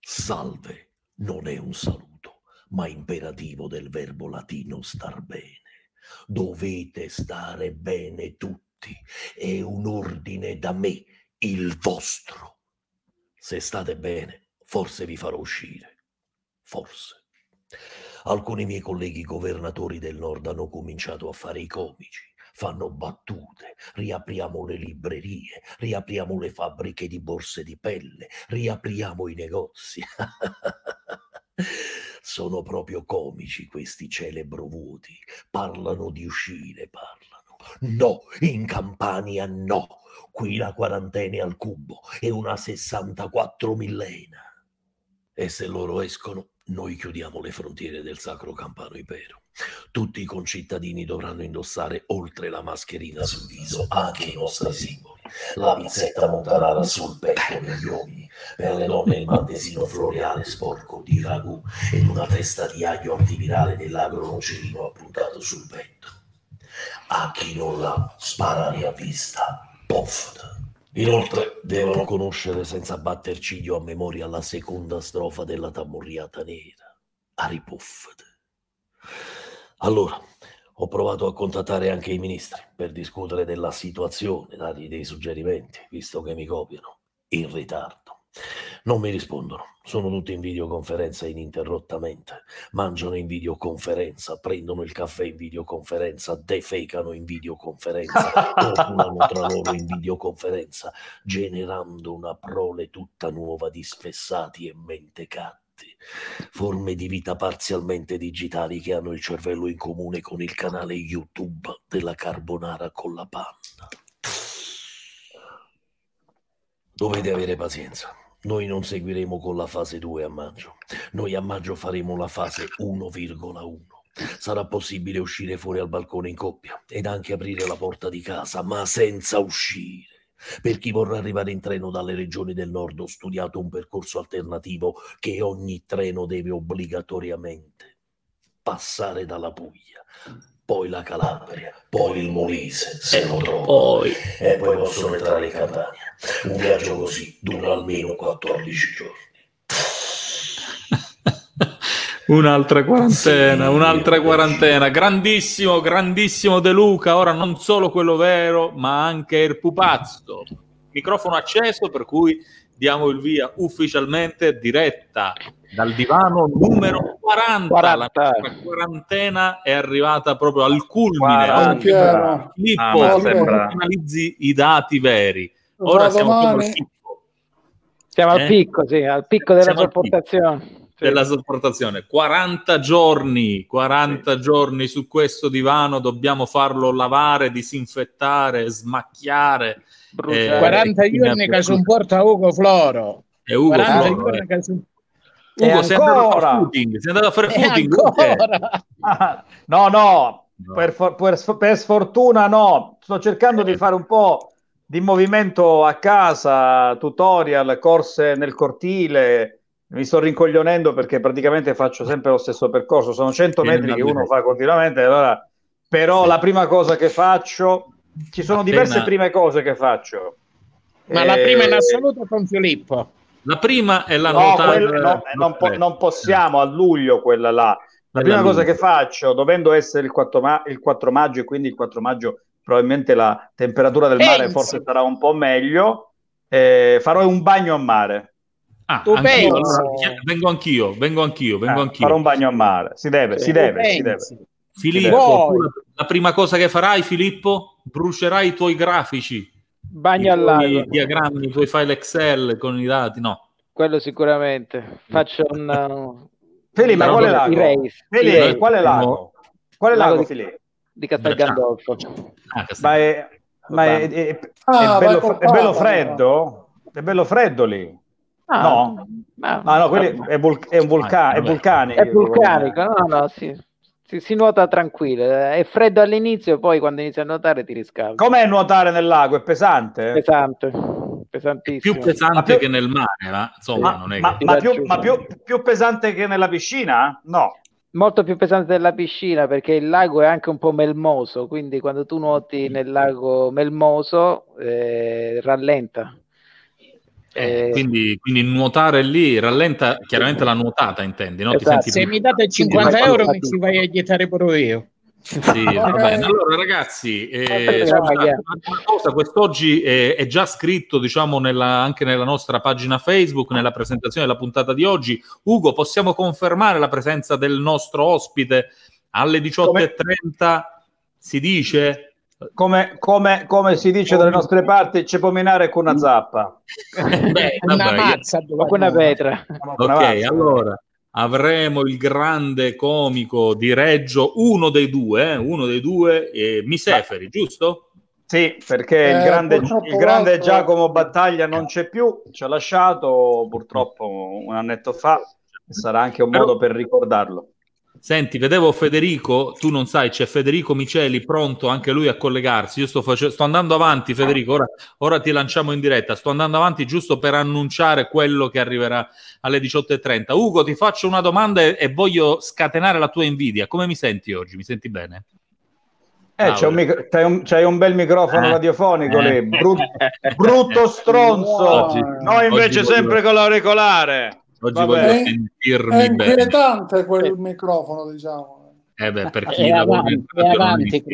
Salve non è un saluto, ma imperativo del verbo latino star bene. Dovete stare bene tutti, è un ordine da me, il vostro. Se state bene, forse vi farò uscire. Forse. Alcuni miei colleghi governatori del nord hanno cominciato a fare i comici fanno battute, riapriamo le librerie, riapriamo le fabbriche di borse di pelle, riapriamo i negozi. Sono proprio comici questi celebro vuoti, parlano di uscire, parlano. No, in Campania no, qui la quarantena è al cubo e una 64 millena. E se loro escono, noi chiudiamo le frontiere del Sacro Campano Impero. Tutti i concittadini dovranno indossare, oltre la mascherina sul viso, anche i nostri simboli. La pizzetta montanara sul petto degli uomini, per le donne il mantesino floreale sporco di ragù ed una testa di aglio antivirale dell'agro nocerino appuntato sul petto. A chi non l'ha, sparare a vista, poffata. Inoltre devono conoscere senza batter ciglio a memoria la seconda strofa della Tamurriata Nera, Aripuffete. Allora, ho provato a contattare anche i ministri per discutere della situazione, dargli dei suggerimenti, visto che mi copiano, in ritardo. Non mi rispondono, sono tutti in videoconferenza ininterrottamente, mangiano in videoconferenza, prendono il caffè in videoconferenza, defecano in videoconferenza, copulano tra loro in videoconferenza, generando una prole tutta nuova di spessati e mentecatti, forme di vita parzialmente digitali che hanno il cervello in comune con il canale YouTube della carbonara con la panna. Dovete avere pazienza noi non seguiremo con la fase 2 a maggio. Noi a maggio faremo la fase 1,1. Sarà possibile uscire fuori al balcone in coppia ed anche aprire la porta di casa, ma senza uscire. Per chi vorrà arrivare in treno dalle regioni del nord ho studiato un percorso alternativo che ogni treno deve obbligatoriamente passare dalla Puglia poi la Calabria, poi il Molise, se lo trovo, poi... e poi possono entrare in Campania. Un viaggio così dura almeno 14 giorni. Un'altra quarantena, sì. un'altra quarantena. Grandissimo, grandissimo De Luca. Ora non solo quello vero, ma anche il pupazzo. Microfono acceso, per cui diamo il via ufficialmente diretta dal divano numero 40. 40. La quarantena è arrivata proprio al culmine. 40. Filippo, ah, analizzi i dati veri. Ora siamo come al picco. Siamo eh? al picco, sì, al picco della sopportazione. Della sopportazione. 40 giorni, 40 sì. giorni su questo divano, dobbiamo farlo lavare, disinfettare, smacchiare. Eh, 40 giorni che sopporta Ugo Floro. E Ugo 40 Floro, giorni eh. che sopporta Ugo, sei andato a fare footing, sei andato a fare footing. no, no, no. Per, per, per, sfortuna no. Sto cercando di fare un po' di movimento a casa, tutorial, corse nel cortile. Mi sto rincoglionendo perché praticamente faccio sempre lo stesso percorso. Sono 100 metri che uno fa continuamente. Allora, però sì. la prima cosa che faccio, ci sono Appena... diverse prime cose che faccio. Ma eh... la prima in assoluto con Filippo. La prima è la no, nota. Quella, no, non, po- non, possiamo a luglio quella là. La prima cosa che faccio, dovendo essere il 4, ma- il 4, maggio, e quindi il 4 maggio probabilmente la temperatura del mare pensi. forse sarà un po' meglio, eh, farò un bagno a mare. Ah, anch'io, allora, vengo anch'io, vengo anch'io, vengo eh, anch'io. Farò un bagno a mare, si deve, si deve, si deve. Filippo, la prima cosa che farai, Filippo, brucerai i tuoi grafici bagno al lago. I diagrammi, i tuoi file Excel con i dati, no. Quello sicuramente. Faccio un... Fili, ma quale lago? Fili, quale lago? Quale lago, lago Fili? Di Castel Gandolfo. Ah, ma è, ma è, è, è, ah, bello, è, bello, freddo? È bello freddo lì? Ah, no, no, no, no è, vul- è, un vulcano, è vulcanico. È vulcanico, no, no, sì si, si, nuota tranquillo. È freddo all'inizio, poi quando inizi a nuotare ti riscaldi. Com'è nuotare nel lago? È pesante? Pesante, pesantissimo. Più pesante più... che nel mare, ma insomma, ma, non è ma, che... ma, più, ma più, più pesante che nella piscina? No molto più pesante della piscina perché il lago è anche un po' melmoso, quindi quando tu nuoti nel lago melmoso eh, rallenta. Eh, quindi, quindi, nuotare lì rallenta chiaramente la nuotata, intendi? No? Esatto. Se mi date 50 euro mi ci vai a dietare pure io. Sì. Allora, ragazzi, eh, una cosa, quest'oggi è, è, già scritto, diciamo, nella, anche nella nostra pagina Facebook, nella presentazione della puntata di oggi. Ugo, possiamo confermare la presenza del nostro ospite alle 18.30? Si dice? Come, come, come, si dice dalle nostre parti, c'è pominare con una zappa. Beh, una mazza, con una vetra. Ok, allora avremo il grande comico di Reggio, uno dei due, eh, uno dei due, eh, Miseferi, giusto? Sì, perché eh, il grande, il grande Giacomo Battaglia non c'è più, ci ha lasciato purtroppo un annetto fa, sarà anche un modo per ricordarlo. Senti, vedevo Federico, tu non sai, c'è Federico Miceli pronto anche lui a collegarsi. Io sto, face- sto andando avanti, Federico, ora, ora, ti lanciamo in diretta. Sto andando avanti giusto per annunciare quello che arriverà alle 18.30. Ugo, ti faccio una domanda e, e voglio scatenare la tua invidia. Come mi senti oggi? Mi senti bene? Eh, c'è un micro- c'hai, un, c'hai, un, bel microfono eh, radiofonico eh. lì, Brut- brutto stronzo. Oggi, Noi invece sempre voglio... con l'auricolare. Oggi Vabbè, voglio sentirmi è inquietante quel eh. microfono, diciamo. Eh beh, per chi, lavora avanti, in radio, avanti,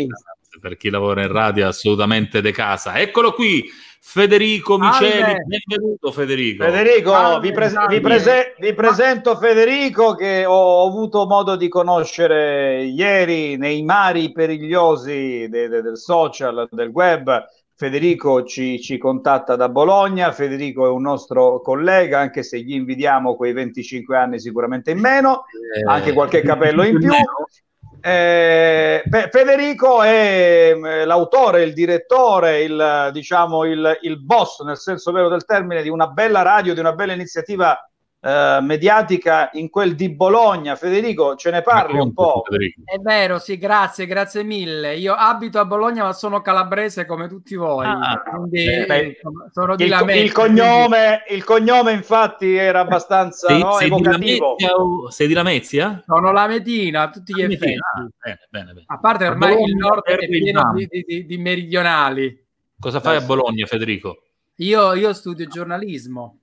per chi lavora in radio assolutamente de casa. Eccolo qui, Federico Miceli, benvenuto Federico. Federico, Salve, vi, pres- vi, prese- vi, presento Federico che ho avuto modo di conoscere ieri nei mari perigliosi de- de- del social, del web Federico ci, ci, contatta da Bologna, Federico è un nostro collega, anche se gli invidiamo quei 25 anni sicuramente in meno, eh, anche qualche capello in più. Eh, Federico è eh, l'autore, il direttore, il, diciamo, il, il boss nel senso vero del termine di una bella radio, di una bella iniziativa eh, mediatica in quel di Bologna. Federico, ce ne parli un po'? Federico. È vero, sì, grazie, grazie mille. Io abito a Bologna, ma sono calabrese come tutti voi. Ah, quindi, eh, beh, sono di il, Lamezia, il, cognome, quindi... il cognome, infatti, era abbastanza sei, no, sei evocativo. Di o, sei di Lamezia? Sono la Metina, a tutti gli effetti. Ah, bene, bene, bene. A parte ormai Bologna, il nord è pieno di, di, di, meridionali. Cosa fai a Bologna, Federico? Io, io studio giornalismo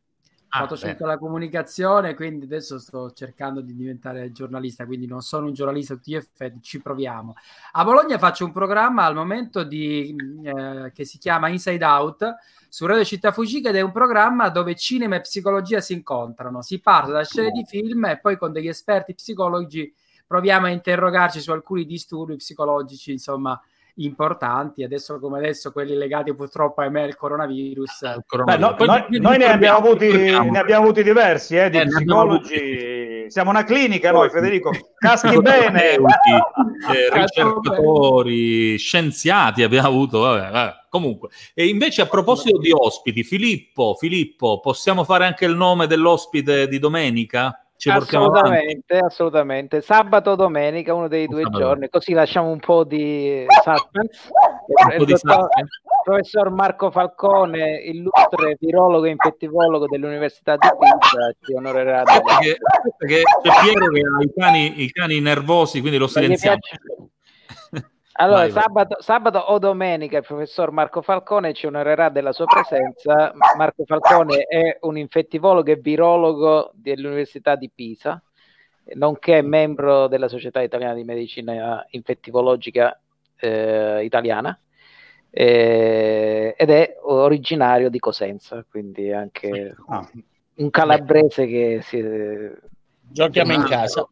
ah, fatto scelta la comunicazione, quindi adesso sto cercando di diventare giornalista, quindi non sono un giornalista a tutti gli effetti, ci proviamo. A Bologna faccio un programma al momento di, eh, che si chiama Inside Out su Radio Città Fugica ed è un programma dove cinema e psicologia si incontrano. Si parte da scene di film e poi con degli esperti psicologi proviamo a interrogarci su alcuni disturbi psicologici, insomma, importanti, adesso come adesso quelli legati purtroppo a me al coronavirus. Eh, coronavirus. Beh, no, noi, noi ne, abbiamo avuti, ne, abbiamo avuti, diversi, eh, di eh, psicologi. Siamo una clinica noi, Federico. Caschi bene. eh, ricercatori, scienziati abbiamo avuto. Vabbè, vabbè. Comunque, e invece a proposito di ospiti, Filippo, Filippo, possiamo fare anche il nome dell'ospite di domenica? Ci assolutamente, assolutamente. Sabato domenica, uno dei due Sabato. giorni, così lasciamo un po' di suspense. Il, dottor, professor Marco Falcone, illustre virologo e infettivologo dell'Università di Pisa, ci onorerà. Perché, perché c'è Piero che ha i cani, i cani nervosi, quindi lo silenziamo. Allora, vai, sabato, vai. sabato, o domenica il professor Marco Falcone ci onorerà della sua presenza. Marco Falcone è un infettivologo e virologo dell'Università di Pisa, nonché membro della Società Italiana di Medicina Infettivologica eh, Italiana eh, ed è originario di Cosenza, quindi anche ah. un calabrese che si... Giochiamo in casa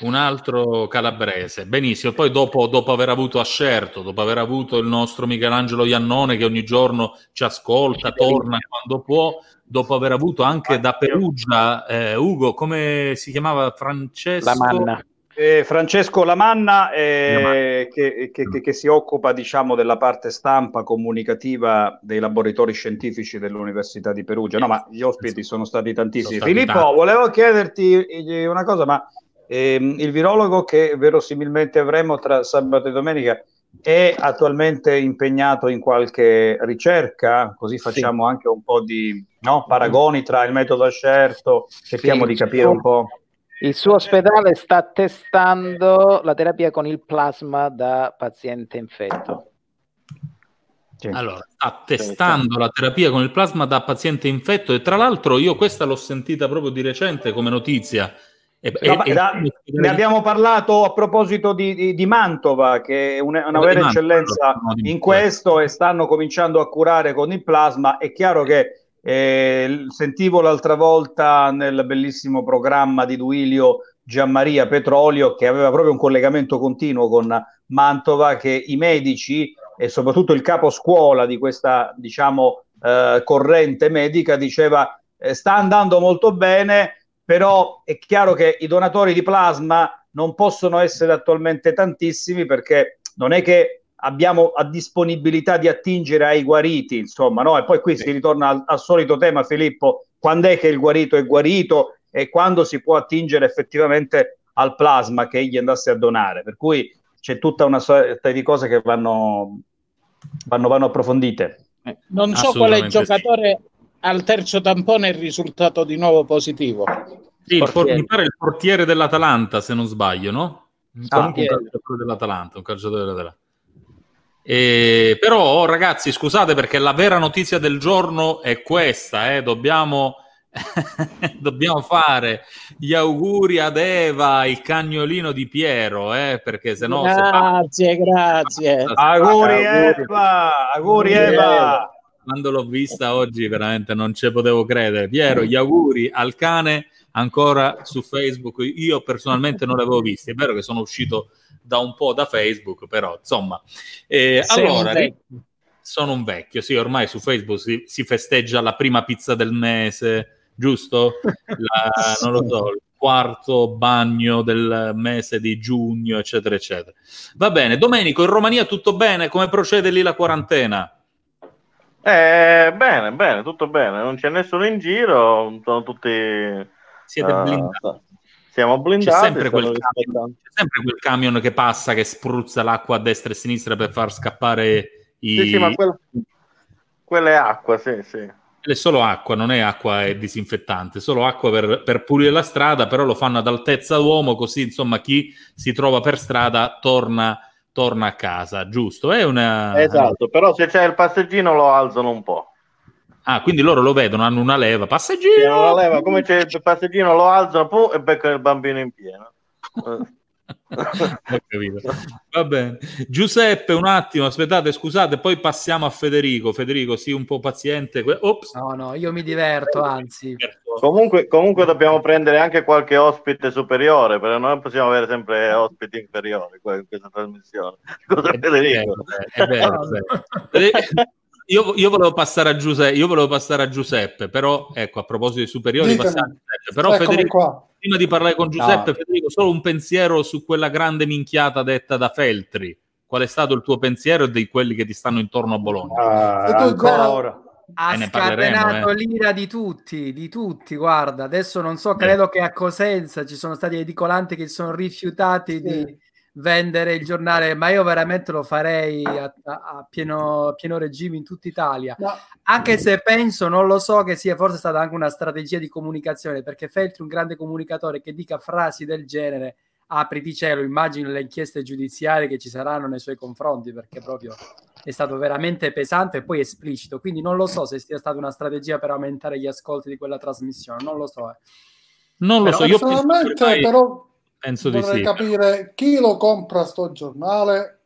un altro calabrese. Benissimo. Poi dopo, dopo, aver avuto Ascerto, dopo aver avuto il nostro Michelangelo Iannone che ogni giorno ci ascolta, torna quando può, dopo aver avuto anche da Perugia, eh, Ugo, come si chiamava Francesco? Lamanna. Eh, Francesco Lamanna, eh, che, che, che, che, si occupa diciamo della parte stampa comunicativa dei laboratori scientifici dell'Università di Perugia. No, ma gli ospiti sono stati tantissimi. Sono stati Filippo, tanti. volevo chiederti eh, una cosa, ma eh, il virologo che verosimilmente avremo tra sabato e domenica è attualmente impegnato in qualche ricerca, così facciamo sì. anche un po' di no, paragoni tra il metodo Ascerto, cerchiamo sì, di capire un po'. Il suo ospedale sta testando la terapia con il plasma da paziente infetto. Sì. Allora, sta testando la terapia con il plasma da paziente infetto e tra l'altro io questa l'ho sentita proprio di recente come notizia. E, no, e, da, e, ne abbiamo parlato a proposito di, di, di Mantova, che è una, una vera eccellenza in questo e stanno cominciando a curare con il plasma. È chiaro che eh, sentivo l'altra volta nel bellissimo programma di Duilio Gianmaria Petrolio che aveva proprio un collegamento continuo con Mantova che i medici e soprattutto il capo scuola di questa diciamo eh, corrente medica diceva eh, sta andando molto bene però è chiaro che i donatori di plasma non possono essere attualmente tantissimi perché non è che abbiamo a disponibilità di attingere ai guariti, insomma, no? E poi qui sì. si ritorna al, al, solito tema, Filippo, quando è che il guarito è guarito e quando si può attingere effettivamente al plasma che egli andasse a donare. Per cui c'è tutta una sorta di cose che vanno, vanno, vanno approfondite. Eh, non so quale giocatore sì. Al terzo tampone è risultato di nuovo positivo. Sì, portiere. mi pare il portiere dell'Atalanta, se non sbaglio, no? Ah, un calciatore dell'Atalanta, un calciatore dell'Atalanta. E, però, ragazzi, scusate perché la vera notizia del giorno è questa, eh? dobbiamo dobbiamo fare gli auguri ad Eva, il cagnolino di Piero, eh, perché se no... Grazie, se... grazie. Auguri Eva, auguri Eva. Quando l'ho vista oggi veramente non ci potevo credere. Piero, gli auguri al cane ancora su Facebook. Io personalmente non l'avevo vista. È vero che sono uscito da un po' da Facebook, però insomma. Eh, allora, un sono un vecchio, sì, ormai su Facebook si, si festeggia la prima pizza del mese giusto? La, non lo so, il quarto bagno del mese di giugno, eccetera, eccetera. Va bene, Domenico, in Romania tutto bene? Come procede lì la quarantena? Eh, bene, bene, tutto bene, non c'è nessuno in giro, sono tutti... Siete uh, blindati? Siamo blindati. C'è sempre, quel camion, c'è sempre quel camion che passa, che spruzza l'acqua a destra e a sinistra per far scappare i... Sì, sì, ma quella, quella è acqua, sì, sì è solo acqua, non è acqua e disinfettante, solo acqua per, per, pulire la strada, però lo fanno ad altezza d'uomo, così insomma chi si trova per strada torna, torna a casa, giusto? È una... Esatto, però se c'è il passeggino lo alzano un po'. Ah, quindi loro lo vedono, hanno una leva, passeggino! Sì, leva, come c'è il passeggino lo alzano pum, e beccano il bambino in pieno. Va bene. Giuseppe, un attimo, aspettate, scusate, poi passiamo a Federico. Federico, sii un po' paziente. Ops. No, no, io mi diverto, anzi. Comunque, comunque dobbiamo prendere anche qualche ospite superiore, perché non possiamo avere sempre ospiti inferiori in questa trasmissione. Scusa, Federico. È vero, è vero. Io, io, volevo passare a Giuseppe, io volevo passare a Giuseppe, però ecco, a proposito di superiori, però Federico, qua prima di parlare con Giuseppe, no. Federico, solo un pensiero su quella grande minchiata detta da Feltri. Qual è stato il tuo pensiero di quelli che ti stanno intorno a Bologna? Uh, ancora. Ha scatenato eh. l'ira di tutti, di tutti, guarda, adesso non so, credo eh. che a Cosenza ci sono stati edicolanti che sono rifiutati sì. di vendere il giornale, ma io veramente lo farei a, a pieno, pieno, regime in tutta Italia. No. Anche se penso, non lo so, che sia forse stata anche una strategia di comunicazione, perché Feltri, un grande comunicatore che dica frasi del genere, apriti cielo, immagino le inchieste giudiziarie che ci saranno nei suoi confronti, perché proprio è stato veramente pesante e poi esplicito. Quindi non lo so se sia stata una strategia per aumentare gli ascolti di quella trasmissione, non lo so. Eh. Non lo però, so, io personalmente però Penso Vorrei di sì. capire chi lo compra sto giornale,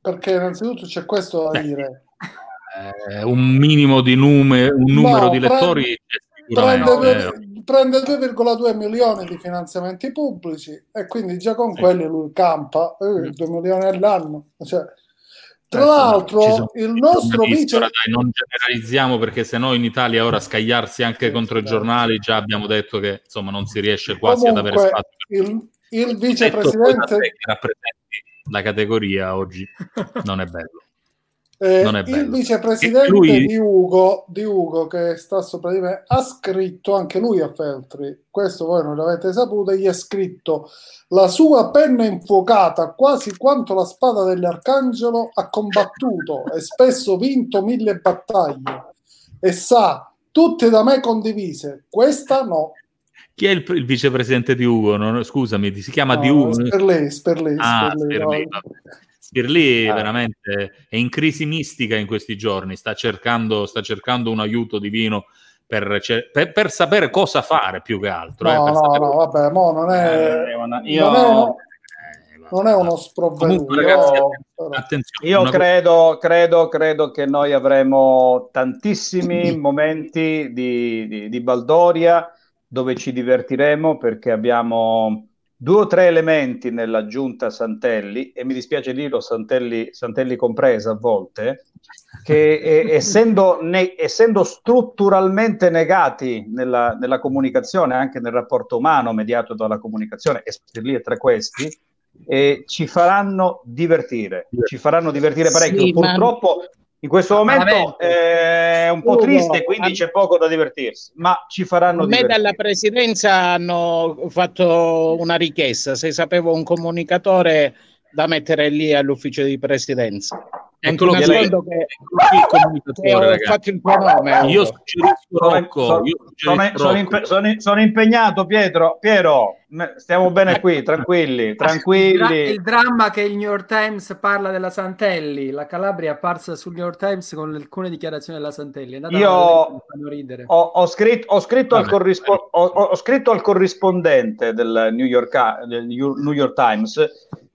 perché innanzitutto c'è questo da Beh, dire. Eh, un minimo di nume, un numero no, di lettori prende, prende, prende 2,2 milioni di finanziamenti pubblici e quindi già con sì. quelli lui campa eh, 2 milioni all'anno. Cioè, tra l'altro, il nostro vice. Dai, non generalizziamo perché se no in Italia ora scagliarsi anche contro i giornali, già abbiamo detto che insomma non si riesce quasi Comunque, ad avere spazio. Il, il vicepresidente. Che rappresenti la categoria oggi non è bello. Eh, il vicepresidente lui... di, Ugo, di, Ugo, che sta sopra di me, ha scritto anche lui a Feltri, questo voi non l'avete saputo, gli ha scritto la sua penna infuocata, quasi quanto la spada dell'arcangelo, ha combattuto e spesso vinto mille battaglie e sa, tutte da me condivise, questa no. Chi è il, il vicepresidente di Ugo? Non, scusami, si chiama no, di Ugo? Sperlei, Sperlei, ah, Sperlei, no. Stirli ah. veramente è in crisi mistica in questi giorni, sta cercando, sta cercando un aiuto divino per, per, per, sapere cosa fare più che altro. No, eh, no, sapere... no, vabbè, mo non è, eh, una... io... non è uno, non è uno sprovveduto. Ragazzi, attenzione, io credo, credo, credo che noi avremo tantissimi momenti di, di, di baldoria dove ci divertiremo perché abbiamo due o tre elementi nella giunta Santelli, e mi dispiace dirlo, Santelli, Santelli compresa a volte, che eh, essendo, ne, essendo, strutturalmente negati nella, nella, comunicazione, anche nel rapporto umano mediato dalla comunicazione, e lì è tra questi, eh, ci faranno divertire, ci faranno divertire parecchio. Sì, Purtroppo ma... In questo momento è un po' triste, quindi c'è poco da divertirsi, ma ci faranno a me dalla presidenza hanno fatto una richiesta, se sapevo un comunicatore da mettere lì all'ufficio di presidenza. Eccolo qui, che, che ho fatto il tuo nome. Io suggerisco Rocco. Sono, io sono, sono, impe- sono, sono, impegnato, Pietro. Piero, stiamo bene qui, tranquilli, tranquilli. Il, dra- il, dramma che il New York Times parla della Santelli, la Calabria è apparsa sul New York Times con alcune dichiarazioni della Santelli. Io ho, ho, scritto, ho, scritto Vabbè, corrispo- ho, scritto, al corrispondente del New York, del New York Times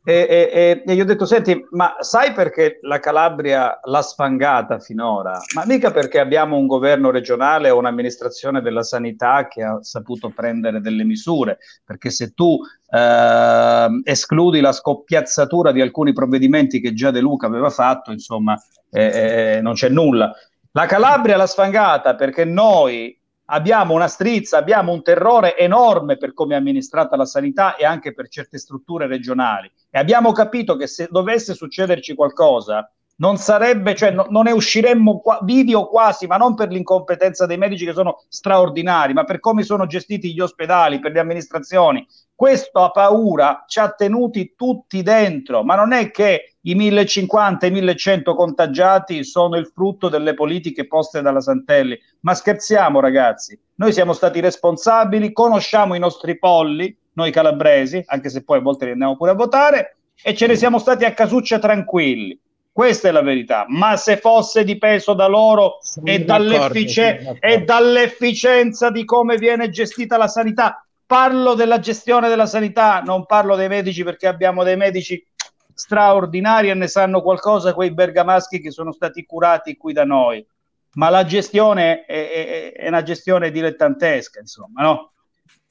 e, e, e, gli ho detto, senti, ma sai perché la Calabria l'ha sfangata finora? Ma mica perché abbiamo un governo regionale o un'amministrazione della sanità che ha saputo prendere delle misure, perché se tu eh, escludi la scoppiazzatura di alcuni provvedimenti che già De Luca aveva fatto, insomma, eh, eh, non c'è nulla. La Calabria l'ha sfangata perché noi abbiamo una strizza, abbiamo un terrore enorme per come è amministrata la sanità e anche per certe strutture regionali. E abbiamo capito che se dovesse succederci qualcosa, non sarebbe, cioè no, non ne usciremmo qua, video quasi, ma non per l'incompetenza dei medici che sono straordinari, ma per come sono gestiti gli ospedali, per le amministrazioni. Questo ha paura ci ha tenuti tutti dentro, ma non è che i 1050 e i 1100 contagiati sono il frutto delle politiche poste dalla Santelli. Ma scherziamo, ragazzi, noi siamo stati responsabili, conosciamo i nostri polli, noi calabresi, anche se poi a volte li andiamo pure a votare, e ce ne siamo stati a casuccia tranquilli. Questa è la verità. Ma se fosse dipeso da loro e, dall'effic- e dall'efficienza di come viene gestita la sanità, parlo della gestione della sanità, non parlo dei medici perché abbiamo dei medici straordinari e ne sanno qualcosa quei bergamaschi che sono stati curati qui da noi. Ma la gestione è, è, è una gestione dilettantesca, insomma, no?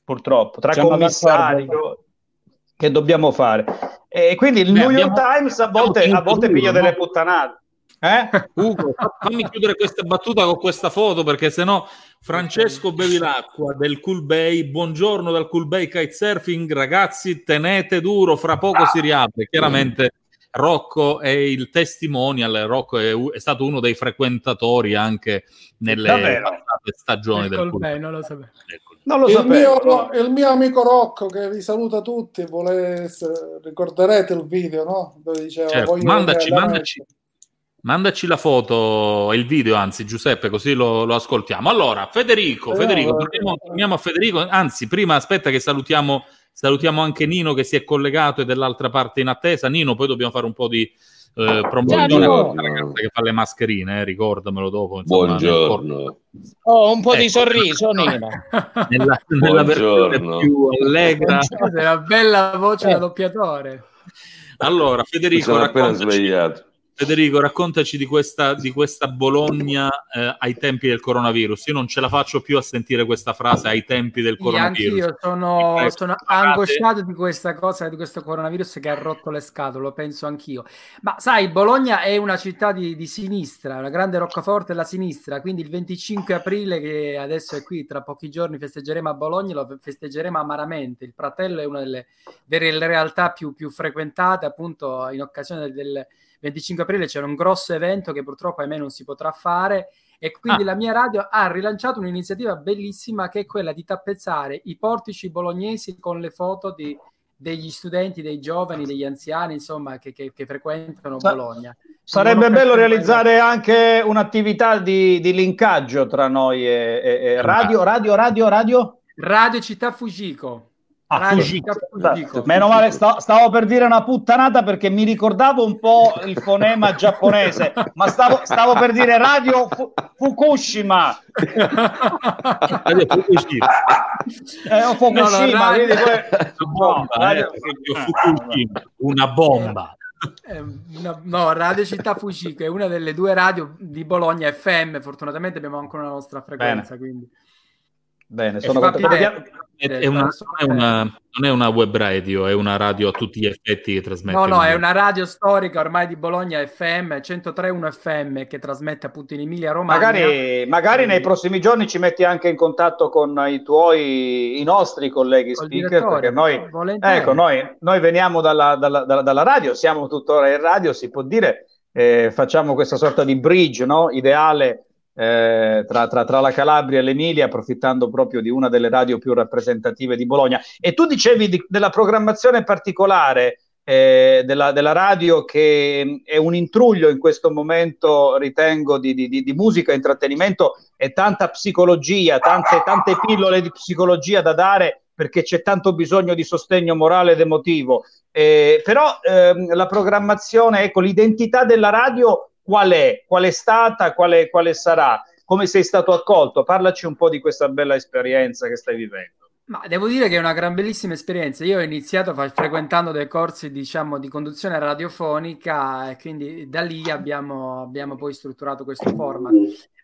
Purtroppo, tra Siamo commissari che dobbiamo fare. E quindi il Beh, New York Times a volte, a volte piglia delle puttanate. Eh? Ugo, fammi chiudere questa battuta con questa foto perché sennò Francesco Bevilacqua del Cool Bay, buongiorno dal Cool Bay Kitesurfing, ragazzi tenete duro, fra poco si riapre, chiaramente Rocco è il testimonial, Rocco è, è stato uno dei frequentatori anche nelle stagioni del Cool Bay, non lo sapevo. Non lo il, mio, il mio amico Rocco che vi saluta tutti, vuole, ricorderete il video, no? Dove diceva, certo, mandaci, mandaci, Mandaci la foto, il video, anzi, Giuseppe, così lo, lo ascoltiamo. Allora, Federico, eh, Federico, eh, torniamo, torniamo, a Federico. Anzi, prima aspetta che salutiamo, salutiamo anche Nino che si è collegato e dell'altra parte in attesa. Nino, poi dobbiamo fare un po' di eh, ragazza che fa le mascherine, eh, ricordamelo dopo. Insomma, Buongiorno. Oh, un po' ecco. di sorriso, Nino. nella, nella versione più allegra. Una bella voce eh. da doppiatore. Allora, Federico, Mi sono appena svegliato. Federico, raccontaci di questa, di questa Bologna eh, ai tempi del coronavirus. Io non ce la faccio più a sentire questa frase ai tempi del coronavirus. Io sono, sono angosciato di questa cosa, di questo coronavirus che ha rotto le scatole, lo penso anch'io. Ma sai, Bologna è una città di, di sinistra, una grande roccaforte della sinistra, quindi il 25 aprile, che adesso è qui, tra pochi giorni festeggeremo a Bologna, lo festeggeremo amaramente. Il Pratello è una delle, delle realtà più, più frequentate appunto in occasione del, del 25 aprile c'era un grosso evento che purtroppo ahimè non si potrà fare e quindi ah. la mia radio ha rilanciato un'iniziativa bellissima che è quella di tappezzare i portici bolognesi con le foto di, degli studenti, dei giovani, degli anziani, insomma, che, che, che frequentano Sa- Bologna. Sarebbe bello realizzare anche un'attività di, di linkaggio tra noi e, e, e radio, radio, radio, radio. Radio Città Fujiko. Ah, Fujiko. Fujiko. Meno male, sta, stavo per dire una puttanata perché mi ricordavo un po' il fonema giapponese, ma stavo, stavo per dire Radio Fu- Fukushima. Radio Fukushima. Eh, o Fukushima, no, no, radio... Poi... bomba, no, radio... Eh, Fukushima, una bomba. Eh, no, no, Radio Città Fucico è una delle due radio di Bologna FM. Fortunatamente abbiamo ancora la nostra frequenza. Bene, quindi. Bene sono contento. È, è una, non, è una, non, è una, web radio, è una radio a tutti gli effetti che trasmette. No, no, è una radio storica ormai di Bologna FM, 103.1 FM che trasmette appunto in Emilia Romagna. Magari, magari nei prossimi giorni ci metti anche in contatto con i tuoi, i nostri colleghi speaker, perché noi, ecco, noi, noi veniamo dalla, dalla, dalla, dalla, radio, siamo tuttora in radio, si può dire, eh, facciamo questa sorta di bridge no? ideale eh, tra, tra, tra, la Calabria e l'Emilia, approfittando proprio di una delle radio più rappresentative di Bologna. E tu dicevi di, della programmazione particolare eh, della, della, radio che è un intruglio in questo momento, ritengo, di, di, di musica, intrattenimento e tanta psicologia, tante, tante pillole di psicologia da dare perché c'è tanto bisogno di sostegno morale ed emotivo. Eh, però ehm, la programmazione, ecco, l'identità della radio qual è, qual è stata, quale, quale sarà, come sei stato accolto. Parlaci un po' di questa bella esperienza che stai vivendo. Ma devo dire che è una gran bellissima esperienza. Io ho iniziato fa- frequentando dei corsi, diciamo, di conduzione radiofonica e quindi da lì abbiamo, abbiamo poi strutturato questo format.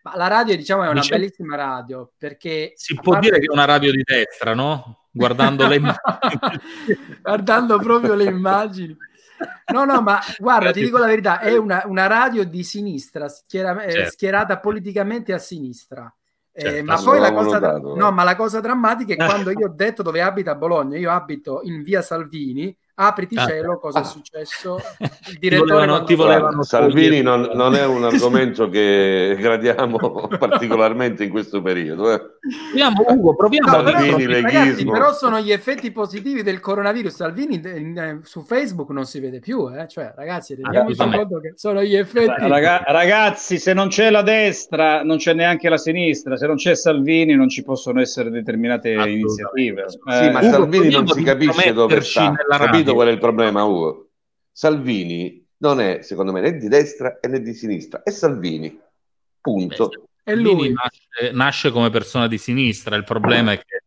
Ma la radio, diciamo, è una Dice... bellissima radio perché... Si può dire che è una radio di destra, no? Guardando le immagini. Guardando proprio le immagini. No, no, ma guarda, ti dico la verità, è una, una radio di sinistra, schiera, eh, certo. schierata politicamente a sinistra. Eh, certo, ma poi la cosa, notato, no, ma la cosa drammatica è quando io ho detto dove abita Bologna, io abito in via Salvini apriti ah. cielo, cosa è successo? Il direttore volevano, ti volevano Salvini non, non, è un argomento che gradiamo particolarmente in questo periodo. Eh. Proviamo, Ugo, proviamo. No, Salvini, però, ragazzi, però sono gli effetti positivi del coronavirus. Salvini in, in, su Facebook non si vede più, eh? cioè, ragazzi, rendiamoci ah, conto che sono gli effetti. Raga, ragazzi, se non c'è la destra, non c'è neanche la sinistra. Se non c'è Salvini, non ci possono essere determinate iniziative. Sì, eh, ma Ugo, Salvini non si capisce dove sta. Capito? Capito qual è il problema, Ugo? Salvini non è, secondo me, né di destra né di sinistra, è Salvini. Punto. E lui nasce, nasce, come persona di sinistra. Il problema è che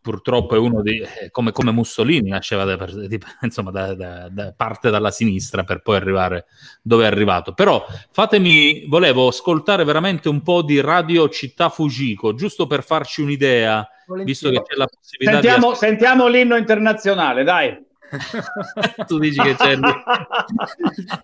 purtroppo è uno di eh, come, come Mussolini nasceva da, di, insomma, da, da, da, parte dalla sinistra per poi arrivare dove è arrivato. Però fatemi, volevo ascoltare veramente un po' di Radio Città Fujiko, giusto per farci un'idea, visto che c'è la possibilità sentiamo, di... Sentiamo l'inno internazionale, dai. Tu dici che c'è,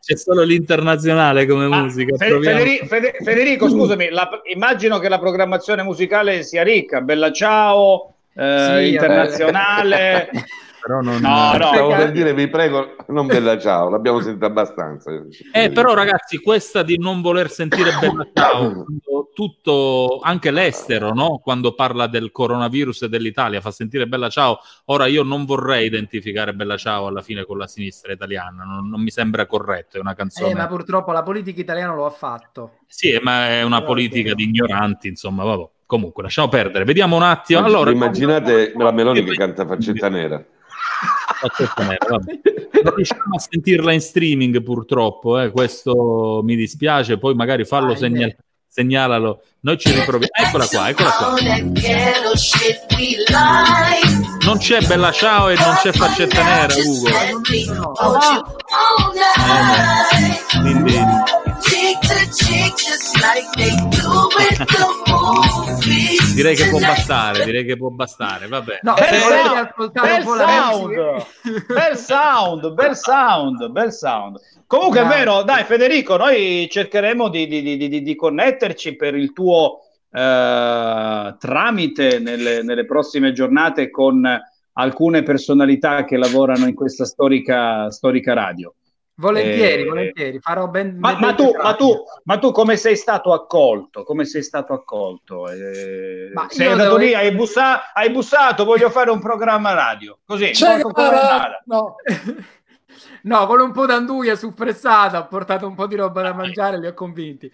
c'è, solo l'internazionale come ah, musica. Federico, Federico scusami, la, immagino che la programmazione musicale sia ricca. Bella ciao, eh, sì, internazionale. però non... No, no, stavo per dire, vi prego, non bella ciao, l'abbiamo sentita abbastanza. Eh, però ragazzi, questa di non voler sentire bella ciao, tutto, anche l'estero, no? Quando parla del coronavirus e dell'Italia, fa sentire bella ciao. Ora io non vorrei identificare bella ciao alla fine con la sinistra italiana, non, non mi sembra corretto, è una canzone... Eh, ma purtroppo la politica italiana lo ha fatto. Sì, ma è una politica di ignoranti, insomma, vabbè. Comunque, lasciamo perdere. Vediamo un attimo. Allora, immaginate la Meloni che canta faccetta nera non riusciamo a sentirla in streaming purtroppo, eh. questo mi dispiace, poi magari fallo segnal- segnalalo, noi ci riproviamo. Eccola qua, eccola qua. Non c'è Bella Ciao e non c'è Faccetta Nera, Ugo. Eh, quindi direi che può bastare, direi che può bastare, vabbè. No, bel, sound, bel, sound, bel sound, bel sound, bel sound. Comunque no. è vero, dai Federico, noi cercheremo di, di, di, di connetterci per il tuo eh, tramite nelle, nelle prossime giornate con alcune personalità che lavorano in questa storica, storica radio. Volentieri, eh, volentieri, farò ben. Ma, ma, tu, ma, tu, ma, tu, come sei stato accolto? Come sei stato accolto? Eh, sei andato devo... lì, hai, bussa... hai, bussato, voglio fare un programma radio. Così, no. No, con un po' d'anduia suppressata, ho portato un po' di roba da mangiare, li ho convinti.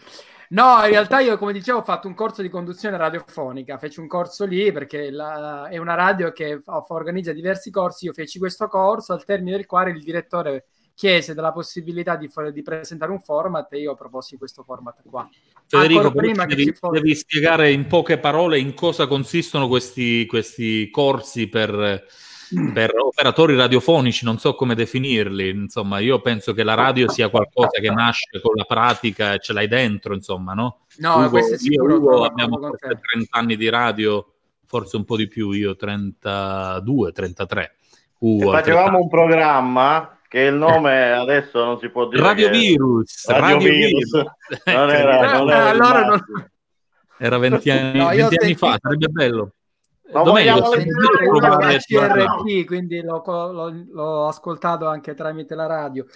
No, in realtà io, come dicevo, ho fatto un corso di conduzione radiofonica, feci un corso lì perché la, è una radio che organizza diversi corsi, io feci questo corso, al termine del quale il direttore chiese della possibilità di, di presentare un format e io proposi questo format qua. Federico, prima devi, fosse... devi, spiegare in poche parole in cosa consistono questi, questi corsi per per operatori radiofonici, non so come definirli, insomma, io penso che la radio sia qualcosa che nasce con la pratica e ce l'hai dentro, insomma, no? No, Ugo, questo è sicuro. Io, Ugo, abbiamo 30 anni di radio, forse un po' di più, io 32, 33. Ugo, facevamo un programma che il nome adesso non si può dire. Radio Virus. Radio, Radio Virus. Virus. Non era, non era, allora non... era 20 anni, no, 20 anni fa, sarebbe bello. Ma Domenico, CRT, quindi l'ho, l'ho, l'ho, ascoltato anche tramite la radio.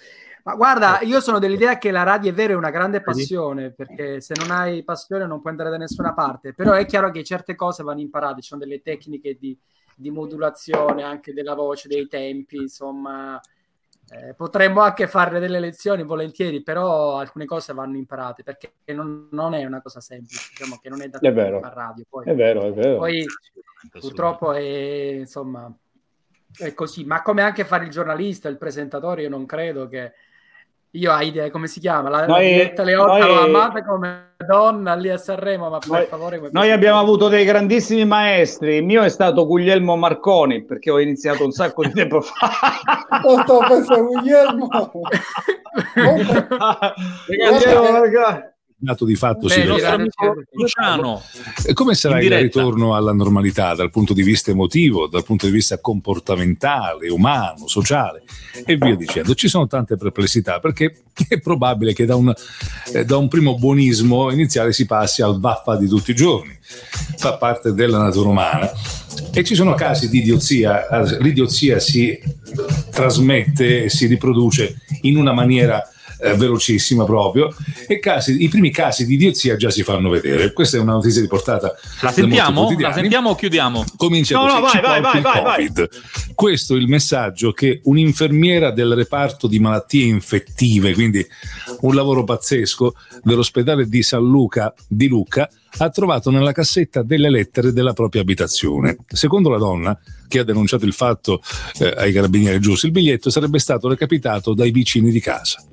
Ma guarda, io sono dell'idea che la radio è vero, è una grande passione, perché se non hai passione non puoi andare da nessuna parte, però è chiaro che certe cose vanno imparate, ci sono delle tecniche di, di modulazione anche della voce, dei tempi, insomma, eh, potremmo anche fare delle lezioni volentieri, però alcune cose vanno imparate perché non, non è una cosa semplice, diciamo che non è da è vero. a radio. Poi, è vero, è vero. Poi purtroppo è, insomma, è così, ma come anche fare il giornalista, il presentatore, io non credo che io ho idea come si chiama la, noi, la diretta Leotta noi, amata come donna lì a Sanremo ma per noi, favore noi abbiamo avuto dei grandissimi maestri. Il mio è stato Guglielmo Marconi perché ho iniziato un sacco di tempo fa. Oh, sto pensando Guglielmo. Guglielmo dato di fatto Beh, si Luciano. Come sarà il ritorno alla normalità dal punto di vista emotivo, dal punto di vista comportamentale, umano, sociale e via dicendo? Ci sono tante perplessità perché è probabile che da un, eh, da un primo buonismo iniziale si passi al vaffa di tutti i giorni. Fa parte della natura umana. E ci sono casi di idiozia, l'idiozia si trasmette e si riproduce in una maniera eh, velocissima proprio e casi, i primi casi di idiozia già si fanno vedere. Questa è una notizia riportata. La sentiamo? La sentiamo o chiudiamo? Comincia no, così. No, vai, vai, vai, vai, vai. Questo è il messaggio che un'infermiera del reparto di malattie infettive, quindi un lavoro pazzesco dell'ospedale di San Luca di Lucca, ha trovato nella cassetta delle lettere della propria abitazione. Secondo la donna, che ha denunciato il fatto eh, ai carabinieri giusti, il biglietto sarebbe stato recapitato dai vicini di casa.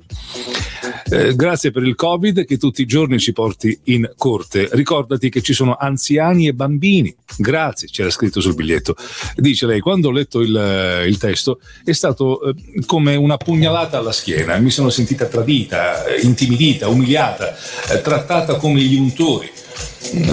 Eh, grazie per il Covid che tutti i giorni ci porti in corte. Ricordati che ci sono anziani e bambini. Grazie, c'era scritto sul biglietto. Dice lei, quando ho letto il, il testo è stato eh, come una pugnalata alla schiena. Mi sono sentita tradita, intimidita, umiliata, eh, trattata come gli untori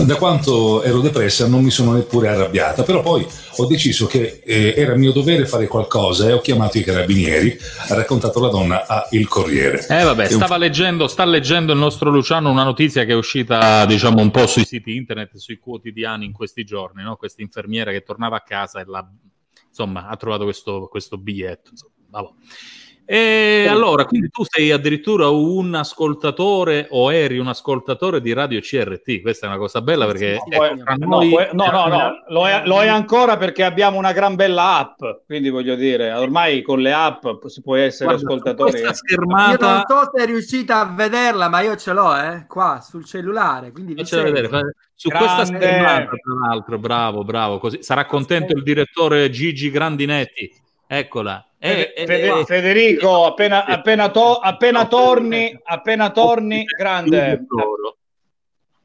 da quanto ero depressa non mi sono neppure arrabbiata, però poi ho deciso che eh, era mio dovere fare qualcosa e ho chiamato i carabinieri, ha raccontato la donna a Il Corriere. Eh vabbè, stava un... leggendo, sta leggendo il nostro Luciano una notizia che è uscita diciamo un po' sui siti internet, sui quotidiani in questi giorni, no? questa infermiera che tornava a casa e la, insomma, ha trovato questo, questo biglietto. Insomma, vabbè. E allora, quindi tu sei addirittura un ascoltatore o eri un ascoltatore di Radio CRT, questa è una cosa bella perché... No, ecco, noi... no, no, no, no, lo è, lo è, ancora perché abbiamo una gran bella app, quindi voglio dire, ormai con le app si può essere Guarda, ascoltatori. Schermata... Io non so se è riuscita a vederla, ma io ce l'ho, eh, qua, sul cellulare, quindi vi vedere. Su Grande. questa schermata, tra l'altro, bravo, bravo, così sarà contento il direttore Gigi Grandinetti Eccola. Eh, eh, Federico, appena, appena, to- appena torni, appena torni, grande.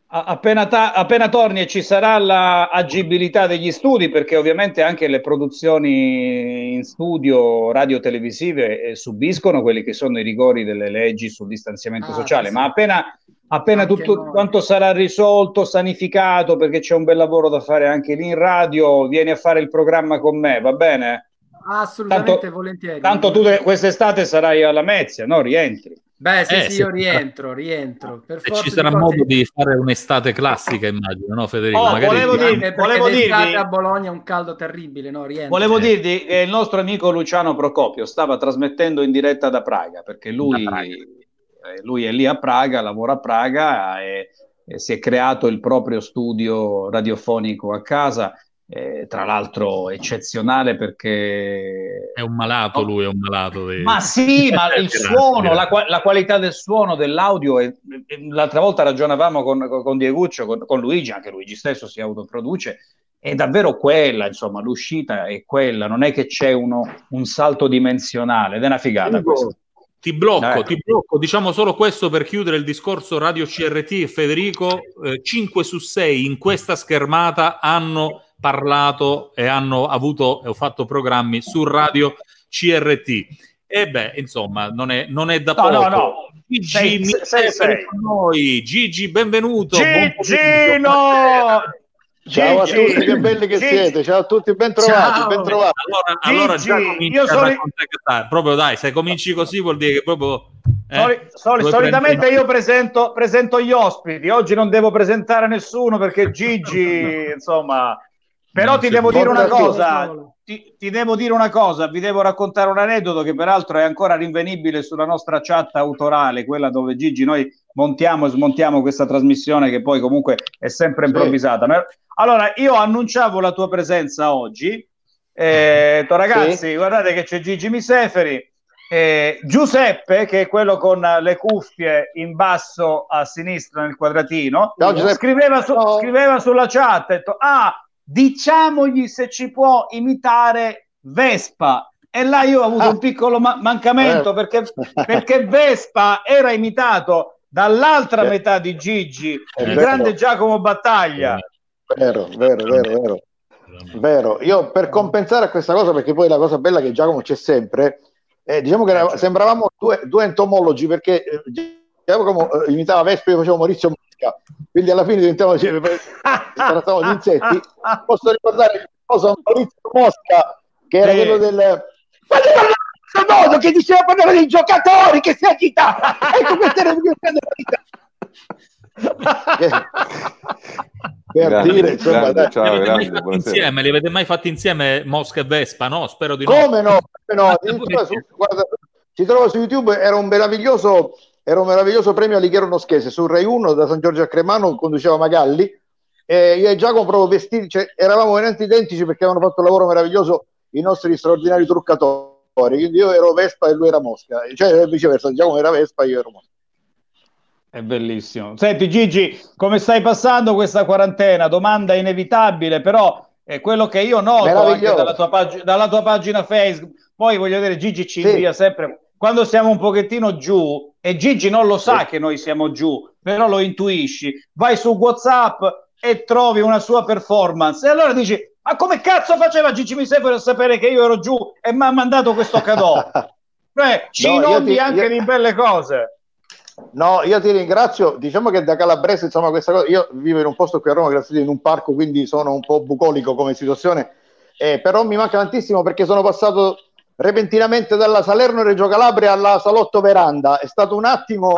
Appena, ta- appena, torni e ci sarà l'agibilità degli studi, perché ovviamente anche le produzioni in studio radio-televisive eh, subiscono quelli che sono i rigori delle leggi sul distanziamento ah, sociale, sì. ma appena, appena tutto quanto sarà risolto, sanificato, perché c'è un bel lavoro da fare anche lì in radio, vieni a fare il programma con me, va bene? Assolutamente tanto, volentieri. Tanto tu quest'estate sarai alla Mezia, no? Rientri. Beh, sì, eh, sì, io rientro, rientro. Per e ci sarà di modo di fare un'estate classica, immagino, no, Federico? Oh, Magari volevo, dirvi, volevo dirvi a Bologna è un caldo terribile, no? Rientro. Volevo dirvi che il nostro amico Luciano Procopio stava trasmettendo in diretta da Praga, perché lui, Praga. Eh, lui è lì a Praga, lavora a Praga e, e si è creato il proprio studio radiofonico a casa eh, tra l'altro eccezionale perché è un malato oh. lui, è un malato. Di... Ma sì, ma il suono, la, la, qualità del suono, dell'audio, è, è, l'altra volta ragionavamo con, con Dieguccio, con, con, Luigi, anche Luigi stesso si autoproduce, è davvero quella, insomma, l'uscita è quella, non è che c'è uno, un salto dimensionale, ed è una figata questo. Ti blocco, eh. ti blocco, diciamo solo questo per chiudere il discorso Radio CRT. Federico, eh, 5 su 6 in questa schermata hanno parlato e hanno avuto e fatto programmi su Radio CRT. E beh, insomma, non è, non è da no, poco. No, no. Gigi, sei, sei, sei. noi. Gigi, benvenuto. Gigi, no! Ciao a tutti, che belli che Gigi. siete. Ciao a tutti, ben trovati. Ben trovati. Allora, allora già io sono... Proprio dai, se cominci così vuol dire che proprio... Eh, soli, soli, solitamente io presento, presento gli ospiti. Oggi non devo presentare nessuno perché Gigi, insomma... Però ti devo dire una cosa, ti, ti, devo dire una cosa, vi devo raccontare un aneddoto che peraltro è ancora rinvenibile sulla nostra chat autorale, quella dove Gigi noi montiamo e smontiamo questa trasmissione che poi comunque è sempre improvvisata. Sì. Allora, io annunciavo la tua presenza oggi, eh, ragazzi, sì. guardate che c'è Gigi Miseferi, eh, Giuseppe, che è quello con le cuffie in basso a sinistra nel quadratino, no, scriveva, su, scriveva, sulla chat, detto, ah, diciamogli se ci può imitare Vespa. E là io ho avuto ah. un piccolo ma- mancamento eh. perché, perché Vespa era imitato dall'altra eh. metà di Gigi, il grande Giacomo Battaglia. Vero, vero, vero, vero. Vero, io per compensare a questa cosa, perché poi la cosa bella che Giacomo c'è sempre, eh, diciamo che era, sembravamo due, due, entomologi perché eh, Giacomo eh, imitava Vespa e io facevo Maurizio Mosca, quindi alla fine diventavamo, cioè, trattavamo di insetti. Posso ricordare famoso Maurizio Mosca, che era sì. quello del... modo che diceva parlare dei giocatori che si agita ecco questa era la mia per grande, dire insomma, grande, ciao, grande, insieme, li avete mai fatti insieme Mosca e Vespa? No, spero di no. Come no? Come no? Su, guarda, si trova su YouTube, era un meraviglioso, era un meraviglioso premio Alighiero Noschese su Rai 1 da San Giorgio a Cremano, conduceva Magalli. E io e Giacomo proprio vestiti, cioè, eravamo veramente identici perché avevano fatto un lavoro meraviglioso i nostri straordinari truccatori. Quindi io ero Vespa e lui era Mosca, cioè viceversa, Giacomo era Vespa e io ero Mosca. È bellissimo. Senti Gigi, come stai passando questa quarantena? Domanda inevitabile, però è quello che io noto anche dalla tua, pag- dalla tua pagina Facebook. Poi voglio dire, Gigi ci sì. invia sempre quando siamo un pochettino giù, e Gigi non lo sa che noi siamo giù, però lo intuisci, vai su WhatsApp e trovi una sua performance, e allora dici, ma come cazzo faceva Gigi Misefero a sapere che io ero giù e mi ha mandato questo cadeau? Beh, ci no, inoldi ti, anche io... di belle cose. No, io ti ringrazio. Diciamo che da calabrese, insomma, questa cosa. Io vivo in un posto qui a Roma, grazie a Dio, in un parco, quindi sono un po' bucolico come situazione. Eh, però mi manca tantissimo perché sono passato repentinamente dalla Salerno Reggio Calabria alla Salotto Veranda. È stato un attimo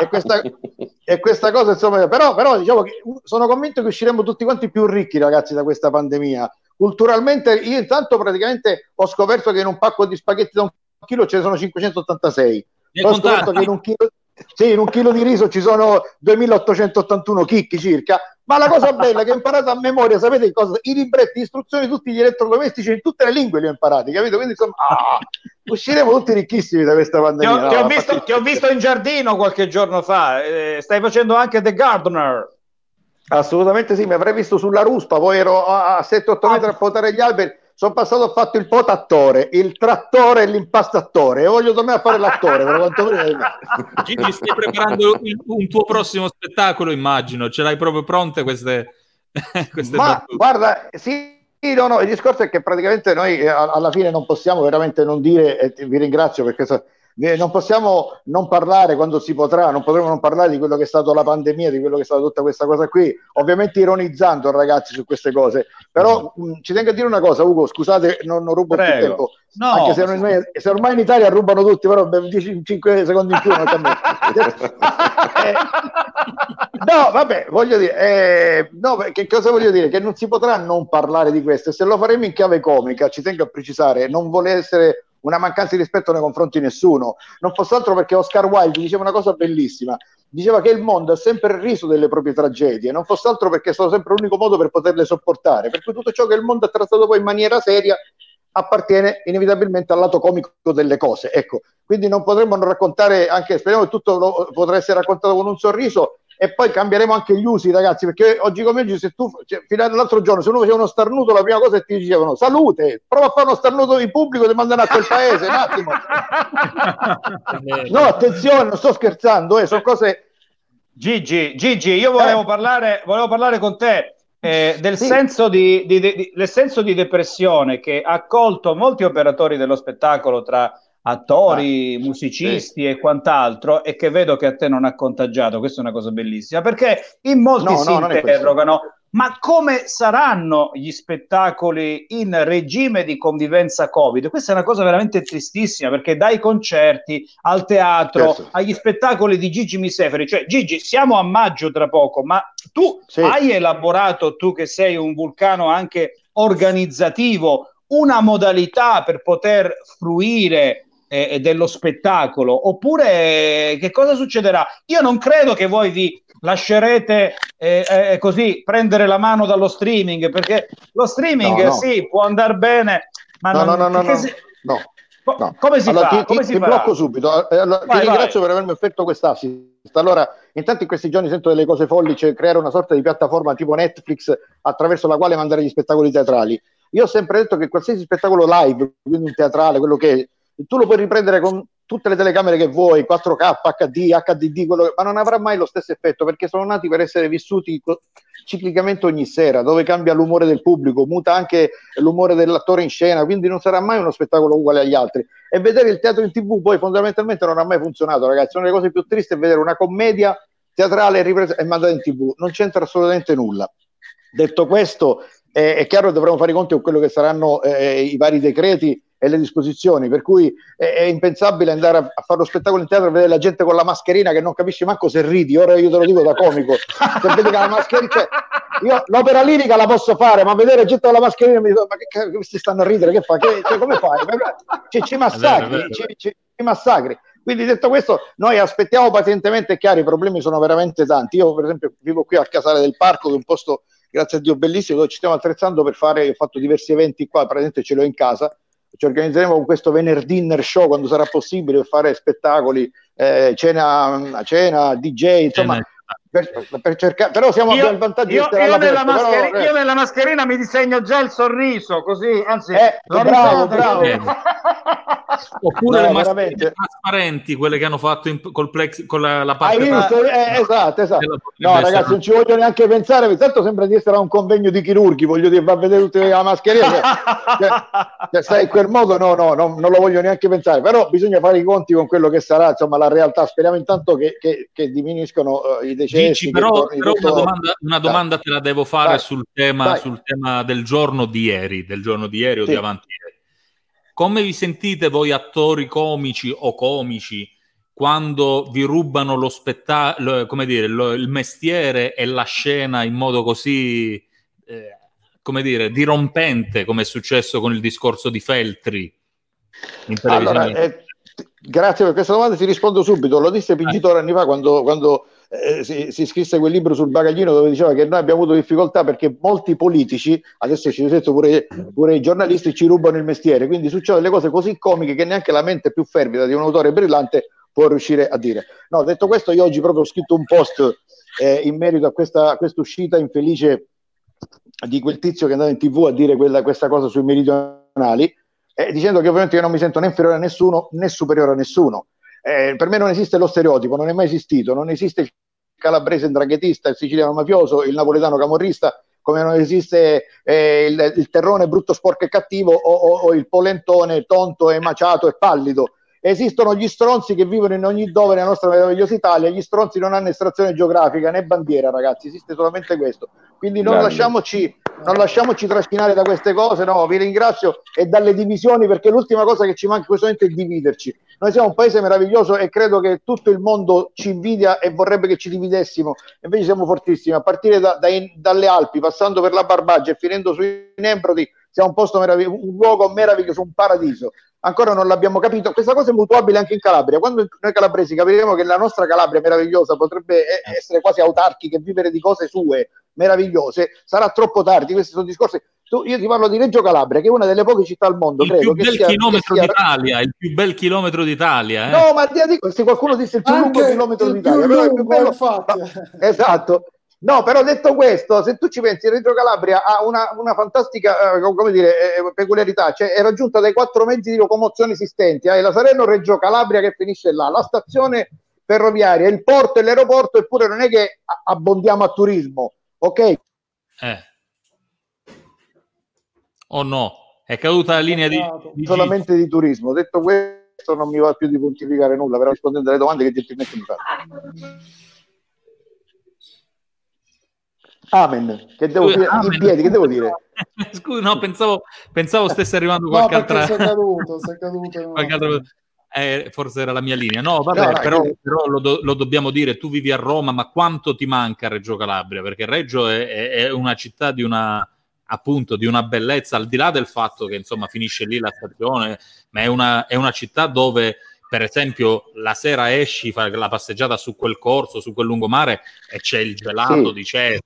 e, questa, e questa cosa, insomma, però, però diciamo che sono convinto che usciremo tutti quanti più ricchi, ragazzi, da questa pandemia. Culturalmente, io intanto praticamente ho scoperto che in un pacco di spaghetti da un chilo ce ne sono 586. Ho scoperto che in un chilo sì, in un chilo di riso ci sono 2881 chicchi circa, ma la cosa bella è che ho imparato a memoria, sapete cosa? I libretti, istruzioni, tutti gli elettrodomestici in tutte le lingue li ho imparati, capito? Quindi insomma, ah, usciremo tutti ricchissimi da questa pandemia. Ti ho, ti ho, visto, ti ho visto, in giardino qualche giorno fa, eh, stai facendo anche The Gardener. Assolutamente sì, mi avrei visto sulla ruspa, poi ero a 7-8 metri a potare gli alberi sono passato ho fatto il potattore, il trattore e l'impastatore e voglio tornare a fare l'attore. per quanto prima. Gigi, stai preparando il, un tuo prossimo spettacolo, immagino. Ce l'hai proprio pronte queste, queste Ma battute. guarda, sì, no, no, il discorso è che praticamente noi eh, alla fine non possiamo veramente non dire, e vi ringrazio perché non possiamo non parlare quando si potrà, non potremo non parlare di quello che è stato la pandemia, di quello che è stata tutta questa cosa qui, ovviamente ironizzando ragazzi su queste cose, però mh, mm, ci tengo a dire una cosa Ugo, scusate non, non rubo Prego. più tempo, no. anche se, ormai, se, ormai in Italia rubano tutti, però 10, 5 secondi in più non cambia. eh, no, vabbè, voglio dire, eh, no, che cosa voglio dire? Che non si potrà non parlare di questo, se lo faremo in chiave comica, ci tengo a precisare, non vuole essere una mancanza di rispetto nei confronti di nessuno. Non fosse altro perché Oscar Wilde diceva una cosa bellissima, diceva che il mondo ha sempre riso delle proprie tragedie, non fosse altro perché è stato sempre l'unico modo per poterle sopportare, perché tutto ciò che il mondo ha trattato poi in maniera seria appartiene inevitabilmente al lato comico delle cose. Ecco, quindi non potremmo non raccontare, anche speriamo che tutto lo, potrà essere raccontato con un sorriso e poi cambieremo anche gli usi, ragazzi, perché oggi come oggi, se tu, cioè, fino all'altro giorno, se uno faceva uno starnuto, la prima cosa che ti dicevano salute, prova a fare uno starnuto in pubblico, ti mandano a quel paese, un attimo. no, attenzione, non sto scherzando, eh, sono cose... Gigi, Gigi, io volevo, eh. parlare, volevo parlare con te eh, del, sì. senso di, di, di, del senso di depressione che ha colto molti operatori dello spettacolo tra attori, musicisti sì. e quant'altro e che vedo che a te non ha contagiato, questa è una cosa bellissima, perché in molti no, si no, interrogano ma come saranno gli spettacoli in regime di convivenza Covid? Questa è una cosa veramente tristissima perché dai concerti al teatro, certo. agli spettacoli di Gigi Miseferi, cioè Gigi, siamo a maggio tra poco, ma tu sì. hai elaborato, tu che sei un vulcano anche organizzativo, una modalità per poter fruire eh, dello spettacolo oppure che cosa succederà? Io non credo che voi vi lascerete eh, eh, così prendere la mano dallo streaming perché lo streaming no, no. sì può andare bene ma no, non, no, no, no, si... no, no. come si allora, fa? Ti, ti, si ti blocco subito eh, allora, vai, ti ringrazio vai. per avermi offerto quest'assist allora intanto in questi giorni sento delle cose folli cioè creare una sorta di piattaforma tipo Netflix attraverso la quale mandare gli spettacoli teatrali io ho sempre detto che qualsiasi spettacolo live quindi un teatrale quello che è tu lo puoi riprendere con tutte le telecamere che vuoi, 4K, HD, HDD, che... ma non avrà mai lo stesso effetto perché sono nati per essere vissuti ciclicamente ogni sera, dove cambia l'umore del pubblico, muta anche l'umore dell'attore in scena, quindi non sarà mai uno spettacolo uguale agli altri. E vedere il teatro in tv poi fondamentalmente non ha mai funzionato, ragazzi. Una delle cose più tristi è vedere una commedia teatrale ripresa e mandata in tv, non c'entra assolutamente nulla. Detto questo, eh, è chiaro che dovremo fare i conti con quello che saranno eh, i vari decreti e le disposizioni, per cui è, è impensabile andare a, a, fare lo spettacolo in teatro e vedere la gente con la mascherina che non capisci manco se ridi, ora io te lo dico da comico, se vedi che la mascherina, cioè, io l'opera lirica la posso fare, ma vedere gente con la mascherina mi dico, ma che, questi stanno a ridere, che fa? Che, cioè, come fai? Ci, ci massacri, ci, ci, ci massacri. Quindi detto questo, noi aspettiamo pazientemente, chiaro, i problemi sono veramente tanti. Io per esempio vivo qui a Casale del Parco, che è un posto, grazie a Dio, bellissimo, dove ci stiamo attrezzando per fare, ho fatto diversi eventi qua, praticamente ce l'ho in casa, ci organizzeremo con questo venerdì dinner show quando sarà possibile fare spettacoli, eh, cena, cena, DJ, insomma, per, per cercare, però siamo io, il vantaggio io, io, nella mascheri- però, eh. io, nella mascherina mi disegno già il sorriso, così, anzi, eh, bravo, bravo. Oppure no, le mascherine trasparenti, quelle che hanno fatto in, col plex, con la, la parte Hai visto? Eh, esatto, esatto. No, ragazzi, non ci voglio neanche pensare, tanto sembra di essere a un convegno di chirurghi, voglio dire, va a vedere tutte le mascherine. cioè, cioè, sai, in quel modo no, no, no, non lo voglio neanche pensare, però bisogna fare i conti con quello che sarà, insomma, la realtà. Speriamo intanto che, che, che diminiscono uh, i decessi Dici, però, però una domanda, una domanda te la devo fare sul tema, sul tema, del giorno di ieri, del giorno di ieri o sì. di avanti ieri. Come vi sentite voi attori comici o comici quando vi rubano lo spettacolo, come dire, lo, il mestiere e la scena in modo così, eh, come dire, dirompente, come è successo con il discorso di Feltri in televisione? Allora, eh, grazie per questa domanda, ti rispondo subito. Lo disse Pingitore anni fa quando, quando eh, si, si, scrisse quel libro sul bagaglino dove diceva che noi abbiamo avuto difficoltà perché molti politici, adesso ci detto pure, pure i giornalisti, ci rubano il mestiere, quindi succedono delle cose così comiche che neanche la mente più fervida di un autore brillante può riuscire a dire. No, detto questo, io oggi proprio ho scritto un post eh, in merito a questa uscita infelice di quel tizio che è andato in tv a dire quella, questa cosa sui meridionali, eh, dicendo che ovviamente io non mi sento né inferiore a nessuno né superiore a nessuno. Eh, per me non esiste lo stereotipo, non è mai esistito, non esiste il calabrese indraghetista, il siciliano mafioso, il napoletano camorrista, come non esiste eh, il, il, terrone brutto, sporco e cattivo o, o, o, il polentone tonto e maciato e pallido. Esistono gli stronzi che vivono in ogni dove nella nostra meravigliosa Italia, gli stronzi non hanno estrazione geografica né bandiera, ragazzi, esiste solamente questo. Quindi non lasciamoci, non lasciamoci trascinare da queste cose, no, vi ringrazio e dalle divisioni perché l'ultima cosa che ci manca in questo momento è dividerci. Noi siamo un paese meraviglioso e credo che tutto il mondo ci invidia e vorrebbe che ci dividessimo, invece siamo fortissimi, a partire da, da dalle Alpi, passando per la Barbagia e finendo sui Nembrodi, siamo un posto meraviglioso, un luogo meraviglioso, un paradiso ancora non l'abbiamo capito. Questa cosa è mutuabile anche in Calabria. Quando noi calabresi capiremo che la nostra Calabria meravigliosa potrebbe essere quasi autarchica e vivere di cose sue meravigliose, sarà troppo tardi. Questi sono discorsi. Tu, io ti parlo di Reggio Calabria, che è una delle poche città al mondo. Il credo, più bel sia, chilometro sia... d'Italia, il più bel chilometro d'Italia. Eh? No, ma dico, se qualcuno disse il più Anche lungo chilometro il d'Italia, però è più bello. infatti. Esatto. No, però detto questo, se tu ci pensi, Reggio Calabria ha una, una fantastica eh, come dire, eh, peculiarità, cioè è raggiunta dai quattro mezzi di locomozione esistenti, hai la Salerno-Reggio Calabria che finisce là, la stazione ferroviaria, il porto e l'aeroporto, eppure non è che abbondiamo a turismo, ok? Eh. O no? È caduta la linea di, di solamente di turismo. Detto questo, non mi va più di pontificare nulla, però rispondendo alle domande che gentilmente mi fate. Amen. Che devo Scusa, dire? amen. In piedi, che devo dire? Scusa, no, pensavo, pensavo stesse arrivando No, qualche perché altra... sei caduto, sei caduto. no. qualche altra- eh, forse era la mia linea. No, vabbè, No, no, però, che- però lo, do- lo dobbiamo dire, tu vivi a Roma, ma quanto ti manca Reggio Calabria? Perché Reggio è, è- è una città di una appunto di una bellezza, al di là del fatto che insomma finisce lì la stazione, ma è una, è una città dove per esempio la sera esci, fai la passeggiata su quel corso, su quel lungomare e c'è il gelato Sì. di Cesare.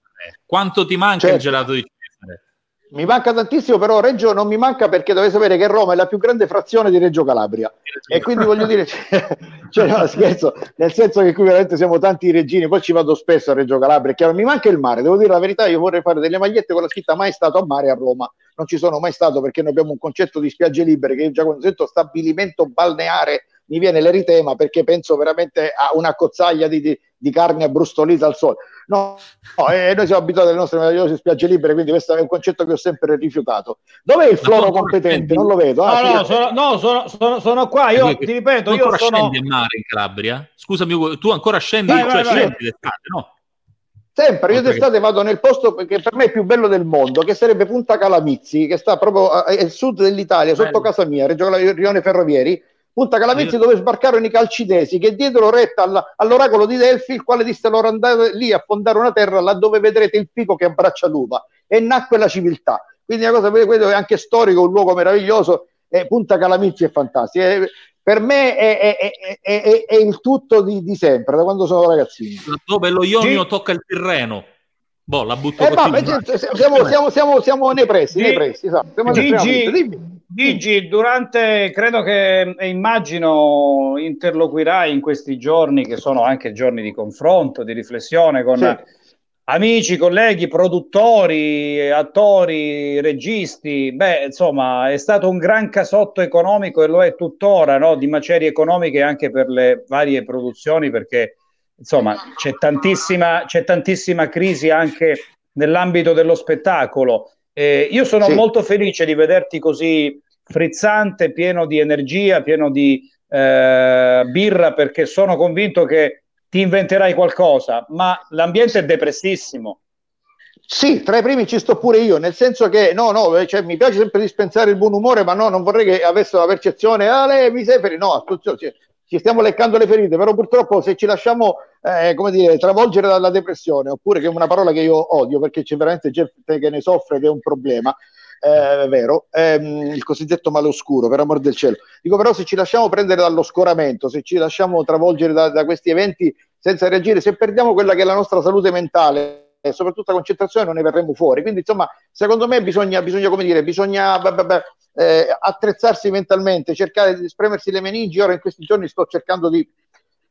Quanto ti manca il Certo. gelato di Cesare? Mi manca tantissimo, però Reggio non mi manca perché dovete sapere che Roma è la più grande frazione di Reggio Calabria. E quindi voglio dire, cioè, cioè, no, scherzo, nel senso che qui veramente siamo tanti regini, poi ci vado spesso a Reggio Calabria, chiaro, mi manca il mare, devo dire la verità, io vorrei fare delle magliette con la scritta mai stato a mare a Roma, non ci sono mai stato perché noi abbiamo un concetto di spiagge libere che io già quando sento stabilimento balneare mi viene l'eritema perché penso veramente a una cozzaglia di, di, di carne abbrustolita al sole. No, no eh, noi siamo abituati alle nostre meravigliose spiagge libere, quindi questo è un concetto che ho sempre rifiutato. Dov'è il floro competente? Non lo vedo. Ah, No, no, sono, no, sono, sono- sono qua. Io Perché ti ripeto, tu io ancora sono. scendi in mare in Calabria? Scusami, tu ancora scendi, Vai, cioè vai, vai. scendi d'estate, no? Sempre, io Ok. d'estate vado nel posto che per me è più bello del mondo, che sarebbe Punta Calamizzi, che sta proprio a, a sud dell'Italia, sotto Bello. casa mia, Reggio Rione Ferrovieri. Punta Calamizzi dove sbarcarono i calcidesi che diedero retta alla- all'oracolo di Delfi, il quale disse loro andate lì a fondare una terra là dove vedrete il pico che abbraccia l'uva e nacque la civiltà. Quindi una cosa, quello è anche storico, un luogo meraviglioso. E Punta Calamizzi è fantastica. E per me è, è- è- è- il tutto di, di sempre, da quando sono ragazzino. Dove lo Ionio Sì. tocca il Tirreno. Boh, la butto Eh, mare. cioè, siamo, siamo, siamo, siamo nei pressi, nei pressi, esatto. Gigi. Gigi, durante, credo che e immagino interloquirai in questi giorni, che sono anche giorni di confronto, di riflessione con Sì. amici, colleghi, produttori, attori, registi. Beh, insomma, è stato un gran casotto economico e lo è tuttora, no? Di macerie economiche anche per le varie produzioni, perché insomma c'è tantissima, c'è tantissima crisi anche nell'ambito dello spettacolo. Eh, io sono Sì. molto felice di vederti così frizzante, pieno di energia, pieno di eh, birra, perché sono convinto che ti inventerai qualcosa, ma l'ambiente è depressissimo. Sì, tra i primi ci sto pure io, nel senso che no, no, cioè, mi piace sempre dispensare il buon umore, ma no, non vorrei che avessero la percezione, ah, lei mi sei ferito. No, attenzione, ci, ci stiamo leccando le ferite, però purtroppo se ci lasciamo, eh, come dire, travolgere dalla depressione, oppure che è una parola che io odio perché c'è veramente gente che ne soffre ed è un problema, eh, è vero, ehm, il cosiddetto male oscuro, per amor del cielo. Dico però se ci lasciamo prendere dallo scoramento, se ci lasciamo travolgere da, da questi eventi senza reagire, se perdiamo quella che è la nostra salute mentale e soprattutto la concentrazione non ne verremo fuori. Quindi, insomma, secondo me bisogna, bisogna come dire, bisogna beh, beh, eh, attrezzarsi mentalmente, cercare di spremersi le meningi. Ora in questi giorni sto cercando di,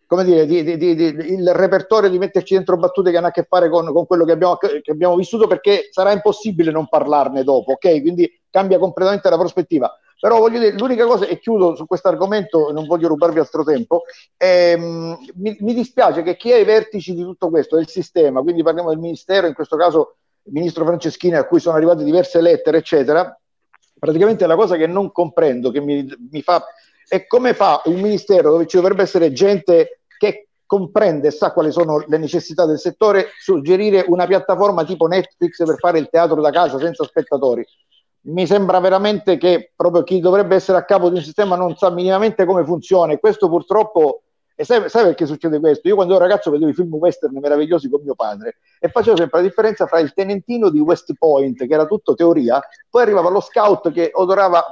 come dire, di, di- di- il repertorio di metterci dentro battute che hanno a che fare con, con quello che abbiamo, che abbiamo vissuto perché sarà impossibile non parlarne dopo, ok? Quindi cambia completamente la prospettiva. Però voglio dire, l'unica cosa, e chiudo su questo argomento, non voglio rubarvi altro tempo, ehm, mi, mi dispiace che chi è ai vertici di tutto questo, del sistema, quindi parliamo del Ministero, in questo caso il Ministro Franceschini, a cui sono arrivate diverse lettere, eccetera, praticamente la cosa che non comprendo, che mi, mi fa, è come fa un Ministero dove ci dovrebbe essere gente che comprende e sa quali sono le necessità del settore, suggerire una piattaforma tipo Netflix per fare il teatro da casa senza spettatori mi sembra veramente che proprio chi dovrebbe essere a capo di un sistema non sa minimamente come funziona e questo purtroppo e sai, sai perché succede questo? Io quando ero ragazzo vedevo i film western meravigliosi con mio padre e facevo sempre la differenza fra il tenentino di West Point, che era tutto teoria, poi arrivava lo scout che odorava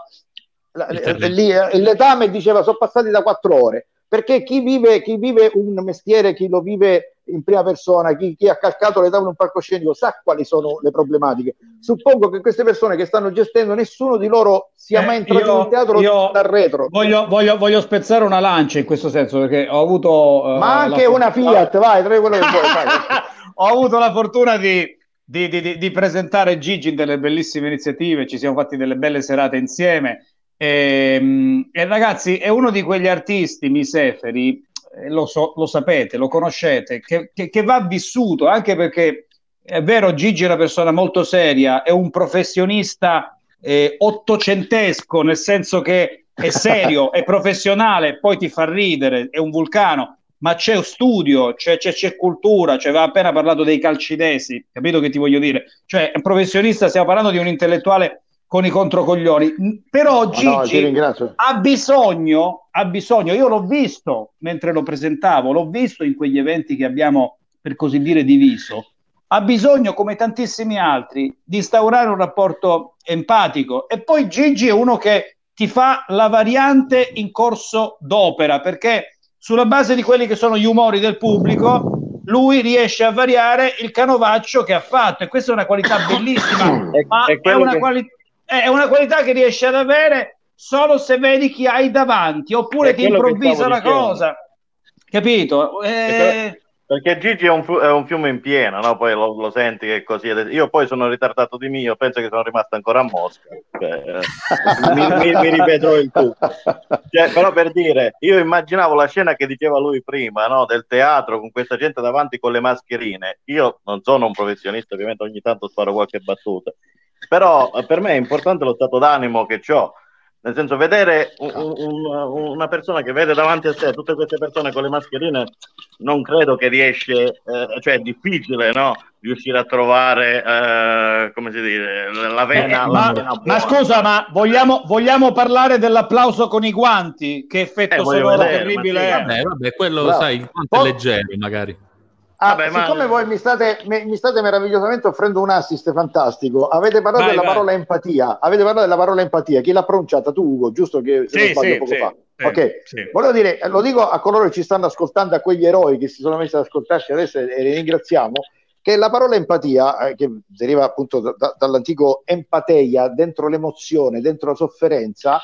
lì eh, l'etame diceva sono passati da quattro ore perché chi vive, chi vive un mestiere, chi lo vive in prima persona, chi, chi ha calcato le tavole in un palcoscenico sa quali sono le problematiche. Suppongo che queste persone che stanno gestendo, nessuno di loro sia eh, mai entrato io, in teatro io dal retro. Voglio, voglio, voglio, spezzare una lancia in questo senso perché ho avuto... Uh, Ma anche una Fiat, vai, tre quello che vuoi. ho avuto la fortuna di, di, di, di presentare Gigi in delle bellissime iniziative, ci siamo fatti delle belle serate insieme e, ehm, e ragazzi, è uno di quegli artisti, Miseferi, eh, lo, so, lo sapete, lo conoscete, che, che, che, va vissuto anche perché è vero, Gigi è una persona molto seria, è un professionista eh, ottocentesco, nel senso che è serio, è professionale, poi ti fa ridere, è un vulcano, ma c'è studio, c'è, c'è, c'è cultura, cioè aveva appena parlato dei calcidesi, capito che ti voglio dire? Cioè, è un professionista, stiamo parlando di un intellettuale con i controcoglioni. Però Gigi no, ha bisogno, ha bisogno, io l'ho visto mentre lo presentavo, l'ho visto in quegli eventi che abbiamo, per così dire, diviso, ha bisogno, come tantissimi altri, di instaurare un rapporto empatico. E poi Gigi è uno che ti fa la variante in corso d'opera, perché sulla base di quelli che sono gli umori del pubblico, lui riesce a variare il canovaccio che ha fatto e questa è una qualità bellissima, è, ma è, è una che... qualità è una qualità che riesci ad avere solo se vedi chi hai davanti, oppure ti improvvisa la cosa. Capito? Eh... Perché Gigi è un, è un, fiume in piena, no? poi lo, lo, senti che è così. Io poi sono ritardato di mio, penso che sono rimasto ancora a Mosca. Cioè, eh, mi, mi, mi, ripeto il tutto. Cioè, però per dire, io immaginavo la scena che diceva lui prima, no? del teatro con questa gente davanti con le mascherine. Io non sono un professionista, ovviamente ogni tanto sparo qualche battuta però eh, per me è importante lo stato d'animo che ho. Nel senso, vedere un, un, una persona che vede davanti a sé tutte queste persone con le mascherine, non credo che riesce, eh, cioè è difficile, no? Riuscire a trovare, eh, come si dice, la vena. Eh, ma, vena ma, scusa, ma vogliamo, vogliamo, parlare dell'applauso con i guanti? Che effetto eh, sonoro terribile è? Vabbè, vabbè, quello, Bravo. sai, il guanto è leggero, magari. Ah, Vabbè, siccome ma... voi mi state, mi state, meravigliosamente offrendo un assist fantastico, avete parlato vai, della vai. parola empatia. Avete parlato della parola empatia. Chi l'ha pronunciata? Tu, Ugo, giusto? Che se sì, non sbaglio sì, poco sì, fa. Sì, ok, sì. volevo dire, lo dico a coloro che ci stanno ascoltando, a quegli eroi che si sono messi ad ascoltarci adesso e, e li ringraziamo. Che la parola empatia, eh, che deriva appunto da, da, dall'antico empateia, dentro l'emozione, dentro la sofferenza,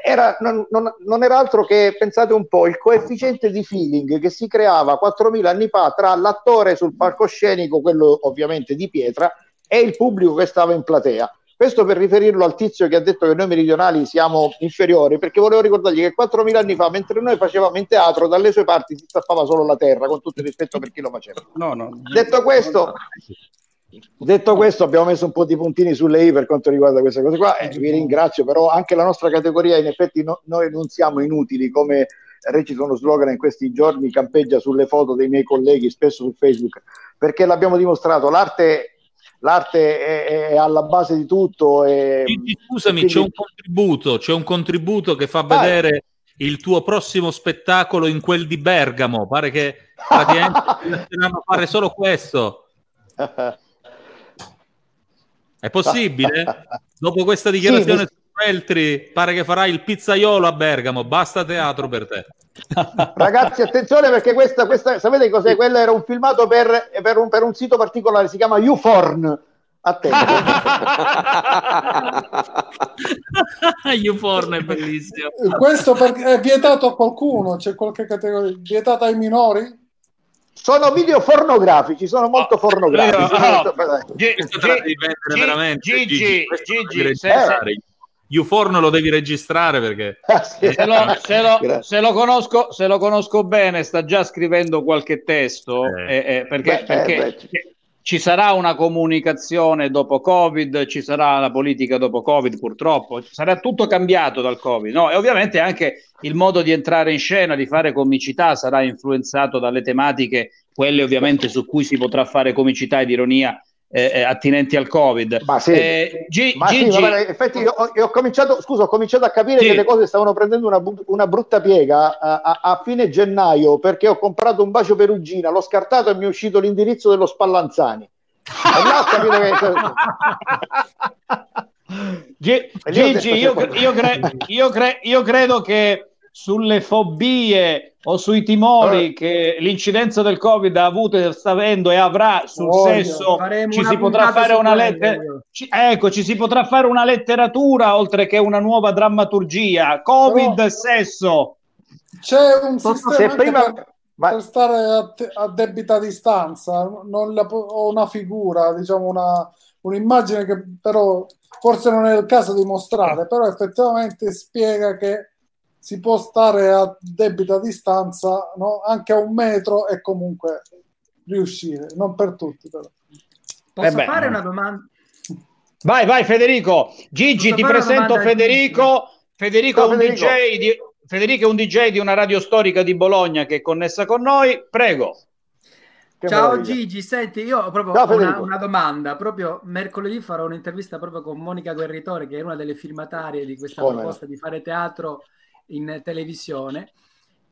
era, non, non, non, era altro che, pensate un po', il coefficiente di feeling che si creava 4.000 anni fa tra l'attore sul palcoscenico, quello ovviamente di pietra, e il pubblico che stava in platea. Questo per riferirlo al tizio che ha detto che noi meridionali siamo inferiori, perché volevo ricordargli che 4.000 anni fa, mentre noi facevamo in teatro, dalle sue parti si stappava solo la terra, con tutto il rispetto per chi lo faceva. No, no. Detto questo, Detto questo, abbiamo messo un po' di puntini sulle i per quanto riguarda queste cose qua e vi ringrazio, però anche la nostra categoria, in effetti no, noi non siamo inutili, come recita uno slogan in questi giorni, campeggia sulle foto dei miei colleghi, spesso su Facebook, perché l'abbiamo dimostrato, l'arte, l'arte è, è alla base di tutto. E, Scusami, quindi... c'è un contributo, c'è un contributo che fa vedere... Ah, il tuo prossimo spettacolo in quel di Bergamo. Pare che praticamente fare solo questo. È possibile? Dopo questa dichiarazione sì, su Feltri, pare che farai il pizzaiolo a Bergamo. Basta teatro per te. Ragazzi, attenzione perché questa, questa sapete cos'è? Quello era un filmato per, per, un, per un sito particolare, si chiama YouForn. Attento. YouForn è bellissimo. Questo è vietato a qualcuno? C'è qualche categoria vietata ai minori? Sono video pornografici, sono molto pornografici. Gigi, Gigi, Uforno lo devi registrare perché ah, sì. se, lo, se, lo, se, lo conosco, se lo conosco bene sta già scrivendo qualche testo eh. Eh, eh, perché, beh, perché beh, ci sarà una comunicazione dopo Covid, ci sarà la politica dopo Covid, purtroppo, sarà tutto cambiato dal Covid, no? E ovviamente anche il modo di entrare in scena, di fare comicità, sarà influenzato dalle tematiche, quelle ovviamente su cui si potrà fare comicità ed ironia eh, eh, attinenti al Covid. Ma sì, eh, G- ma Gigi... sì vabbè, in effetti io ho, io ho, cominciato, scusa, ho cominciato a capire sì. che le cose stavano prendendo una, una brutta piega a, a, a, fine gennaio perché ho comprato un bacio perugina, l'ho scartato e mi è uscito l'indirizzo dello Spallanzani. che... Gigi, io, io, cre- io, cre- io credo che sulle fobie o sui timori che l'incidenza del Covid ha avuto e sta avendo e avrà sul oh, sesso, ci si potrà fare una lettera. ecco, ci si potrà fare una letteratura oltre che una nuova drammaturgia. Covid Però, sesso. C'è un sistema prima... per, Ma... per, stare a, te- a, debita distanza, non la, ho una figura, diciamo una, un'immagine che però forse non è il caso di mostrare, però effettivamente spiega che si può stare a debita distanza no? anche a un metro e comunque riuscire, non per tutti però. Posso eh fare una domanda? Vai, vai Federico. Gigi, Posso ti presento Federico. Federico, Ciao, Federico. Di, Federico è un DJ di una radio storica di Bologna che è connessa con noi. Prego. Che Ciao meraviglia. Gigi, senti, io ho proprio Ciao, una, una, domanda. Proprio mercoledì farò un'intervista proprio con Monica Guerritore, che è una delle firmatarie di questa Come proposta no? di fare teatro in televisione.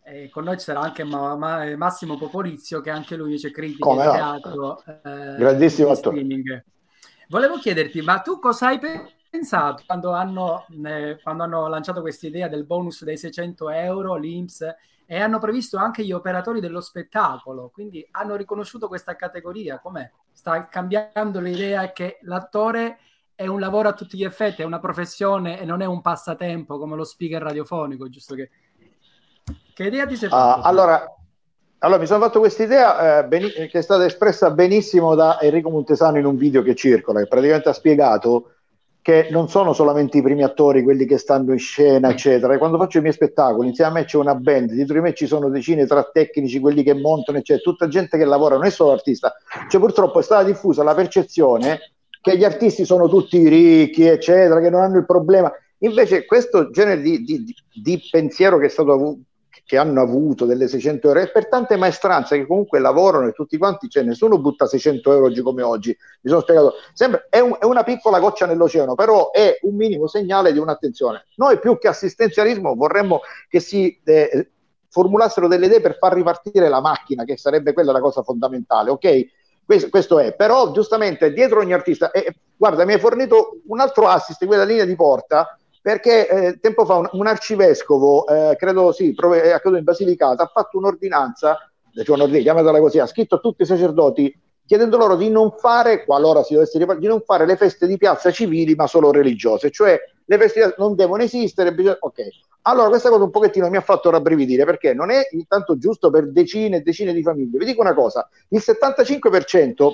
E con noi ci sarà anche Ma- Ma- Massimo Popolizio, che anche lui invece critica Come il teatro. Eh, Grandissimo attore. Volevo chiederti, ma tu cosa hai pensato quando hanno, eh, quando hanno lanciato questa idea del bonus dei 600 euro, l'Inps, e hanno previsto anche gli operatori dello spettacolo, quindi hanno riconosciuto questa categoria, com'è? Sta cambiando l'idea che l'attore è un lavoro a tutti gli effetti, è una professione e non è un passatempo come lo speaker radiofonico, giusto che... Che idea ti sei fatto? Uh, allora, allora, mi sono fatto questa idea eh, beni- che è stata espressa benissimo da Enrico Montesano in un video che circola, che praticamente ha spiegato che non sono solamente i primi attori, quelli che stanno in scena, eccetera. E quando faccio i miei spettacoli, insieme a me c'è una band, dietro di me ci sono decine tra tecnici, quelli che montano, eccetera, tutta gente che lavora, non è solo l'artista. Cioè, purtroppo è stata diffusa la percezione che gli artisti sono tutti ricchi, eccetera, che non hanno il problema. Invece questo genere di, di, di pensiero che, stato, che hanno avuto delle 600 euro è per tante maestranze che comunque lavorano e tutti quanti, cioè nessuno butta 600 euro oggi come oggi, mi sono spiegato, sempre, è, un, è una piccola goccia nell'oceano, però è un minimo segnale di un'attenzione. Noi più che assistenzialismo vorremmo che si... Eh, formulassero delle idee per far ripartire la macchina, che sarebbe quella la cosa fondamentale, ok? Questo, questo, è, però giustamente dietro ogni artista, eh, guarda, mi hai fornito un altro assist, quella linea di porta, perché eh, tempo fa un, un arcivescovo, eh, credo sì, è accaduto in Basilicata, ha fatto un'ordinanza, cioè un'ordinanza, chiamatela così, ha scritto a tutti i sacerdoti chiedendo loro di non fare, qualora si dovesse ripartire, di non fare le feste di piazza civili ma solo religiose, cioè le feste non devono esistere, bisogna... ok. Allora questa cosa un pochettino mi ha fatto rabbrividire perché non è intanto giusto per decine e decine di famiglie. Vi dico una cosa, il 75%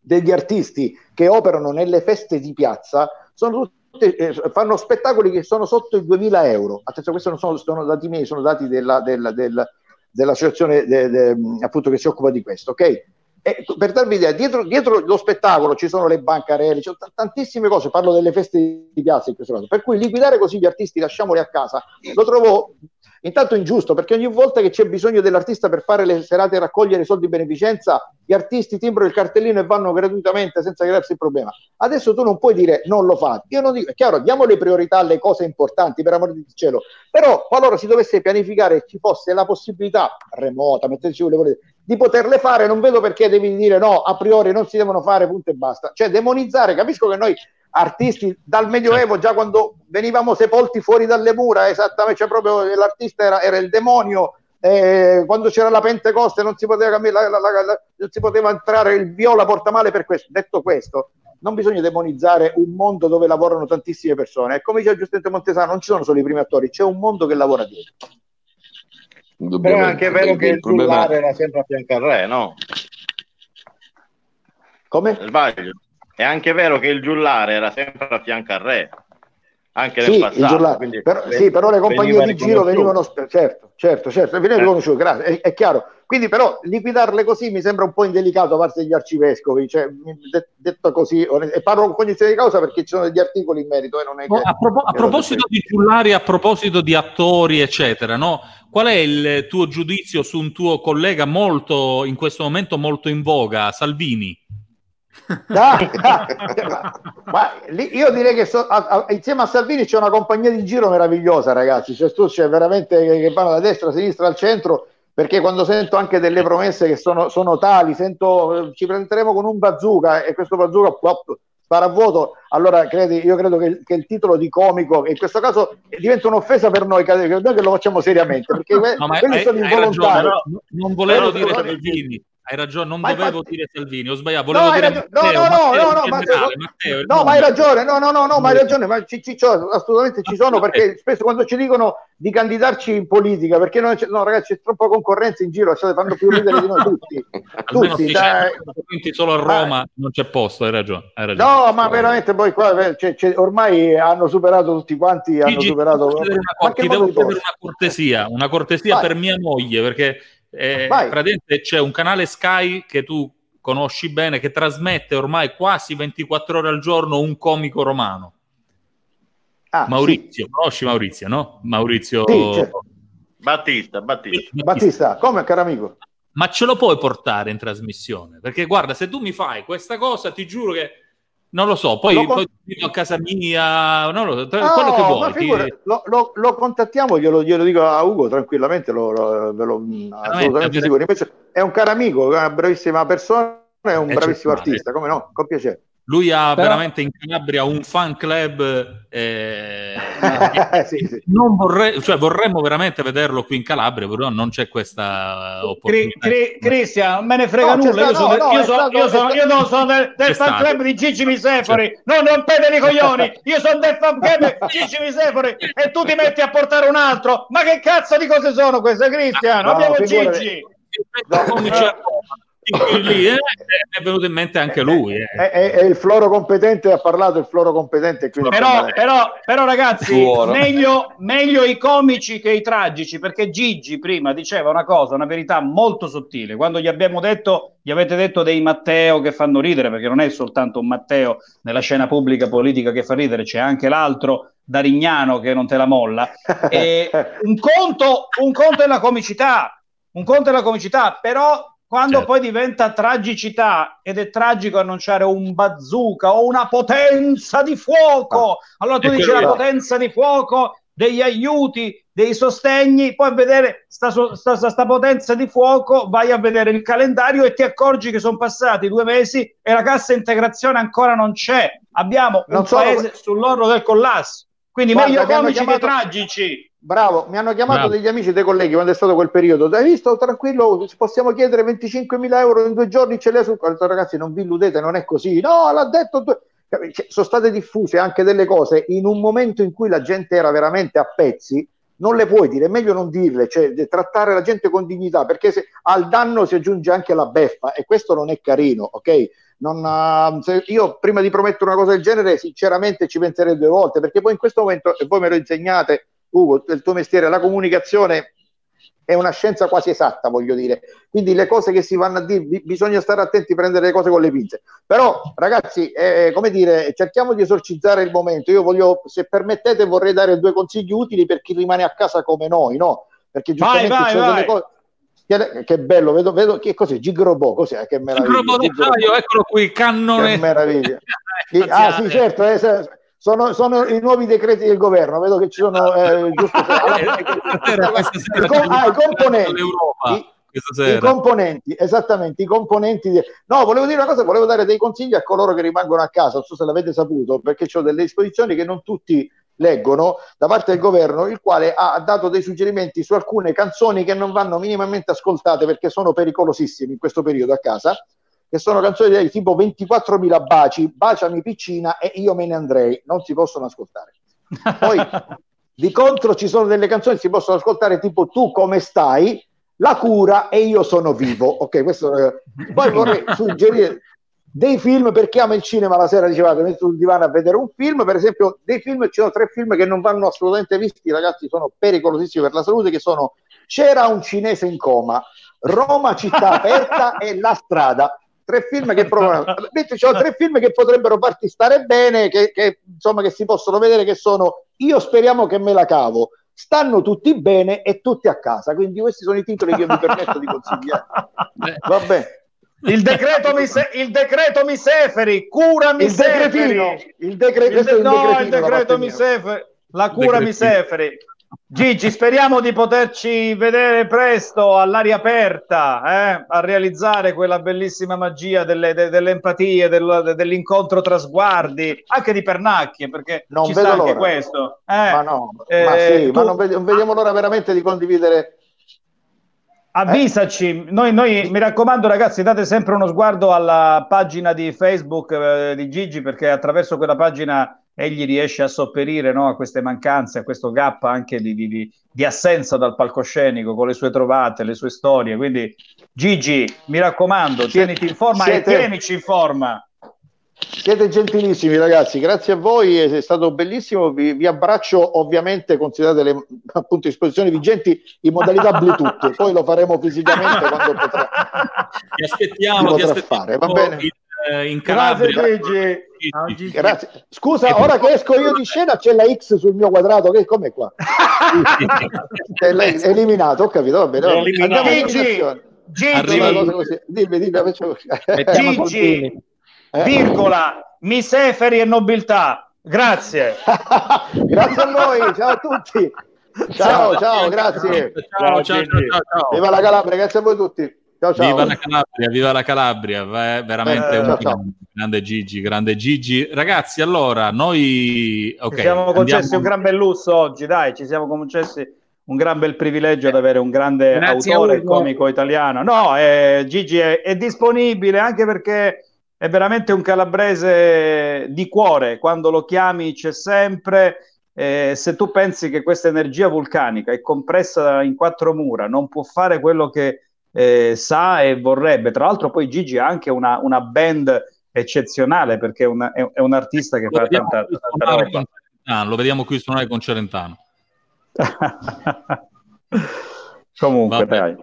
degli artisti che operano nelle feste di piazza sono tutti, eh, fanno spettacoli che sono sotto i 2000 euro. Attenzione, questi non sono, sono dati miei, sono dati della, della, della, dell'associazione de, de, appunto che si occupa di questo, ok? E per darvi idea, dietro, dietro, lo spettacolo ci sono le bancarelle, ci sono t- tantissime cose, parlo delle feste di piazza in questo caso, per cui liquidare così gli artisti, lasciamoli a casa, lo trovo intanto ingiusto perché ogni volta che c'è bisogno dell'artista per fare le serate e raccogliere soldi di beneficenza, gli artisti timbrano il cartellino e vanno gratuitamente senza crearsi il problema. Adesso tu non puoi dire non lo fate. Io non dico, è chiaro, diamo le priorità alle cose importanti, per amore di cielo, però qualora si dovesse pianificare e ci fosse la possibilità remota, metteteci le volete, di poterle fare, non vedo perché devi dire no, a priori non si devono fare, punto e basta. Cioè demonizzare, capisco che noi artisti dal Medioevo, già quando venivamo sepolti fuori dalle mura, esattamente, cioè proprio l'artista era, era il demonio, eh, quando c'era la Pentecoste non si poteva, la, la, la, non si poteva entrare il viola portamale per questo. Detto questo, non bisogna demonizzare un mondo dove lavorano tantissime persone. E come dice giustamente Montesano, non ci sono solo i primi attori, c'è un mondo che lavora dietro. Però è anche vero che il giullare era sempre a fianco al re, no? Come? Sbaglio. È anche vero che il giullare era sempre a fianco al re, anche nel sì, passato. Quindi, però, sì, però le compagnie di giro venivano, certo, certo, certo, venivano eh. riconosciute, grazie, è, è, chiaro. Quindi però liquidarle così mi sembra un po' indelicato da parte degli arcivescovi, cioè, de- detto così, e parlo con cognizione di causa perché ci sono degli articoli in merito. Eh, non è che, a, pro- a proposito di giullari, a proposito di attori, eccetera, no? qual è il tuo giudizio su un tuo collega molto, in questo momento molto in voga, Salvini? Ah, ma lì, io direi che so, a, a, insieme a Salvini c'è una compagnia di giro meravigliosa, ragazzi. Cioè, tu c'è veramente che, che vanno da destra, a sinistra, al centro. Perché quando sento anche delle promesse che sono, sono tali, sento ci prenderemo con un bazooka e questo bazooka pop, spara a vuoto, allora credi, io credo che, che, il titolo di comico in questo caso diventa un'offesa per noi, che noi che lo facciamo seriamente, perché no, quelli hai, sono involontari. Ragione, non volevo dire Salvini hai ragione, non ma dovevo infatti... dire Salvini, ho sbagliato, volevo no, dire Matteo, no, no, no, Matteo, no, no, Matteo, Matteo, no, ma hai ragione, no, no, no, no, ma hai ragione, ma ci, ci, assolutamente ci sono perché spesso quando ci dicono di candidarci in politica, perché no, no ragazzi, c'è troppa concorrenza in giro, state fanno più ridere di noi tutti, tutti, dai. solo a Roma ma... non c'è posto, hai ragione, hai ragione. No, ma veramente poi qua c'è, c'è, ormai hanno superato tutti quanti, Gigi, hanno superato... Una, ti devo chiedere una cortesia, una cortesia Vai. per mia moglie, perché eh, praticamente c'è un canale Sky che tu conosci bene che trasmette ormai quasi 24 ore al giorno un comico romano. Ah, Maurizio, sì. conosci Maurizio, no? Maurizio sì, certo. Battista, Battista. Battista, come caro amico? Ma ce lo puoi portare in trasmissione? Perché guarda, se tu mi fai questa cosa, ti giuro che non lo so, poi, lo poi a casa mia, non lo so, tra, no, quello che vuoi. Figura, ti... lo, lo, lo, contattiamo, glielo, glielo, dico a Ugo tranquillamente, lo, lo, assolutamente sicuro. Invece è un caro amico, una bravissima persona, è un eh, bravissimo artista, come no, con piacere. Lui ha Però... veramente in Calabria un fan club. Eh, sì, sì. Non vorrei, cioè, vorremmo veramente vederlo qui in Calabria, però non c'è questa opportunità. Cristian, non me ne frega no, nulla. Io, sono, no, io, sono, io, sono, io non sono del, del fan stato. club di Gigi Misefori. C'è. No, non pede i coglioni. Io sono del fan club di Gigi Misefori e tu ti metti a portare un altro. Ma che cazzo di cose sono queste, Cristian? No, Abbiamo Gigi. No, lì eh, è venuto in mente anche lui. Eh. È, è, è, il floro competente, ha parlato il floro competente. Però, però, però, ragazzi, meglio, meglio, i comici che i tragici, perché Gigi prima diceva una cosa, una verità molto sottile. Quando gli abbiamo detto, gli avete detto dei Matteo che fanno ridere, perché non è soltanto un Matteo nella scena pubblica politica che fa ridere, c'è anche l'altro Darignano che non te la molla. E un, conto, un conto è la comicità, un conto è la comicità, però quando certo. poi diventa tragicità ed è tragico annunciare un bazooka o una potenza di fuoco, ah. allora tu dici la potenza di fuoco degli aiuti, dei sostegni, poi a vedere sta, sta, sta, potenza di fuoco, vai a vedere il calendario e ti accorgi che sono passati due mesi e la cassa integrazione ancora non c'è. Abbiamo non un paese sull'orlo del collasso. Quindi Guarda, meglio comici chiamato... che tragici. Bravo, mi hanno chiamato Bravo. degli amici dei colleghi quando è stato quel periodo. Hai visto? Tranquillo, possiamo chiedere 25.000 euro in due giorni. Ce le su. Ho detto, ragazzi, non vi illudete, non è così. No, l'ha detto. Cioè, sono state diffuse anche delle cose in un momento in cui la gente era veramente a pezzi. Non le puoi dire, è meglio non dirle, cioè trattare la gente con dignità, perché se, al danno si aggiunge anche la beffa e questo non è carino, ok? Non, uh, io prima di promettere una cosa del genere, sinceramente ci penserei due volte, perché poi in questo momento, e voi me lo insegnate, Ugo, il tuo mestiere, la comunicazione è una scienza quasi esatta, voglio dire. Quindi le cose che si vanno a dire, bisogna stare attenti a prendere le cose con le pinze. Però, ragazzi, eh, come dire, cerchiamo di esorcizzare il momento. Io voglio, se permettete, vorrei dare due consigli utili per chi rimane a casa come noi, no? Perché giustamente vai, vai, vai. delle cose che bello, vedo, vedo che cos'è? Gigrobo, cos'è? Che meraviglia. Gigrobo, eccolo qui, cannone. Che meraviglia. ah, sì, certo, eh, sono, sono, i nuovi decreti del governo, vedo che ci sono eh, giusto. I, com- ah, i componenti. I, I, componenti, esattamente, i componenti. Di... No, volevo dire una cosa, volevo dare dei consigli a coloro che rimangono a casa, non so se l'avete saputo, perché ho delle disposizioni che non tutti leggono da parte del governo, il quale ha dato dei suggerimenti su alcune canzoni che non vanno minimamente ascoltate perché sono pericolosissime in questo periodo a casa che sono canzoni di tipo 24.000 baci, baciami piccina e io me ne andrei, non si possono ascoltare. Poi di contro ci sono delle canzoni che si possono ascoltare tipo tu come stai, la cura e io sono vivo. Ok, questo eh. poi vorrei suggerire dei film per chi ama il cinema la sera diceva che metto sul divano a vedere un film per esempio dei film ci sono tre film che non vanno assolutamente visti ragazzi sono pericolosissimi per la salute che sono c'era un cinese in coma Roma città aperta e La strada tre film che provano. Sono tre film che potrebbero farti stare bene, che, che, insomma che si possono vedere che sono Io speriamo che me la cavo. Stanno tutti bene e tutti a casa. Quindi questi sono i titoli che io mi permetto di consigliare. Vabbè. Il decreto, mise- il decreto Miseferi, cura Miseferi. Il decretino. Il, decre- il, de- no, il decreto Miseferi. La cura Miseferi. Gigi, speriamo di poterci vedere presto all'aria aperta, eh? a realizzare quella bellissima magia delle, de, delle empatie, del, dell'incontro tra sguardi, anche di pernacchie, perché non ci sta anche questo. Eh, ma no, eh, ma, sì, tu... ma non, ved- non vediamo l'ora veramente di condividere Avvisaci, noi, noi, mi raccomando ragazzi date sempre uno sguardo alla pagina di Facebook eh, di Gigi perché attraverso quella pagina egli riesce a sopperire no, a queste mancanze, a questo gap anche di, di, di, assenza dal palcoscenico con le sue trovate, le sue storie. Quindi Gigi, mi raccomando, tieniti in forma siete, e tienici in forma. Siete gentilissimi ragazzi, grazie a voi, è stato bellissimo. Vi, vi abbraccio, ovviamente, considerate le appunto, esposizioni vigenti in modalità Bluetooth, poi lo faremo fisicamente quando potrà. Ti aspettiamo, ti aspettiamo fare, va bene. In, eh, in Calabria. Grazie, Gigi. Grazie. Scusa, ora che esco io di scena c'è la X sul mio quadrato, che com'è qua? è eliminato, ho capito, va bene. Gigi, Gigi, dimmi, dimmi, Gigi, eh. virgola, miseferi e nobiltà. Grazie. grazie a voi, ciao a tutti. Ciao, ciao, ciao grazie. Ciao, ciao, ciao, ciao, Viva la Calabria, grazie a voi tutti. Ciao, ciao. Viva la Calabria, viva la Calabria, veramente eh, un ciao, grande Gigi, grande Gigi. Ragazzi, allora, noi okay, ci siamo concessi andiamo... un gran bel lusso oggi, dai, ci siamo concessi un gran bel privilegio di avere un grande Grazie autore comico italiano. No, eh, Gigi è, è disponibile anche perché è veramente un calabrese di cuore, quando lo chiami c'è sempre. Eh, se tu pensi che questa energia vulcanica è compressa in quattro mura, non può fare quello che eh, sa e vorrebbe. Tra l'altro, poi Gigi ha anche una, una band eccezionale perché è, una, è, è un artista che lo fa tanta, tanta roba. Lo vediamo qui suonare con Celentano. Comunque, Vabbè. dai.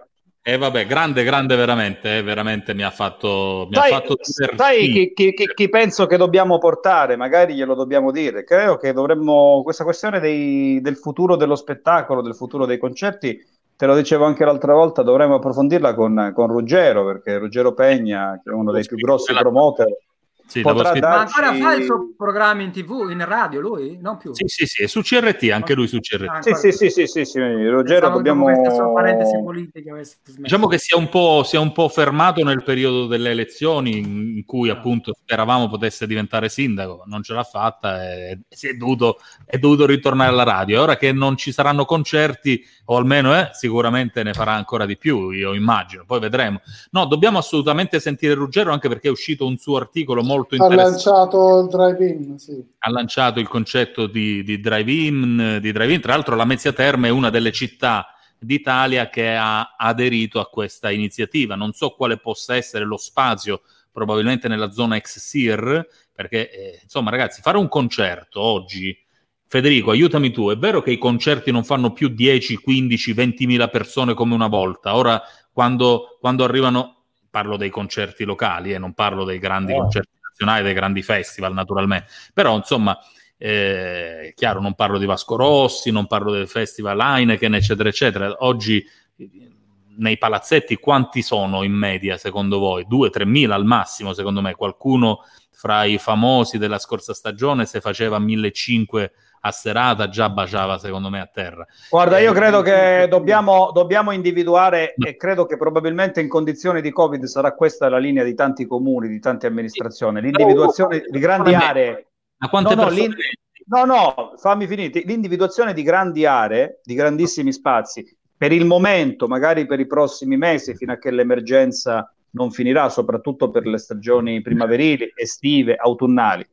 E eh, vabbè, grande, grande veramente, eh, veramente mi ha fatto... Mi sai, ha fatto sai chi, chi, chi, chi, penso che dobbiamo portare, magari glielo dobbiamo dire, credo che dovremmo, questa questione dei, del futuro dello spettacolo, del futuro dei concerti, te lo dicevo anche l'altra volta, dovremmo approfondirla con, con Ruggero, perché Ruggero Pegna, che è uno dei più grossi promoter sì, potrà darci... Ma ancora fa il suo programma in tv, in radio lui? Non più? Sì, sì, sì, è su CRT, anche lui su CRT. Ah, sì, sì, sì, sì, sì, sì, Ruggero, dobbiamo... Diciamo che sia un, po', sia un po' fermato nel periodo delle elezioni in cui appunto speravamo potesse diventare sindaco, non ce l'ha fatta e si è dovuto, è dovuto ritornare alla radio. Ora che non ci saranno concerti, o almeno eh, sicuramente ne farà ancora di più, io immagino, poi vedremo. No, dobbiamo assolutamente sentire Ruggero anche perché è uscito un suo articolo molto molto interessante. Ha lanciato il drive-in, sì. Ha lanciato il concetto di, di drive-in, di drive-in. Tra l'altro la Mezzia Terme è una delle città d'Italia che ha aderito a questa iniziativa. Non so quale possa essere lo spazio, probabilmente nella zona ex SIR, perché eh, insomma ragazzi, fare un concerto oggi... Federico, aiutami tu, è vero che i concerti non fanno più 10, 15, 20 mila persone come una volta? Ora, quando, quando arrivano, parlo dei concerti locali e eh, non parlo dei grandi oh. concerti nazionali, dei grandi festival naturalmente, però insomma eh, chiaro non parlo di Vasco Rossi, non parlo del festival Heineken eccetera eccetera, oggi nei palazzetti quanti sono in media secondo voi? 2-3 mila al massimo secondo me, qualcuno fra i famosi della scorsa stagione se faceva 1500 a serata già baciava secondo me a terra. Guarda, io eh, credo che dobbiamo, dobbiamo individuare no. e credo che probabilmente in condizioni di Covid sarà questa la linea di tanti comuni, di tante amministrazioni, l'individuazione di grandi aree. Ma quante no, persone... No, no, fammi finire. L'individuazione di grandi aree, di grandissimi spazi, per il momento, magari per i prossimi mesi, fino a che l'emergenza non finirà, soprattutto per le stagioni primaverili, estive, autunnali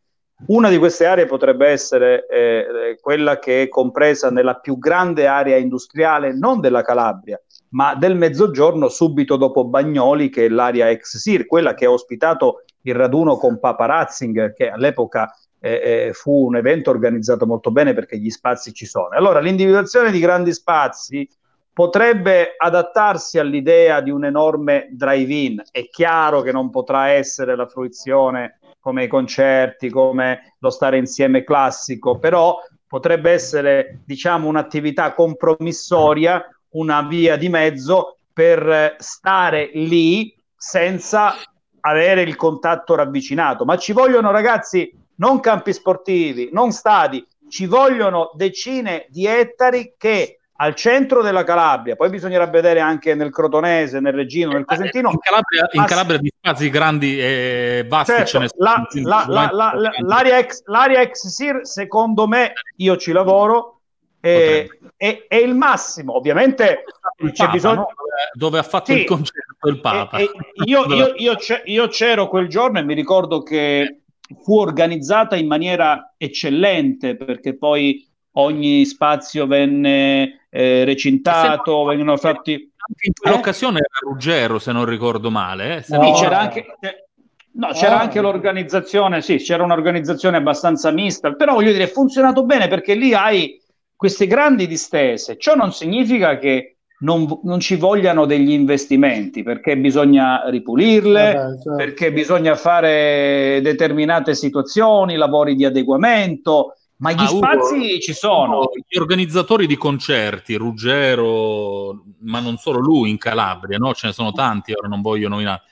una di queste aree potrebbe essere eh, quella che è compresa nella più grande area industriale non della Calabria, ma del Mezzogiorno subito dopo Bagnoli, che è l'area ex SIR, quella che ha ospitato il raduno con Papa Ratzing, che all'epoca eh, eh, fu un evento organizzato molto bene perché gli spazi ci sono. Allora, l'individuazione di grandi spazi potrebbe adattarsi all'idea di un enorme drive-in. È chiaro che non potrà essere la fruizione come i concerti, come lo stare insieme classico, però potrebbe essere, diciamo, un'attività compromissoria, una via di mezzo per stare lì senza avere il contatto ravvicinato. Ma ci vogliono ragazzi non campi sportivi, non stadi, ci vogliono decine di ettari che al centro della Calabria, poi bisognerà vedere anche nel Crotonese, nel Reggino, nel Cosentino. In Calabria, in Calabria di spazi grandi e vasti certo, ce ne sono. La, la, la, l'area, ex, l'area ex SIR, secondo me, io ci lavoro, è, è, è il massimo. Ovviamente il c'è Papa, bisogno... No? Dove ha fatto sì, il concerto il Papa. E, e io, io, io, io c'ero quel giorno e mi ricordo che fu organizzata in maniera eccellente perché poi ogni spazio venne eh, recintato, vengono fatti... Anche in quell'occasione eh? era Ruggero, se non ricordo male. Eh? Se no, no, c'era anche... No, c'era anche l'organizzazione, sì, c'era un'organizzazione abbastanza mista, però voglio dire, è funzionato bene perché lì hai queste grandi distese. Ciò non significa che non, non ci vogliano degli investimenti, perché bisogna ripulirle, eh beh, certo. perché bisogna fare determinate situazioni, lavori di adeguamento, ma gli ah, spazi Ugo, ci sono. Gli organizzatori di concerti, Ruggero, ma non solo lui in Calabria, no? ce ne sono tanti, ora non voglio nominare.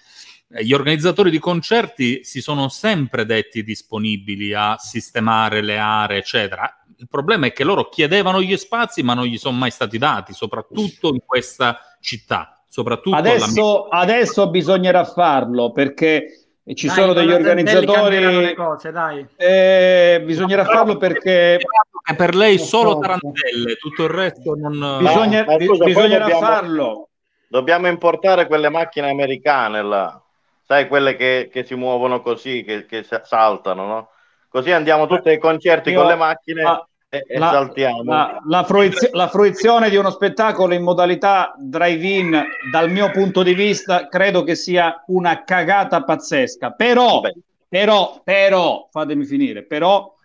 Eh, gli organizzatori di concerti si sono sempre detti disponibili a sistemare le aree, eccetera. Il problema è che loro chiedevano gli spazi, ma non gli sono mai stati dati, soprattutto in questa città. Soprattutto adesso, adesso bisognerà farlo perché e ci dai, sono degli organizzatori cose, eh, bisognerà farlo perché è per lei solo tarantelle tutto il resto non Bisogna, no, scusa, bisognerà dobbiamo, farlo. Dobbiamo importare quelle macchine americane là. Sai quelle che, che si muovono così che, che saltano no? così andiamo tutti ai concerti Io, con le macchine. ah, e, e la, saltiamo. La, la, fruizio, la, fruizione di uno spettacolo in modalità drive-in, dal mio punto di vista, credo che sia una cagata pazzesca. Però, Beh. però, però, fatemi finire, però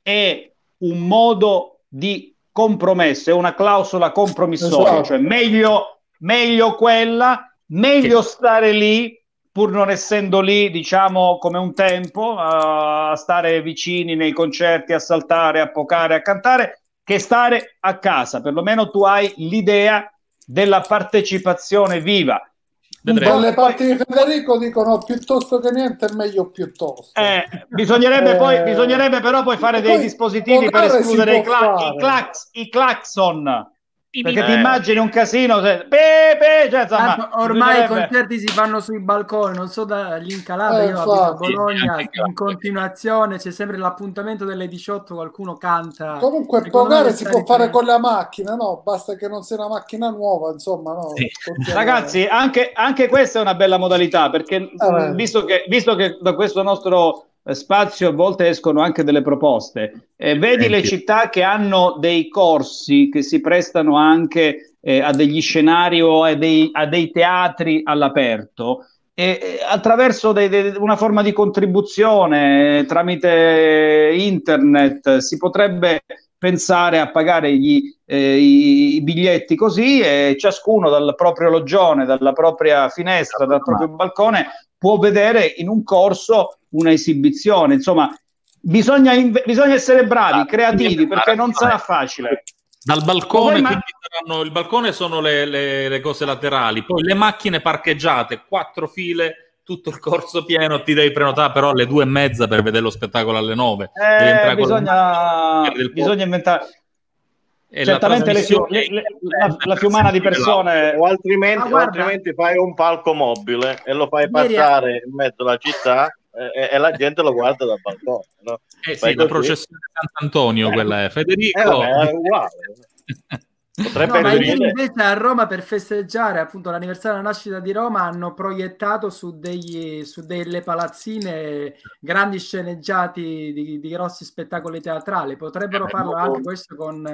è un modo di compromesso, è una clausola compromissoria, esatto. cioè meglio, meglio quella, meglio sì. stare lì pur non essendo lì, diciamo, come un tempo, a stare vicini nei concerti, a saltare, a pocare, a cantare, che stare a casa. Perlomeno tu hai l'idea della partecipazione viva. Dalle parti di Federico dicono piuttosto che niente è meglio piuttosto. Eh, bisognerebbe, eh, poi, bisognerebbe però poi fare dei dispositivi per escludere i, cla- i, clax- i clacson perché ti immagini un casino, se... pe, pe, cioè, insomma, ormai i concerti si fanno sui balconi, non so da lì in Calabria, eh, io abito a Bologna, in continuazione c'è sempre l'appuntamento delle 18, qualcuno canta. Comunque pagare si può fare con la macchina, no? Basta che non sia una macchina nuova, insomma, no? Sì. Ragazzi, anche, anche, questa è una bella modalità, perché eh, visto, che, visto che da questo nostro spazio a volte escono anche delle proposte. Eh, vedi le città che hanno dei corsi che si prestano anche eh, a degli scenari o a dei, a dei teatri all'aperto. E, attraverso de, de, una forma di contribuzione tramite internet si potrebbe pensare a pagare gli, eh, i, i, biglietti così e ciascuno dal proprio loggione, dalla propria finestra, dal proprio balcone può vedere in un corso una esibizione. Insomma, bisogna, inve- bisogna essere bravi, ah, creativi, perché non sarà facile. Dal balcone, ma... saranno, il balcone sono le, le, le, cose laterali, poi le macchine parcheggiate, quattro file, tutto il corso pieno, ti devi prenotare però alle due e mezza per vedere lo spettacolo alle nove. Eh, bisogna, bisogna inventare certamente le fiu- le, le, la, la, fiumana di persone o altrimenti, o altrimenti fai un palco mobile e lo fai passare in mezzo alla città e, e, la gente lo guarda dal balcone no? eh sì, la processione di Sant'Antonio eh, quella è. Federico. eh, vabbè, è uguale. Potrebbe no, invece a Roma per festeggiare appunto l'anniversario della nascita di Roma hanno proiettato su, degli, su delle palazzine grandi sceneggiati di, di grossi spettacoli teatrali. Potrebbero eh, farlo anche questo con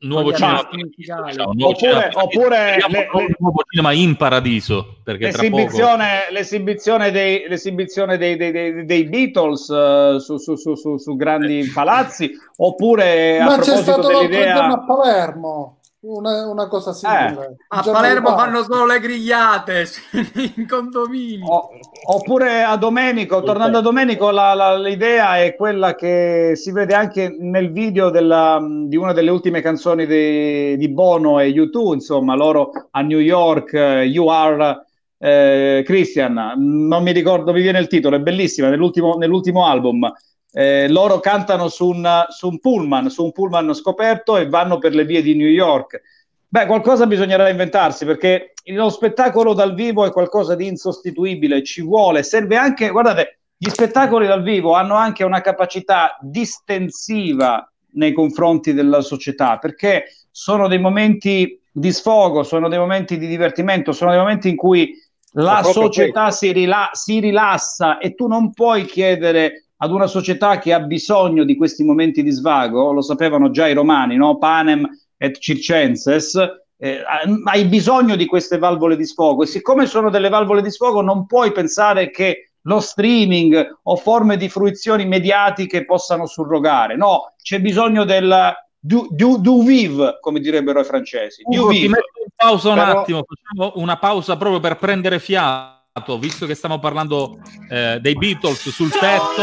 nuovo cinema, diciamo, nuovo oppure, cinema, oppure le, le, nuovo cinema in paradiso perché l'esibizione, l'esibizione, dei, l'esibizione dei, dei, dei, dei Beatles uh, su, su, su, su, grandi palazzi oppure ma a c'è stato dell'idea a Palermo una, una cosa simile. Eh, a Palermo fa. fanno solo le grigliate in condominio. Oppure a Domenico, tornando a Domenico, la, la, l'idea è quella che si vede anche nel video della, di una delle ultime canzoni di, di Bono e U2, insomma, loro a New York, uh, You Are... Eh, Christian, non mi ricordo, mi viene il titolo, è bellissima, nell'ultimo, nell'ultimo album eh, loro cantano su un, su un pullman, su un pullman scoperto e vanno per le vie di New York. Beh, qualcosa bisognerà inventarsi perché lo spettacolo dal vivo è qualcosa di insostituibile, ci vuole, serve anche, guardate, gli spettacoli dal vivo hanno anche una capacità distensiva nei confronti della società perché sono dei momenti di sfogo, sono dei momenti di divertimento, sono dei momenti in cui la società si, rila- si rilassa e tu non puoi chiedere ad una società che ha bisogno di questi momenti di svago, lo sapevano già i romani, no? Panem et circenses, eh, hai bisogno di queste valvole di sfogo e siccome sono delle valvole di sfogo non puoi pensare che lo streaming o forme di fruizioni mediatiche possano surrogare, no, c'è bisogno del du, du, du vive, come direbbero i francesi. Ugo, ti metto in pausa un Però... attimo, facciamo una pausa proprio per prendere fiato visto che stiamo parlando eh, dei Beatles sul tetto,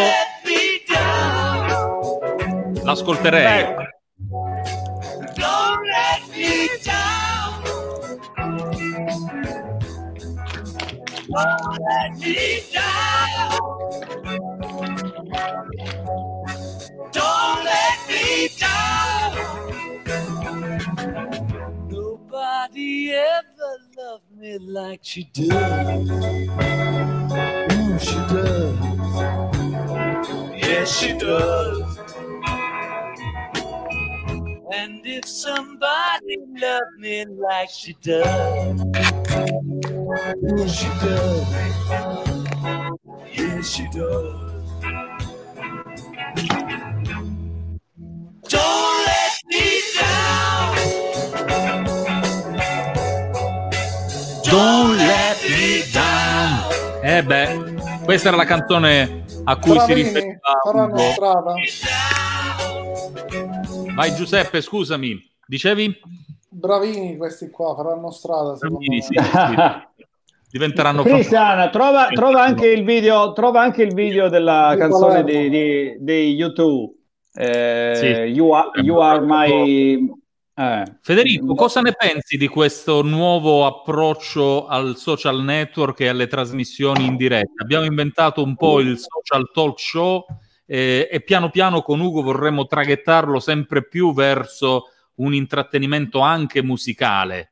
l'ascolterei. Nobody ever me like she does. Oh, she does. Yes, she does. And if somebody loved me like she does, oh, she does. Yes, she does. Don't let Let me down. Eh beh, questa era la canzone a cui Bravini, si riferiva. Faranno strada. Vai Giuseppe, scusami, dicevi? Bravini questi qua, faranno strada. Bravini, sì, sì. Diventeranno Cristiana, trova, trova, anche il video, trova anche il video della canzone di, di, di YouTube. Eh, sì. you, are, you are my eh. Federico, cosa ne pensi di questo nuovo approccio al social network e alle trasmissioni in diretta? Abbiamo inventato un po' il social talk show eh, e piano piano con Ugo vorremmo traghettarlo sempre più verso un intrattenimento anche musicale.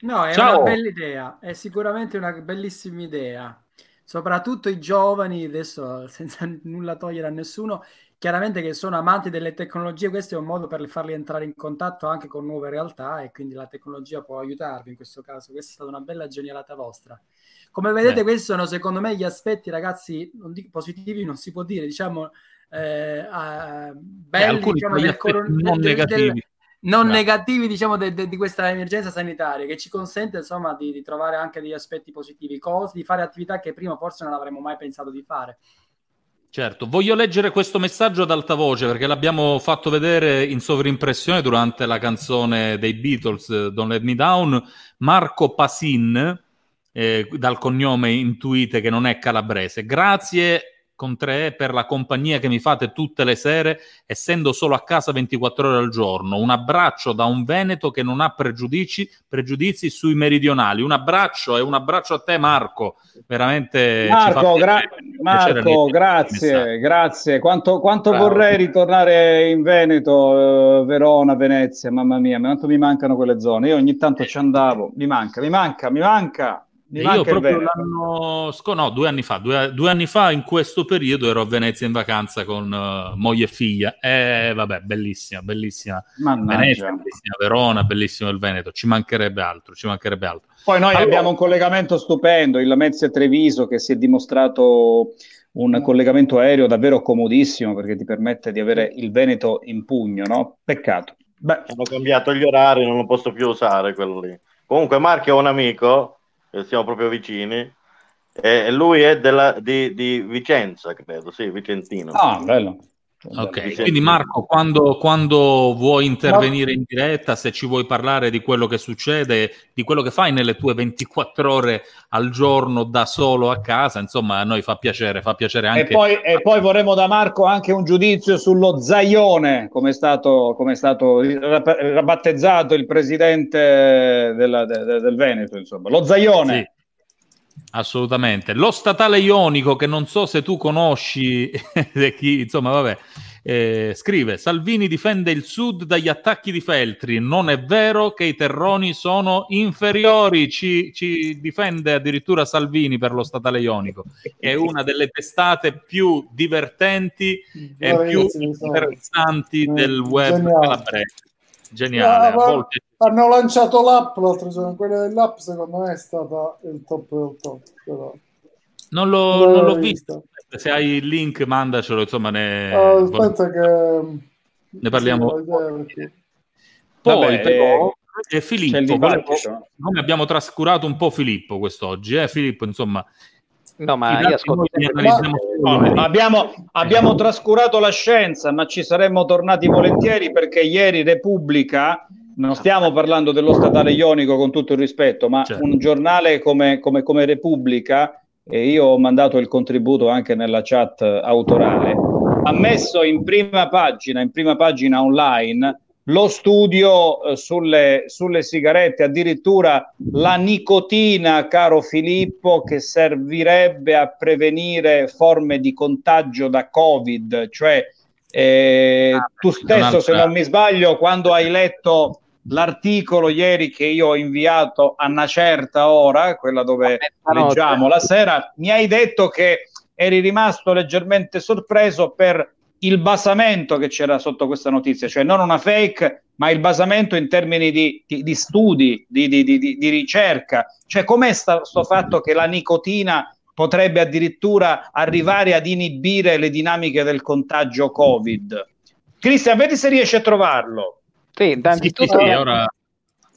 No, è Ciao. una bella idea, è sicuramente una bellissima idea. Soprattutto i giovani, adesso senza nulla togliere a nessuno, chiaramente che sono amanti delle tecnologie, questo è un modo per farli entrare in contatto anche con nuove realtà e quindi la tecnologia può aiutarvi in questo caso. Questa è stata una bella genialata vostra. Come vedete, Beh. questi sono secondo me gli aspetti, ragazzi, non dico positivi, non si può dire, diciamo, eh, uh, belli, Beh, diciamo, del coron- non del, negativi. Del, non Beh. negativi diciamo de, de, di questa emergenza sanitaria che ci consente insomma di, di trovare anche degli aspetti positivi cose, di fare attività che prima forse non avremmo mai pensato di fare Certo, voglio leggere questo messaggio ad alta voce perché l'abbiamo fatto vedere in sovrimpressione durante la canzone dei Beatles Don't Let Me Down. Marco Pasin, eh, dal cognome intuite che non è calabrese. Grazie con tre per la compagnia che mi fate tutte le sere, essendo solo a casa 24 ore al giorno. Un abbraccio da un Veneto che non ha pregiudizi, pregiudizi sui meridionali. Un abbraccio e un abbraccio a te, Marco. Veramente. Marco, gra- Marco grazie, grazie. Quanto, quanto vorrei ritornare in Veneto, eh, Verona, Venezia, mamma mia, quanto mi mancano quelle zone. Io ogni tanto ci andavo, mi manca, mi manca, mi manca. Io proprio l'anno scorso, no, due anni fa, due, due, anni fa in questo periodo ero a Venezia in vacanza con uh, moglie e figlia. E eh, vabbè, bellissima, bellissima. Mannaggia. Venezia, bellissima Verona, bellissimo il Veneto. Ci mancherebbe altro, ci mancherebbe altro. Poi noi allora... abbiamo un collegamento stupendo, il Lamezia Treviso, che si è dimostrato un collegamento aereo davvero comodissimo perché ti permette di avere il Veneto in pugno, no? Peccato. Beh. Hanno cambiato gli orari, non lo posso più usare quello lì. Comunque Marco è un amico siamo proprio vicini. E lui è della, di, di Vicenza, credo, sì, Vicentino. Ah, bello. Ok, quindi Marco, quando, quando, vuoi intervenire in diretta, se ci vuoi parlare di quello che succede, di quello che fai nelle tue 24 ore al giorno da solo a casa, insomma, a noi fa piacere, fa piacere anche. E poi, e poi vorremmo da Marco anche un giudizio sullo Zaione, come è stato, come è stato rabattezzato il presidente della, de, de, del Veneto, insomma, lo Zaione. Sì. Assolutamente. Lo statale ionico, che non so se tu conosci, chi, insomma, vabbè, eh, scrive: Salvini difende il sud dagli attacchi di Feltri. Non è vero che i terroni sono inferiori. Ci, ci difende addirittura Salvini per lo statale ionico, che è una delle testate più divertenti e più interessanti del web calabrese. Geniale. Ah, volte... Hanno lanciato l'app l'altro giorno. Quella dell'app, secondo me, è stata il top del top. Però... Non, l'ho, non l'ho visto. Se hai il link, mandacelo. Insomma, ne, uh, aspetta che ne parliamo. Poi, Vabbè, però, eh, Filippo, noi abbiamo trascurato un po' Filippo quest'oggi. Eh? Filippo, insomma, No, ma io ascolto. Ma... Abbiamo, abbiamo trascurato la scienza, ma ci saremmo tornati volentieri perché ieri Repubblica, non stiamo parlando dello statale ionico con tutto il rispetto, ma certo. un giornale come, come, come Repubblica, e io ho mandato il contributo anche nella chat autorale, ha messo in prima pagina, in prima pagina online, lo studio eh, sulle, sulle, sigarette, addirittura la nicotina, caro Filippo, che servirebbe a prevenire forme di contagio da Covid, cioè eh, ah, tu stesso, se non mi sbaglio, quando hai letto l'articolo ieri che io ho inviato a una certa ora, quella dove leggiamo la sera, mi hai detto che eri rimasto leggermente sorpreso per il basamento che c'era sotto questa notizia, cioè non una fake, ma il basamento in termini di, di, di studi, di, di, ricerca. Cioè, com'è questo fatto che la nicotina potrebbe addirittura arrivare ad inibire le dinamiche del contagio Covid? Cristian, vedi se riesci a trovarlo. Sì, sì, sì, sì ora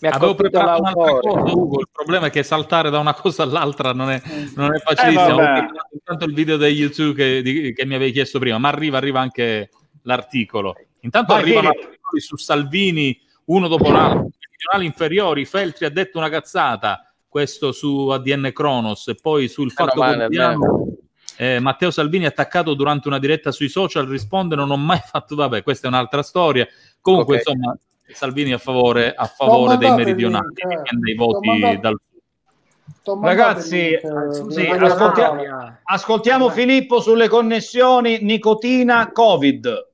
Avevo preparato un'altra cosa, Ugo. Il problema è che saltare da una cosa all'altra non è, non è facilissimo. Eh, intanto il video di YouTube che, di, che, mi avevi chiesto prima, ma arriva, arriva anche l'articolo. Intanto Vai, arrivano articoli su Salvini uno dopo l'altro. Regionali inferiori, Feltri ha detto una cazzata, questo su ADN Kronos, e poi sul fatto quotidiano. Eh, Matteo Salvini attaccato durante una diretta sui social risponde non ho mai fatto vabbè questa è un'altra storia comunque okay. insomma Salvini a favore, a favore dei meridionali, eh. dei voti mandato, dal Ragazzi, link, sì, ascoltiamo, ascoltiamo Filippo sulle connessioni nicotina Covid.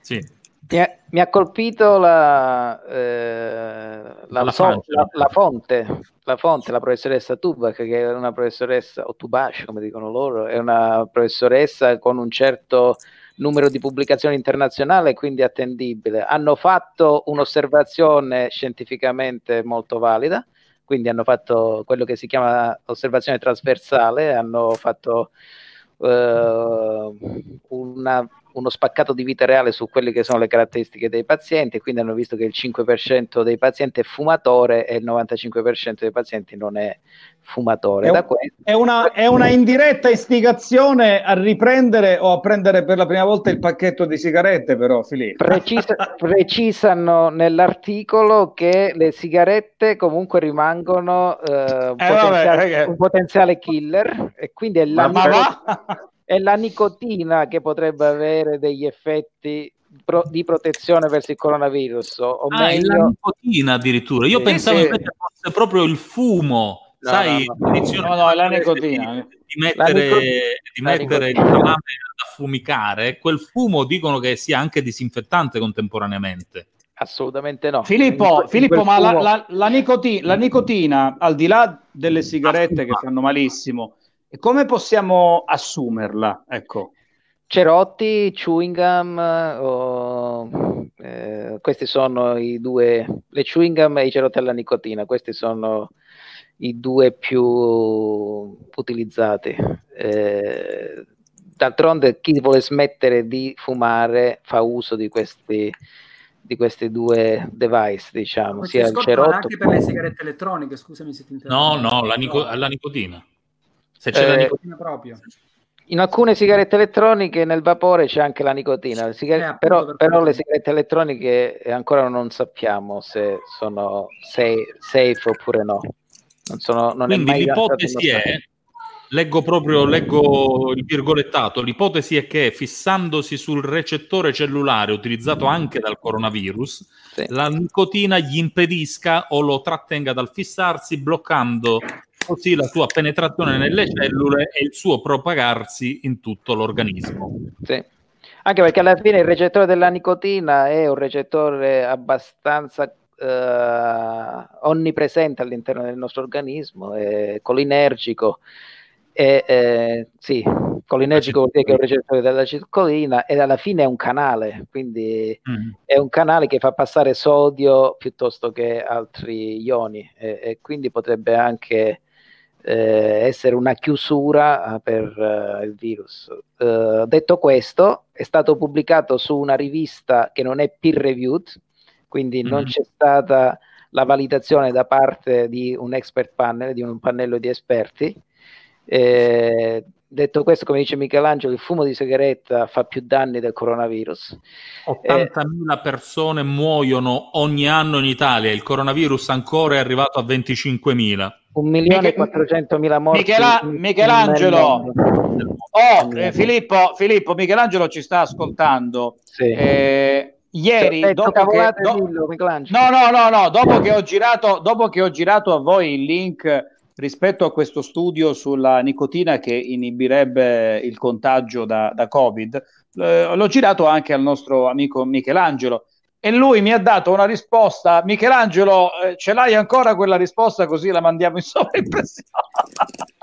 Sì. Mi ha, mi ha colpito la, eh, la, so, la, la, fonte, la fonte, la professoressa Tubac, che è una professoressa, o Tubac come dicono loro, è una professoressa con un certo numero di pubblicazioni internazionali, quindi attendibile. Hanno fatto un'osservazione scientificamente molto valida, quindi hanno fatto quello che si chiama osservazione trasversale, hanno fatto uh, una uno spaccato di vita reale su quelle che sono le caratteristiche dei pazienti, quindi hanno visto che il 5% dei pazienti è fumatore e il 95% dei pazienti non è fumatore. È, un, è, una, è, una, indiretta istigazione a riprendere o a prendere per la prima volta il pacchetto di sigarette, però, Filippo. Precisa, precisano nell'articolo che le sigarette comunque rimangono eh, un, eh, potenziale, vabbè, un, potenziale, killer e quindi è la, ma, ma è la nicotina che potrebbe avere degli effetti pro- di protezione verso il coronavirus. O ah, meglio... la nicotina addirittura. Io sì, pensavo sì. che fosse proprio il fumo. No, sai, no, no, no, no è la nicotina. Di, mettere, nico- di mettere il camame da fumicare, quel fumo dicono che sia anche disinfettante contemporaneamente. Assolutamente no. Filippo, Filippo ma fumo... la, la, la, nicotina, la, nicotina, al di là delle sigarette che fanno malissimo, e come possiamo assumerla? Ecco. Cerotti, chewing gum, oh, eh, questi sono i due, le chewing gum e i cerotti alla nicotina, questi sono i due più utilizzati. Eh, d'altronde chi vuole smettere di fumare fa uso di questi, di questi due device, diciamo, Ma sia il cerotto anche per le sigarette elettroniche, scusami se ti interrompo. No, no, la, nico- la nicotina. Se c'è eh, la nicotina proprio. In alcune sigarette elettroniche nel vapore c'è anche la nicotina, sigar- eh, però, per però le sigarette elettroniche ancora non sappiamo se sono safe, safe oppure no. Non sono, non Quindi l'ipotesi è, leggo proprio leggo il virgolettato, l'ipotesi è che fissandosi sul recettore cellulare utilizzato anche dal coronavirus, sì. la nicotina gli impedisca o lo trattenga dal fissarsi bloccando così la sua penetrazione nelle cellule e il suo propagarsi in tutto l'organismo. Sì. Anche perché alla fine il recettore della nicotina è un recettore abbastanza eh, onnipresente all'interno del nostro organismo, è colinergico. E, eh, sì, colinergico vuol dire che è un recettore della cicolina e alla fine è un canale, quindi mm. è un canale che fa passare sodio piuttosto che altri ioni e, e quindi potrebbe anche eh, essere una chiusura eh, per uh, il virus. Uh, detto questo, è stato pubblicato su una rivista che non è peer reviewed, quindi mm-hmm. non c'è stata la validazione da parte di un expert panel, di un pannello di esperti. Eh, detto questo, come dice Michelangelo, il fumo di sigaretta fa più danni del coronavirus. 80.000 eh, persone muoiono ogni anno in Italia, il coronavirus ancora è arrivato a 25.000. Un milione e 400.000 morti. Michela- Michelangelo, oh, eh, Filippo, Filippo, Michelangelo ci sta ascoltando. Sì. Eh, ieri dopo che, do- no no no no dopo che ho girato dopo che ho girato a voi il link rispetto a questo studio sulla nicotina che inibirebbe il contagio da, da covid eh, l'ho girato anche al nostro amico Michelangelo e lui mi ha dato una risposta Michelangelo eh, ce l'hai ancora quella risposta così la mandiamo in sovraimpressione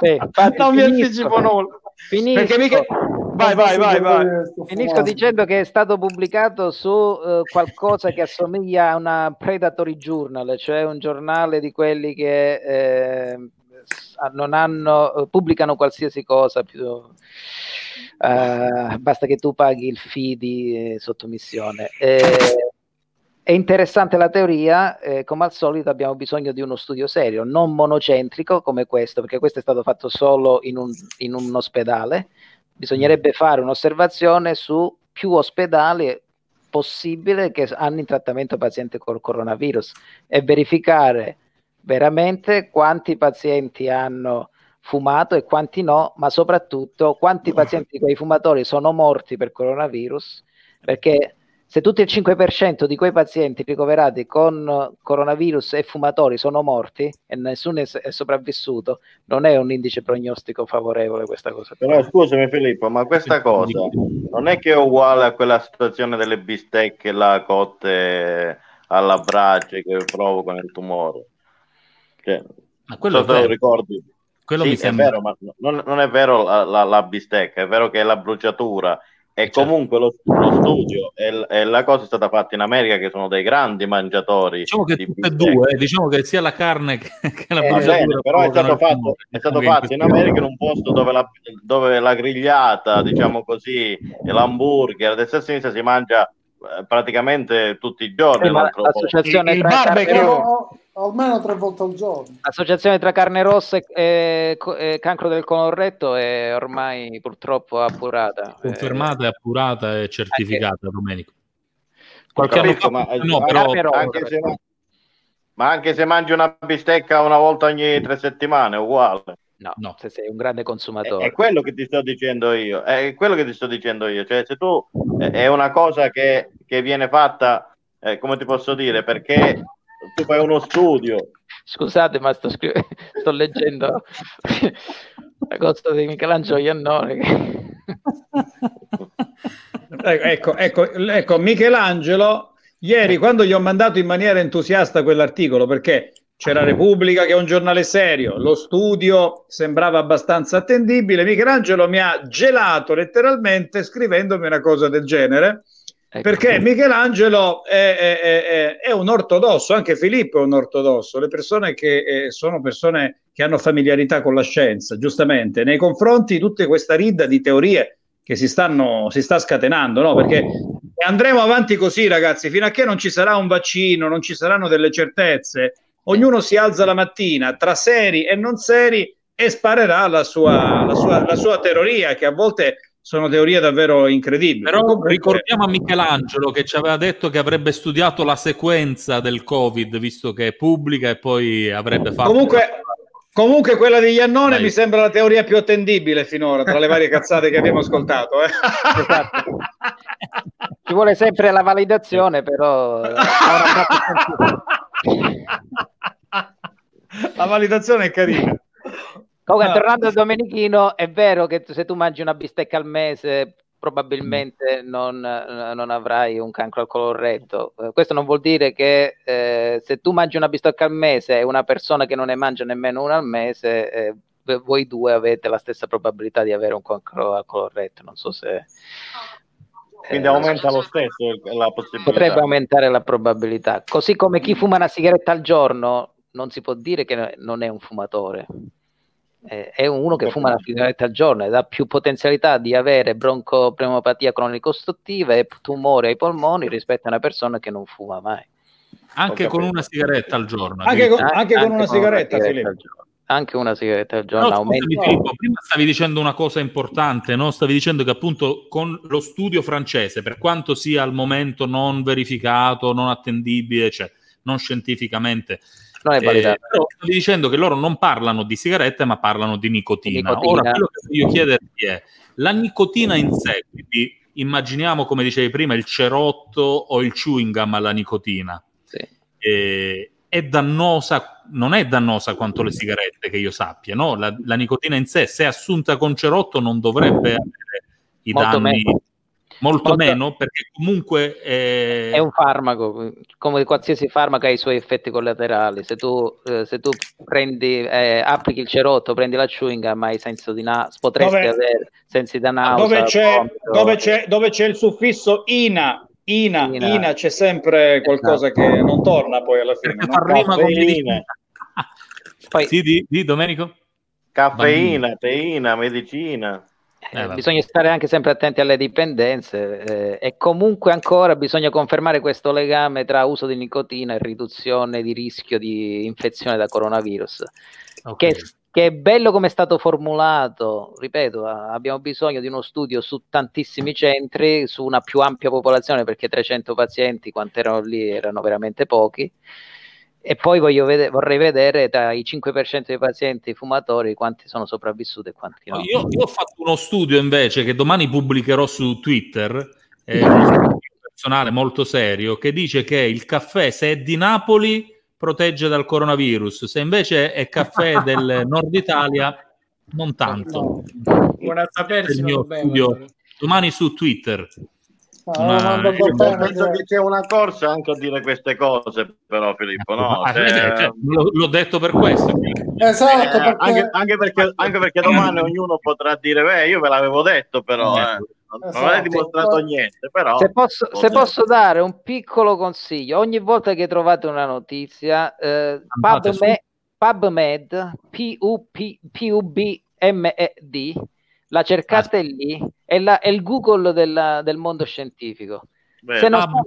eh, non mi anticipo nulla Finisco. Perché mica... Vai, vai, vai, vai. Finisco dicendo che è stato pubblicato su uh, qualcosa che assomiglia a una Predatory Journal, cioè un giornale di quelli che eh, non hanno, pubblicano qualsiasi cosa più... Uh, basta che tu paghi il fee di eh, sottomissione. Eh, è interessante la teoria, eh, come al solito abbiamo bisogno di uno studio serio, non monocentrico come questo, perché questo è stato fatto solo in un, in un ospedale. Bisognerebbe fare un'osservazione su più ospedali possibile che hanno in trattamento pazienti col coronavirus e verificare veramente quanti pazienti hanno fumato e quanti no, ma soprattutto quanti pazienti di quei fumatori sono morti per coronavirus, perché se tutto il 5% di quei pazienti ricoverati con coronavirus e fumatori sono morti e nessuno è sopravvissuto, non è un indice prognostico favorevole questa cosa. Però scusami Filippo, ma questa cosa non è che è uguale a quella situazione delle bistecche là cotte alla brace che provocano il tumore. Cioè, ma quello so lo ricordi. Quello sì, mi sembra... è vero, ma non, non è vero la, la, la bistecca, è vero che è la bruciatura e certo. comunque lo, lo studio e, e, la cosa è stata fatta in America, che sono dei grandi mangiatori. Diciamo che tutte e due, eh, diciamo che sia la carne che, che la eh, bene, però è stato fatto, è stato fatto in America in un posto dove la, dove la grigliata, diciamo così, e l'hamburger, a destra e a sinistra si mangia eh, praticamente tutti i giorni. Eh, l'associazione il, il barbecue almeno tre volte al giorno. L'associazione tra carne rossa e, e, e cancro del colon è ormai purtroppo appurata. Confermata, eh, appurata e certificata, anche... Domenico. Qualche anno fa, ma, no, però, anche se, ma anche se mangi una bistecca una volta ogni tre settimane è uguale. No, no, se sei un grande consumatore. È, è, quello che ti sto dicendo io, è quello che ti sto dicendo io, cioè se tu è una cosa che, che viene fatta, eh, come ti posso dire, perché tu fai uno studio. Scusate, ma sto, scri- sto leggendo l'agosto di Michelangelo Iannone. ecco, ecco, ecco, Michelangelo, ieri quando gli ho mandato in maniera entusiasta quell'articolo, perché c'era Repubblica che è un giornale serio, lo studio sembrava abbastanza attendibile, Michelangelo mi ha gelato letteralmente scrivendomi una cosa del genere Ecco. Perché Michelangelo è, è, è, è, un ortodosso, anche Filippo è un ortodosso, le persone che eh, sono persone che hanno familiarità con la scienza, giustamente, nei confronti di tutta questa ridda di teorie che si, stanno, si sta scatenando, no? perché andremo avanti così ragazzi, fino a che non ci sarà un vaccino, non ci saranno delle certezze, ognuno si alza la mattina tra seri e non seri e sparerà la sua, la sua, la sua teoria che a volte sono teorie davvero incredibili. Però ricordiamo a Michelangelo che ci aveva detto che avrebbe studiato la sequenza del Covid, visto che è pubblica, e poi avrebbe fatto. Comunque, comunque quella di Iannone Dai. mi sembra la teoria più attendibile finora, tra le varie cazzate che abbiamo ascoltato. Eh. Esatto. Ci vuole sempre la validazione, però. la validazione è carina. Comunque, tornando al Domenichino, è vero che se tu mangi una bistecca al mese probabilmente non, non, avrai un cancro al colorretto. Eh, questo non vuol dire che eh, se tu mangi una bistecca al mese e una persona che non ne mangia nemmeno una al mese, eh, voi due avete la stessa probabilità di avere un cancro al colorretto. Non so se... Quindi eh, aumenta lo stesso la possibilità. Potrebbe aumentare la probabilità. Così come chi fuma una sigaretta al giorno non si può dire che non è un fumatore è uno che fuma una sigaretta al giorno ed ha più potenzialità di avere broncopneumopatia cronico-ostruttiva e tumore ai polmoni rispetto a una persona che non fuma mai. Anche con una sigaretta al giorno. Anche con, anche con una sigaretta, una sigaretta anche una sigaretta al giorno. No, scusami, Filippo, prima stavi dicendo una cosa importante, no? stavi dicendo che appunto con lo studio francese, per quanto sia al momento non verificato, non attendibile, cioè non scientificamente, non è validato. Eh, però stavi dicendo che loro non parlano di sigarette, ma parlano di nicotina. nicotina. Ora, quello che voglio chiederti è, la nicotina in sé, quindi immaginiamo, come dicevi prima, il cerotto o il chewing gum alla nicotina. Sì. Eh, è dannosa, non è dannosa quanto le sigarette che io sappia, no? La, la nicotina in sé, se assunta con cerotto, non dovrebbe avere i Molto danni. Meno molto, molto meno perché comunque è... è... un farmaco come qualsiasi farmaco ha i suoi effetti collaterali se tu, eh, se tu prendi eh, applichi il cerotto prendi la chewing gum hai senso di nausea potresti dove, avere sensi da nausea dove c'è, dove, c'è, dove c'è il suffisso ina Ina, Ina, Ina c'è sempre qualcosa esatto. che non torna poi alla fine. Caffeina. Poi, sì, di, di Domenico? Caffeina, teina, medicina. Eh, bisogna stare anche sempre attenti alle dipendenze eh, e comunque ancora bisogna confermare questo legame tra uso di nicotina e riduzione di rischio di infezione da coronavirus. Okay. Che, che, è bello come è stato formulato, ripeto, abbiamo bisogno di uno studio su tantissimi centri, su una più ampia popolazione perché 300 pazienti, quanti erano lì, erano veramente pochi e poi vedere, vorrei vedere tra i 5% dei pazienti fumatori quanti sono sopravvissuti e quanti no. Io, io ho fatto uno studio invece che domani pubblicherò su Twitter, eh, personale molto serio, che dice che il caffè, se è di Napoli, protegge dal coronavirus, se invece è caffè del nord Italia, non tanto. Buona sapersi. Il mio studio domani su Twitter. Ma, penso che c'è una corsa anche a dire queste cose, però Filippo, no? Ah, cioè, cioè, l'ho detto per questo. Esatto, eh, perché... Anche, anche, perché, anche, perché, domani ognuno potrà dire, beh, io ve l'avevo detto, però eh, non esatto. avete dimostrato niente. Però, se, posso, se posso, dare un piccolo consiglio, ogni volta che trovate una notizia, eh, PubMed, PubMed, P-U-B-M-E-D, la cercate ah. lì, è, la, è, il Google della, del mondo scientifico. Beh, se, non sta,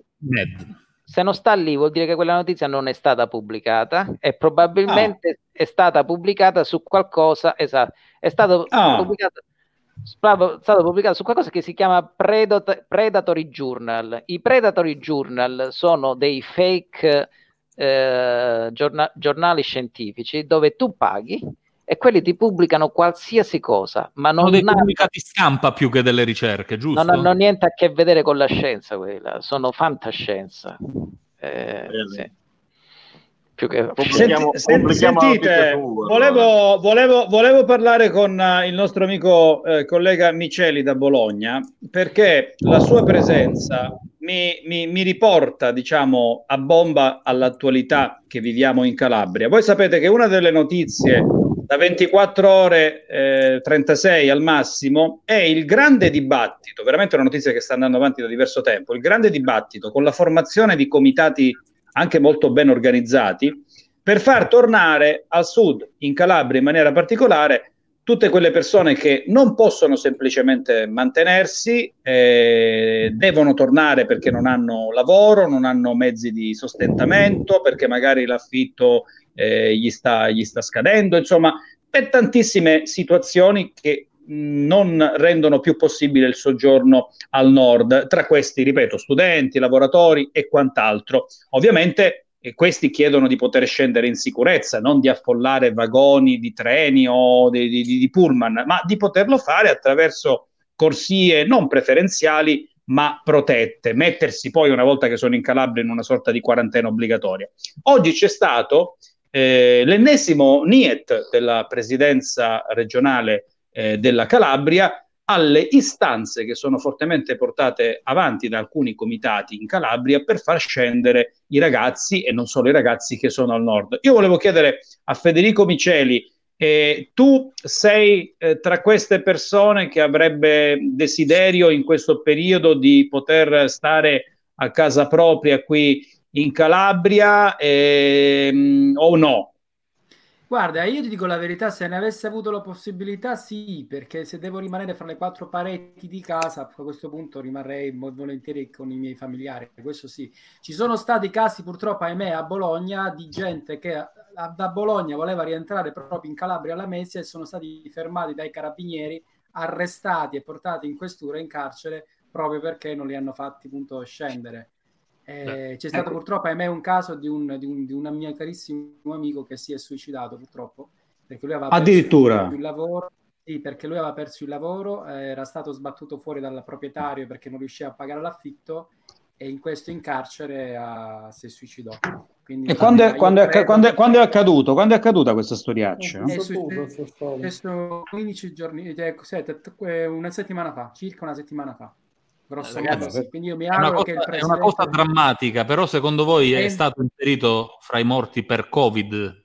se, non sta, lì vuol dire che quella notizia non è stata pubblicata e probabilmente ah. è stata pubblicata su qualcosa, esatto, è stato ah. pubblicato stato pubblicato su qualcosa che si chiama Predat- Predatory Journal. I Predatory Journal sono dei fake eh, giorna- giornali scientifici dove tu paghi e quelli ti pubblicano qualsiasi cosa, ma non sono dei pubblicati stampa più che delle ricerche, giusto? Non hanno niente a che vedere con la scienza, quella. sono fantascienza. Eh, sì. Più che... Senti, senti, sentite, volevo, volevo, volevo, parlare con uh, il nostro amico eh, collega Miceli da Bologna, perché la sua presenza mi, mi, mi riporta, diciamo, a bomba all'attualità che viviamo in Calabria. Voi sapete che una delle notizie da 24 ore, eh, 36 al massimo, è il grande dibattito, veramente una notizia che sta andando avanti da diverso tempo, il grande dibattito con la formazione di comitati anche molto ben organizzati per far tornare al sud, in Calabria in maniera particolare, tutte quelle persone che non possono semplicemente mantenersi, eh, devono tornare perché non hanno lavoro, non hanno mezzi di sostentamento, perché magari l'affitto eh, gli, sta, gli sta scadendo, insomma, per tantissime situazioni che non rendono più possibile il soggiorno al nord, tra questi, ripeto, studenti, lavoratori e quant'altro. Ovviamente e questi chiedono di poter scendere in sicurezza, non di affollare vagoni di treni o di, di, di pullman, ma di poterlo fare attraverso corsie non preferenziali ma protette, mettersi poi una volta che sono in Calabria in una sorta di quarantena obbligatoria. Oggi c'è stato eh, l'ennesimo niet della presidenza regionale eh, della Calabria alle istanze che sono fortemente portate avanti da alcuni comitati in Calabria per far scendere i ragazzi e non solo i ragazzi che sono al nord. Io volevo chiedere a Federico Miceli, eh, tu sei eh, tra queste persone che avrebbe desiderio in questo periodo di poter stare a casa propria qui in Calabria ehm, o no? Guarda, io ti dico la verità, se ne avesse avuto la possibilità, sì, perché se devo rimanere fra le quattro pareti di casa, a questo punto rimarrei volentieri con i miei familiari, questo sì. Ci sono stati casi purtroppo, ahimè, a Bologna di gente che da Bologna voleva rientrare proprio in Calabria alla Mesia e sono stati fermati dai carabinieri, arrestati e portati in questura in carcere proprio perché non li hanno fatti appunto scendere. Eh, c'è stato ecco. purtroppo, ahimè, un caso di un, di, un, di un mio carissimo amico che si è suicidato purtroppo perché lui aveva addirittura il lavoro. Sì, perché lui aveva perso il lavoro, eh, era stato sbattuto fuori dal proprietario perché non riusciva a pagare l'affitto e in questo in carcere uh, si suicidò. Quindi, e quando è, quando, è, quando, è, quando è, accaduto? Quando è accaduta questa storiaccia? È successo 15 giorni, cioè, una settimana fa, circa una settimana fa. Grosso Ragazzi, modo, quindi io mi è, una cosa, presidente... è una cosa drammatica, però secondo voi è, stato inserito fra i morti per Covid?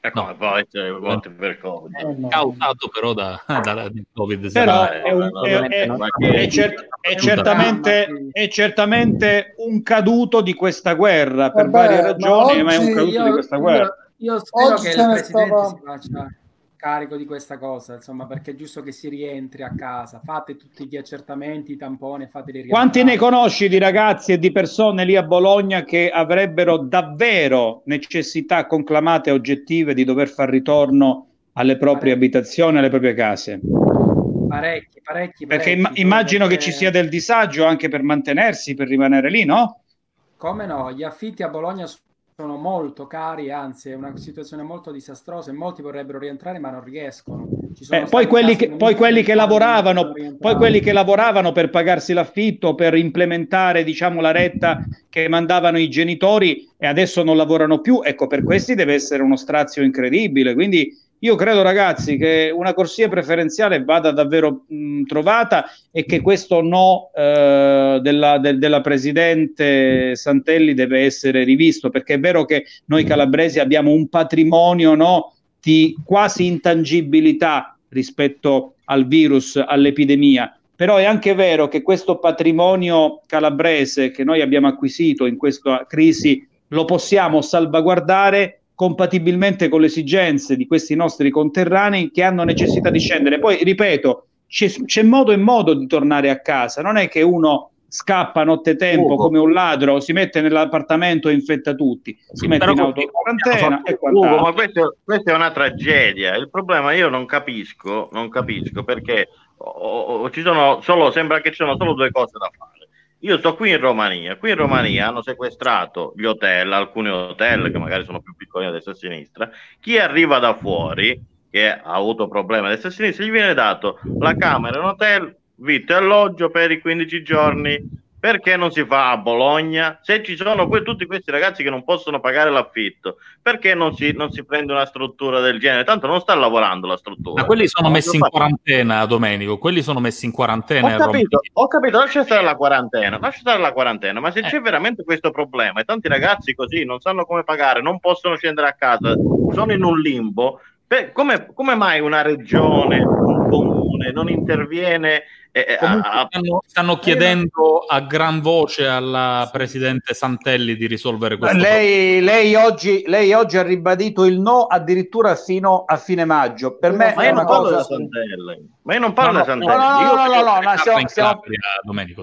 Ecco, no. poi cioè, morti per Covid. Eh, no. Causato però da, da Covid. Però è, certamente, è certamente un caduto di questa guerra per Vabbè, varie ragioni, ma, ma, è un caduto io, di questa guerra. Io, io spero oggi che il presidente stava... si faccia carico di questa cosa, insomma, perché è giusto che si rientri a casa, fate tutti gli accertamenti, i tamponi, fateli rientrare. Quanti ne conosci di ragazzi e di persone lì a Bologna che avrebbero davvero necessità conclamate e oggettive di dover far ritorno alle proprie parecchi. abitazioni, alle proprie case? Parecchi, parecchi. Perché imm- immagino perché... che ci sia del disagio anche per mantenersi, per rimanere lì, no? Come no? Gli affitti a Bologna sono molto cari, anzi è una situazione molto disastrosa e molti vorrebbero rientrare ma non riescono. Eh, poi, quelli che, poi, quelli che lavoravano, poi quelli che lavoravano per pagarsi l'affitto, per implementare diciamo, la retta che mandavano i genitori e adesso non lavorano più, ecco per questi deve essere uno strazio incredibile. Quindi io credo, ragazzi, che una corsia preferenziale vada davvero mh, trovata e che questo no eh, della, de, della Presidente Santelli deve essere rivisto, perché è vero che noi calabresi abbiamo un patrimonio no, di quasi intangibilità rispetto al virus, all'epidemia. Però è anche vero che questo patrimonio calabrese che noi abbiamo acquisito in questa crisi lo possiamo salvaguardare compatibilmente con le esigenze di questi nostri conterranei che hanno necessità di scendere. Poi, ripeto, c'è, c'è modo e modo di tornare a casa, non è che uno scappa nottetempo come un ladro, si mette nell'appartamento e infetta tutti, si mette in autoquarantena e Ugo, ma questo, questa è una tragedia. Il problema io non capisco, non capisco perché oh, oh, ci sono solo, sembra che ci sono solo due cose da fare. Io sto qui in Romania, qui in Romania hanno sequestrato gli hotel, alcuni hotel che magari sono più piccoli a destra e a sinistra. Chi arriva da fuori, che ha avuto problemi a destra e a sinistra, gli viene dato la camera in hotel, vitto e alloggio per i 15 giorni perché non si fa a Bologna? Se ci sono que- tutti questi ragazzi che non possono pagare l'affitto, perché non si, non si, prende una struttura del genere? Tanto non sta lavorando la struttura. Ma quelli sono messi in quarantena, Domenico. Quelli sono messi in quarantena. Ho capito, ho capito, lascia stare la quarantena, lascia stare la quarantena. Ma se eh. c'è veramente questo problema e tanti ragazzi così non sanno come pagare, non possono scendere a casa, sono in un limbo, beh, come, come mai una regione, un comune non interviene? Eh, a, stanno, stanno, chiedendo a gran voce alla Presidente Santelli di risolvere questo lei, lei, oggi, lei, oggi, ha ribadito il no addirittura fino a fine maggio. Per me ma è una cosa... Ma io non parlo di Santelli. No, no, no, no, no, no stiamo, stiamo,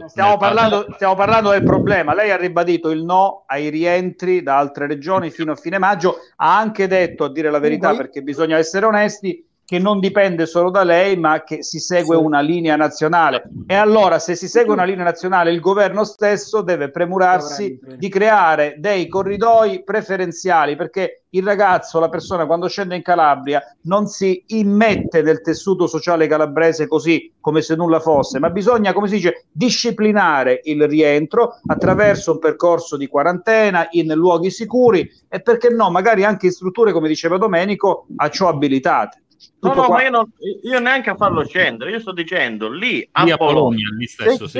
stiamo, parlando, stiamo parlando del problema. Lei ha ribadito il no ai rientri da altre regioni fino a fine maggio. Ha anche detto, a dire la verità, perché bisogna essere onesti, che non dipende solo da lei, ma che si segue una linea nazionale. E allora, se si segue una linea nazionale, il governo stesso deve premurarsi di creare dei corridoi preferenziali, perché il ragazzo, la persona, quando scende in Calabria, non si immette nel tessuto sociale calabrese così come se nulla fosse, ma bisogna, come si dice, disciplinare il rientro attraverso un percorso di quarantena in luoghi sicuri e perché no, magari anche in strutture, come diceva Domenico, a ciò abilitate. No, no, qua. ma io, non, io, neanche a farlo scendere, io sto dicendo lì a, lì a Bologna, lì stesso, sì.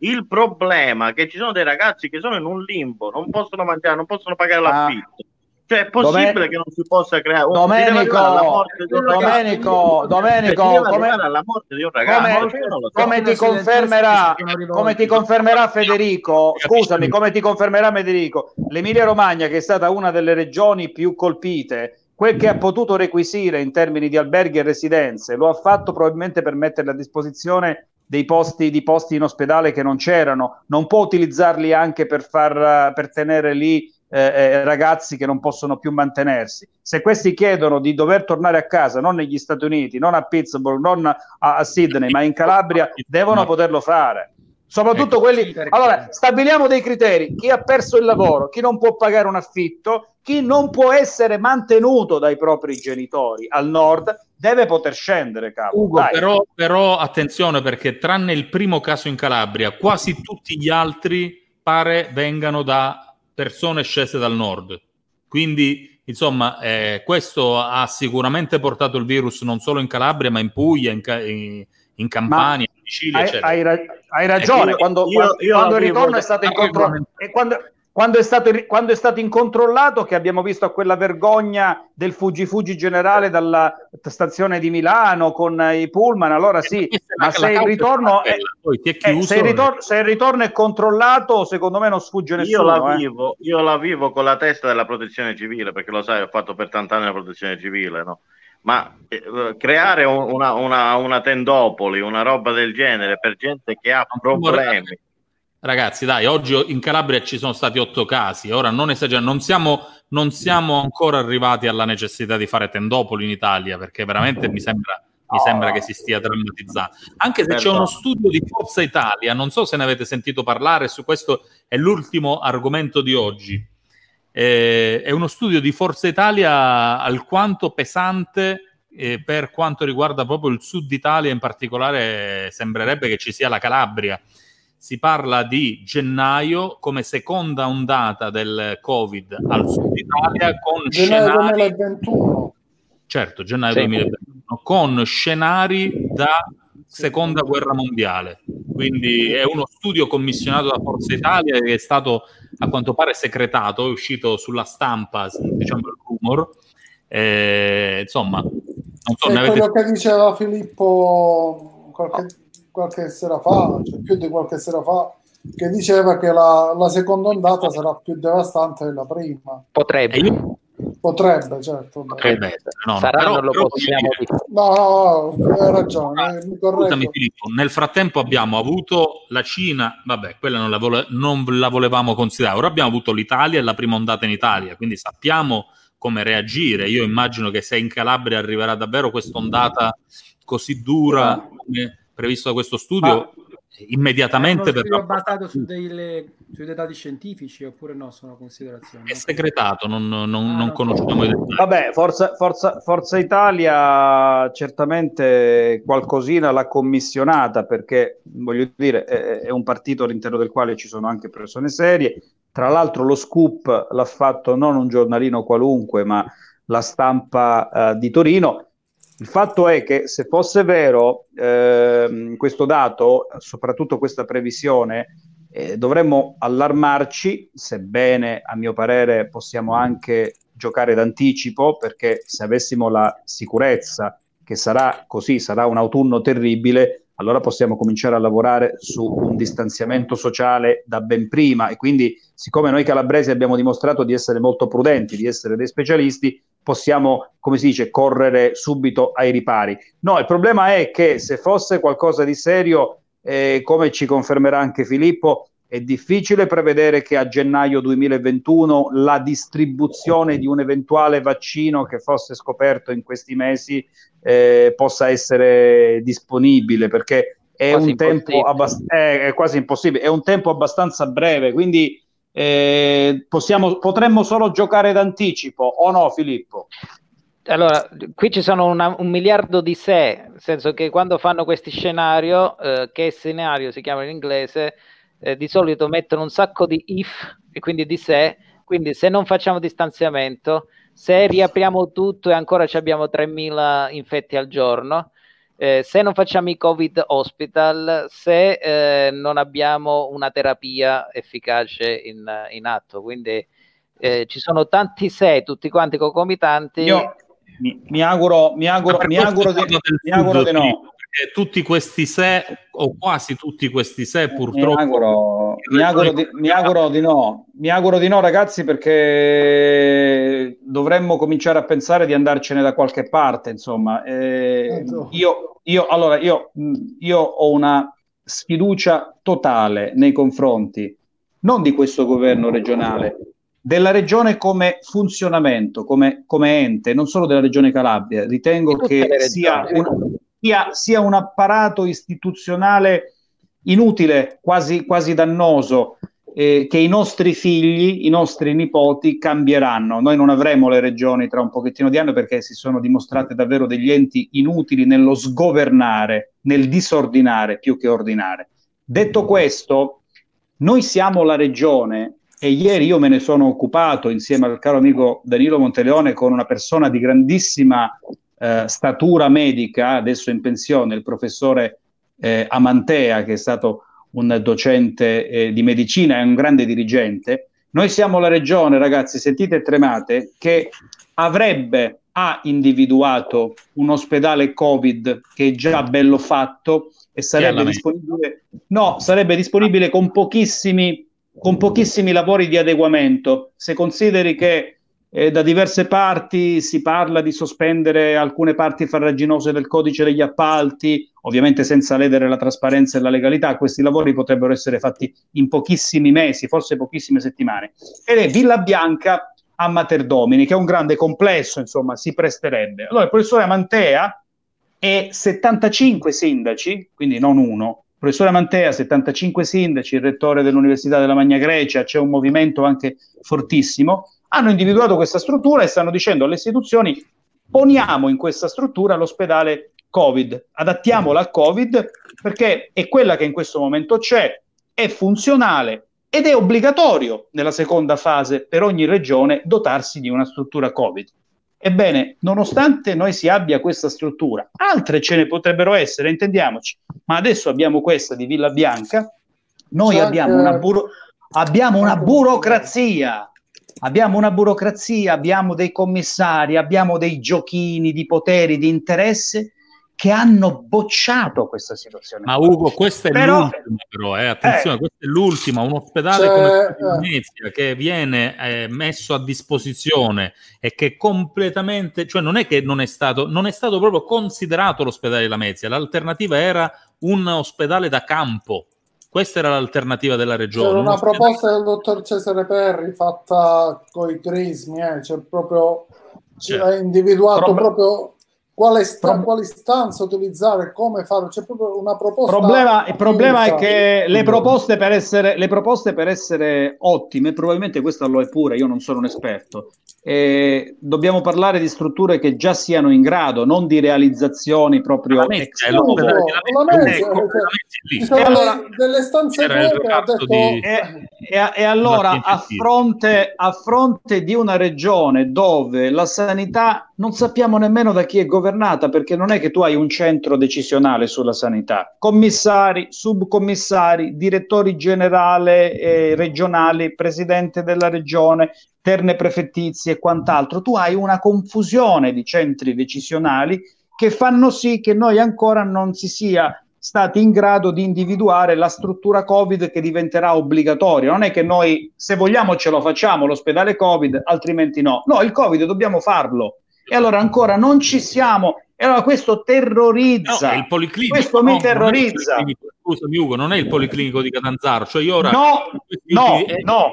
il problema che ci sono dei ragazzi che sono in un limbo, non possono mangiare, non possono pagare ah. l'affitto. Ah. Cioè, è possibile Domen- che non si possa creare un Domenico, Domenico, Domenico, come, alla morte di un ragazzo. Come, come ti confermerà, come ti confermerà Federico, scusami, come ti confermerà Federico, l'Emilia Romagna che è stata una delle regioni più colpite quel che ha potuto requisire in termini di alberghi e residenze lo ha fatto probabilmente per metterle a disposizione dei posti, di posti in ospedale che non c'erano, non può utilizzarli anche per, far, per tenere lì eh, eh, ragazzi che non possono più mantenersi. Se questi chiedono di dover tornare a casa, non negli Stati Uniti, non a Pittsburgh, non a, a Sydney, ma in Calabria, devono poterlo fare. Soprattutto ecco, quelli. Allora, stabiliamo dei criteri: chi ha perso il lavoro, chi non può pagare un affitto, chi non può essere mantenuto dai propri genitori al nord deve poter scendere. Cavolo. Ugo, però, però, attenzione perché tranne il primo caso in Calabria, quasi tutti gli altri pare vengano da persone scese dal nord. Quindi, insomma, eh, questo ha sicuramente portato il virus non solo in Calabria, ma in Puglia, in, in, in Campania. Ma... Sicilia, hai, hai, hai, ragione, ecco, quando, io, io quando ritorno è stato in controllo, quando, quando è, stato, quando è stato incontrollato, che abbiamo visto quella vergogna del fuggi fuggi generale dalla stazione di Milano con i pullman, allora sì, ma se il, ritorno è, eh, se, il ritorno, se il ritorno è controllato, secondo me non sfugge nessuno. Io la, eh. vivo, io la vivo con la testa della protezione civile, perché lo sai, ho fatto per tanti anni la protezione civile, no? ma eh, creare una, una, una, tendopoli, una roba del genere per gente che ha problemi Ragazzi, dai, oggi in Calabria ci sono stati otto casi. Ora non esageriamo, non siamo, non siamo ancora arrivati alla necessità di fare tendopoli in Italia, perché veramente mi sembra, mi sembra che si stia drammatizzando. Anche se c'è uno studio di Forza Italia, non so se ne avete sentito parlare, su questo è l'ultimo argomento di oggi. Eh, è uno studio di Forza Italia alquanto pesante eh, per quanto riguarda proprio il sud Italia, in particolare sembrerebbe che ci sia la Calabria si parla di gennaio come seconda ondata del Covid al sud Italia con gennaio scenari... 2021. Certo, gennaio sì. 2021, con scenari da seconda guerra mondiale. Quindi è uno studio commissionato da Forza Italia che è stato a quanto pare secretato, è uscito sulla stampa, diciamo il rumor. Eh, insomma, non so, è quello avete... che diceva Filippo qualche qualche sera fa, cioè più di qualche sera fa, che diceva che la, la seconda ondata sarà più devastante della prima. Potrebbe. Potrebbe, certo. Potrebbe No, Sarà, però, non lo possiamo dire. No, no, hai ragione. Ah, scusami Filippo, nel frattempo abbiamo avuto la Cina, vabbè, quella non la, vole- non la volevamo considerare. Ora abbiamo avuto l'Italia e la prima ondata in Italia, quindi sappiamo come reagire. Io immagino che se in Calabria arriverà davvero questa ondata così dura come previsto da questo studio, Ma immediatamente per è basato su delle, sui dati scientifici oppure no sono considerazioni? È segretato non, non, ah, non conosciamo i dettagli. Vabbè Forza, Forza, Forza, Italia certamente qualcosina l'ha commissionata perché voglio dire è, è, un partito all'interno del quale ci sono anche persone serie. Tra l'altro lo scoop l'ha fatto non un giornalino qualunque ma la stampa uh, di Torino il fatto è che se fosse vero eh, questo dato, soprattutto questa previsione, eh, dovremmo allarmarci, sebbene a mio parere possiamo anche giocare d'anticipo, perché se avessimo la sicurezza che sarà così, sarà un autunno terribile, allora possiamo cominciare a lavorare su un distanziamento sociale da ben prima. E quindi siccome noi calabresi abbiamo dimostrato di essere molto prudenti, di essere dei specialisti, possiamo, come si dice, correre subito ai ripari. No, il problema è che se fosse qualcosa di serio, eh, come ci confermerà anche Filippo, è difficile prevedere che a gennaio 2021 la distribuzione di un eventuale vaccino che fosse scoperto in questi mesi eh, possa essere disponibile perché è un tempo abbast- è, è, quasi impossibile, è un tempo abbastanza breve, quindi eh, possiamo, potremmo solo giocare d'anticipo o no Filippo? Allora, qui ci sono una, un miliardo di sé, nel senso che quando fanno questi scenario, eh, che scenario si chiama in inglese, eh, di solito mettono un sacco di if e quindi di se, quindi se non facciamo distanziamento, se riapriamo tutto e ancora abbiamo 3.000 infetti al giorno, eh, se non facciamo i covid hospital, se eh, non abbiamo una terapia efficace in, in atto, quindi eh, ci sono tanti se, tutti quanti concomitanti. Io mi, mi auguro, mi auguro, mi auguro, di, mi auguro di no tutti questi se, o quasi tutti questi se, purtroppo. Mi auguro, mi auguro, di, mi auguro di no. Mi auguro di no, ragazzi, perché dovremmo cominciare a pensare di andarcene da qualche parte. Insomma, eh, io, io, allora, io, io ho una sfiducia totale nei confronti non di questo governo regionale, della regione come funzionamento, come, come ente, non solo della regione Calabria. Ritengo che sia una sia, sia un apparato istituzionale inutile, quasi, quasi dannoso, eh, che i nostri figli, i nostri nipoti cambieranno. Noi non avremo le regioni tra un pochettino di anni perché si sono dimostrate davvero degli enti inutili nello sgovernare, nel disordinare più che ordinare. Detto questo, noi siamo la regione e ieri io me ne sono occupato insieme al caro amico Danilo Monteleone con una persona di grandissima eh, statura medica, adesso in pensione, il professore eh, Amantea, che è stato un docente eh, di medicina e un grande dirigente, noi siamo la regione, ragazzi, sentite e tremate, che avrebbe, ha individuato un ospedale Covid che è già bello fatto e sarebbe disponibile, no, sarebbe disponibile con pochissimi, con pochissimi lavori di adeguamento. Se consideri che eh, da diverse parti si parla di sospendere alcune parti farraginose del codice degli appalti, ovviamente senza ledere la trasparenza e la legalità. Questi lavori potrebbero essere fatti in pochissimi mesi, forse pochissime settimane. Ed è Villa Bianca a Materdomini, che è un grande complesso, insomma, si presterebbe. Allora, il professore Amantea e 75 sindaci, quindi non uno, professore Amantea, 75 sindaci, il rettore dell'Università della Magna Grecia, c'è un movimento anche fortissimo, hanno individuato questa struttura e stanno dicendo alle istituzioni poniamo in questa struttura l'ospedale Covid, adattiamola al Covid perché è quella che in questo momento c'è, è funzionale ed è obbligatorio nella seconda fase per ogni regione dotarsi di una struttura Covid. Ebbene, nonostante noi si abbia questa struttura, altre ce ne potrebbero essere, intendiamoci, ma adesso abbiamo questa di Villa Bianca, noi abbiamo una, buro- abbiamo una burocrazia Abbiamo una burocrazia, abbiamo dei commissari, abbiamo dei giochini di poteri, di interesse che hanno bocciato questa situazione. Ma Ugo, questa è però, l'ultima, però, eh, attenzione, eh, questa è l'ultima, un ospedale cioè, come Venezia che viene eh, messo a disposizione e che completamente, cioè non è che non è stato, non è stato proprio considerato l'ospedale di Lamezia, l'alternativa era un ospedale da campo questa era l'alternativa della regione. C'era una proposta del dottor Cesare Perri fatta con i crismi, eh, cioè proprio cioè, ha individuato Prob- proprio quale, sta, Pro- quale stanza utilizzare, come fare, c'è proprio una proposta. Problema, il problema è che le proposte, per essere, le proposte per essere ottime, probabilmente questa lo è pure, io non sono un esperto, eh, dobbiamo parlare di strutture che già siano in grado, non di realizzazioni proprio ex delle stanze e, e, e, allora a fronte, a fronte di una regione dove la sanità non sappiamo nemmeno da chi è governata perché non è che tu hai un centro decisionale sulla sanità. Commissari, subcommissari, direttori generali eh, regionali, presidente della regione terne prefettizie e quant'altro, tu hai una confusione di centri decisionali che fanno sì che noi ancora non si sia stati in grado di individuare la struttura Covid che diventerà obbligatoria. Non è che noi, se vogliamo, ce lo facciamo l'ospedale Covid, altrimenti no. No, il Covid dobbiamo farlo. E allora ancora non ci siamo E allora questo terrorizza. No, il policlinico, questo no, mi terrorizza. Scusami Ugo, non è il policlinico di Catanzaro. Cioè io ora... No, no, no.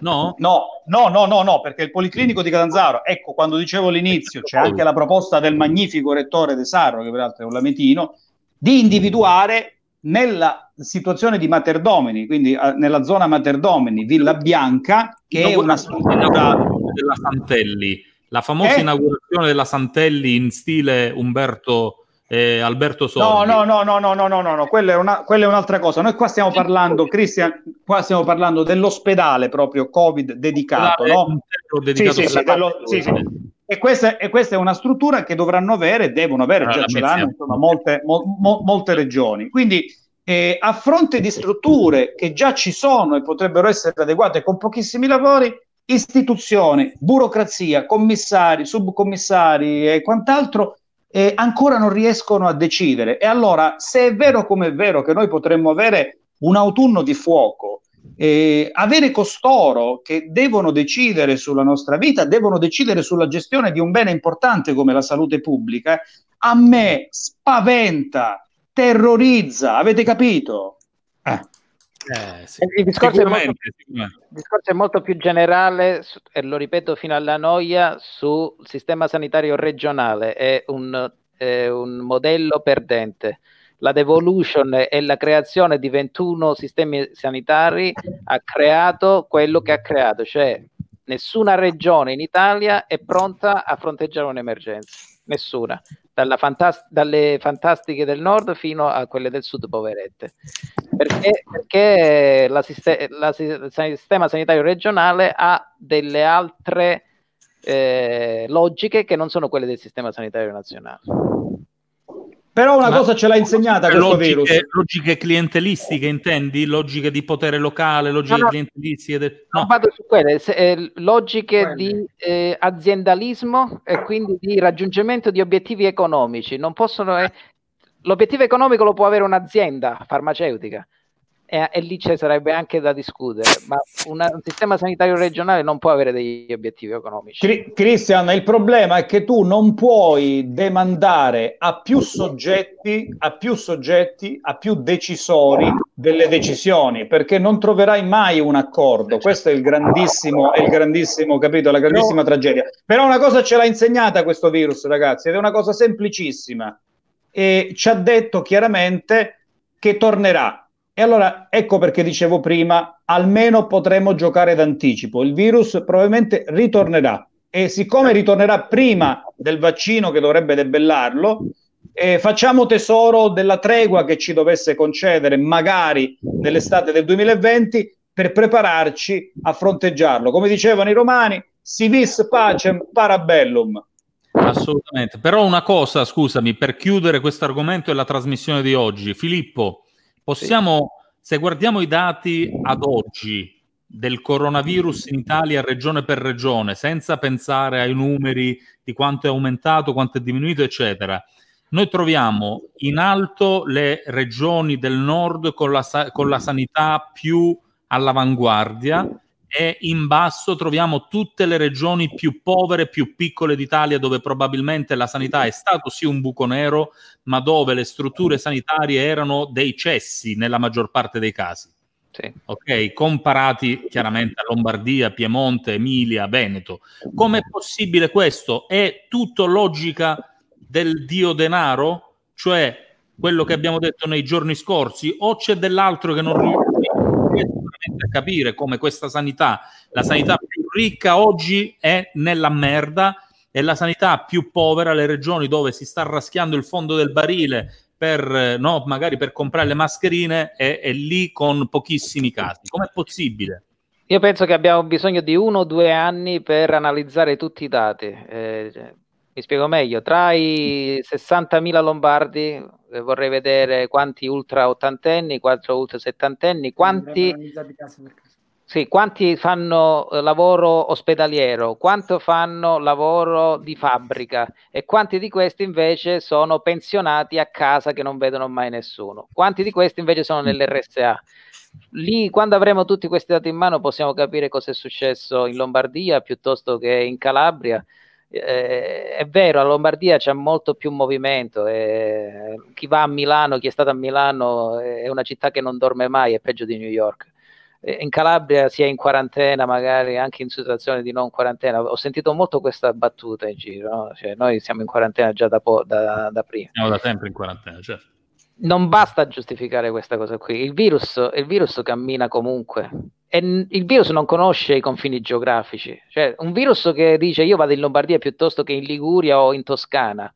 No? No, no, no, no, no, perché il Policlinico di Catanzaro, ecco, quando dicevo all'inizio, c'è anche la proposta del magnifico rettore De Sarro, che peraltro è un lametino, di individuare nella situazione di Materdomini, quindi uh, nella zona Materdomini, Villa Bianca, che no, è una struttura della Santelli, la famosa eh? inaugurazione della Santelli in stile Umberto eh, Alberto Sordi. No, no, no, no, no, no, no, no, quella è, una, quella è un'altra cosa. Noi qua stiamo parlando, Cristian, qua stiamo parlando dell'ospedale proprio Covid dedicato, no? Dedicato sì, sì, sì, dello, sì, sì. E questa, e questa, è una struttura che dovranno avere, devono avere, già ce l'hanno insomma, molte, mo, mo, molte regioni. Quindi eh, a fronte di strutture che già ci sono e potrebbero essere adeguate con pochissimi lavori, istituzione, burocrazia, commissari, subcommissari e quant'altro eh, ancora non riescono a decidere. E allora, se è vero come è vero che noi potremmo avere un autunno di fuoco, eh, avere costoro che devono decidere sulla nostra vita, devono decidere sulla gestione di un bene importante come la salute pubblica, a me spaventa, terrorizza, avete capito? Eh. Eh, sì. il, discorso molto, il, discorso è molto, più generale e lo ripeto fino alla noia sul sistema sanitario regionale. È un, è un modello perdente. La devolution e la creazione di 21 sistemi sanitari ha creato quello che ha creato cioè nessuna regione in Italia è pronta a fronteggiare un'emergenza nessuna fantast- dalle fantastiche del nord fino a quelle del sud poverette. Perché, perché la, siste- la, il sistema sanitario regionale ha delle altre eh, logiche che non sono quelle del sistema sanitario nazionale. Però una Ma cosa ce l'ha insegnata questo logiche, virus. Logiche clientelistiche, intendi? Logiche di potere locale, logiche no, no, clientelistiche? De... No. vado su quelle, se, eh, logiche quelle. di eh, aziendalismo e quindi di raggiungimento di obiettivi economici. Non possono, eh, l'obiettivo economico lo può avere un'azienda farmaceutica e, e, lì ci sarebbe anche da discutere, ma una, un sistema sanitario regionale non può avere degli obiettivi economici. Cristian, il problema è che tu non puoi demandare a più soggetti, a più soggetti, a più decisori delle decisioni, perché non troverai mai un accordo. Questo è il grandissimo, è il grandissimo, capito, la grandissima no. tragedia. Però una cosa ce l'ha insegnata questo virus, ragazzi, ed è una cosa semplicissima. E ci ha detto chiaramente che tornerà e allora ecco perché dicevo prima, almeno potremo giocare d'anticipo. Il virus probabilmente ritornerà e siccome ritornerà prima del vaccino che dovrebbe debellarlo, eh, facciamo tesoro della tregua che ci dovesse concedere magari nell'estate del 2020 per prepararci a fronteggiarlo. Come dicevano i romani, si vis pacem parabellum. Assolutamente. Però una cosa, scusami, per chiudere questo argomento e la trasmissione di oggi. Filippo, Possiamo, se guardiamo i dati ad oggi del coronavirus in Italia regione per regione, senza pensare ai numeri di quanto è aumentato, quanto è diminuito, eccetera, noi troviamo in alto le regioni del nord con la, con la sanità più all'avanguardia e in basso troviamo tutte le regioni più povere, più piccole d'Italia, dove probabilmente la sanità è stato sì un buco nero, ma dove le strutture sanitarie erano dei cessi nella maggior parte dei casi. Sì. Ok, comparati chiaramente a Lombardia, Piemonte, Emilia, Veneto. Com'è possibile questo? È tutto logica del dio denaro, cioè quello che abbiamo detto nei giorni scorsi, o c'è dell'altro che non riusciamo a capire come questa sanità, la sanità più ricca oggi è nella merda e la sanità più povera, le regioni dove si sta raschiando il fondo del barile per, no, magari per comprare le mascherine, è, è lì con pochissimi casi. Com'è possibile? Io penso che abbiamo bisogno di uno o due anni per analizzare tutti i dati. Eh, mi spiego meglio, tra i 60.000 lombardi eh, vorrei vedere quanti ultra ottantenni, quanti ultra settantenni, quanti, sì, quanti fanno eh, lavoro ospedaliero, quanto fanno lavoro di fabbrica e quanti di questi invece sono pensionati a casa che non vedono mai nessuno, quanti di questi invece sono nell'RSA. Lì, quando avremo tutti questi dati in mano, possiamo capire cosa è successo in Lombardia piuttosto che in Calabria eh, è vero, a Lombardia c'è molto più movimento. Eh, chi va a Milano, chi è stato a Milano, è una città che non dorme mai, è peggio di New York. Eh, in Calabria si è in quarantena, magari anche in situazione di non quarantena. Ho sentito molto questa battuta in giro. No? Cioè, noi siamo in quarantena già da, po- da, da prima. Siamo da sempre in quarantena, certo. Non basta giustificare questa cosa qui. Il virus, il virus cammina comunque e il virus non conosce i confini geografici, cioè un virus che dice io vado in Lombardia piuttosto che in Liguria o in Toscana,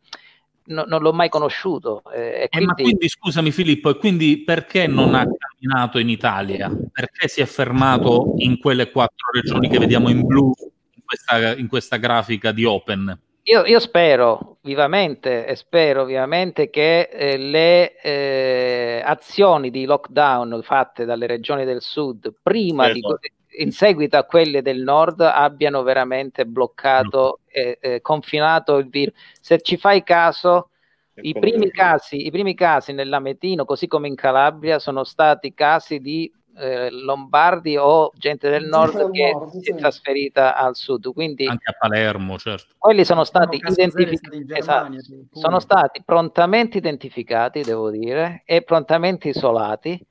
no, non l'ho mai conosciuto. Eh, quindi... Eh, ma quindi scusami Filippo, e quindi perché non ha camminato in Italia? Perché si è fermato in quelle quattro regioni che vediamo in blu in questa, in questa grafica di Open? Io, io, spero vivamente e spero vivamente che eh, le eh, azioni di lockdown fatte dalle regioni del sud prima esatto. di, in seguito a quelle del nord abbiano veramente bloccato e eh, confinato il virus. Se ci fai caso, i primi, casi, i primi casi nell'Ametino, così come in Calabria, sono stati casi di eh, lombardi o gente del nord che nord, si è trasferita al sud. Quindi anche a Palermo, certo. Quelli sono stati identificati, esatto, sono stati prontamente identificati, devo dire, e prontamente isolati.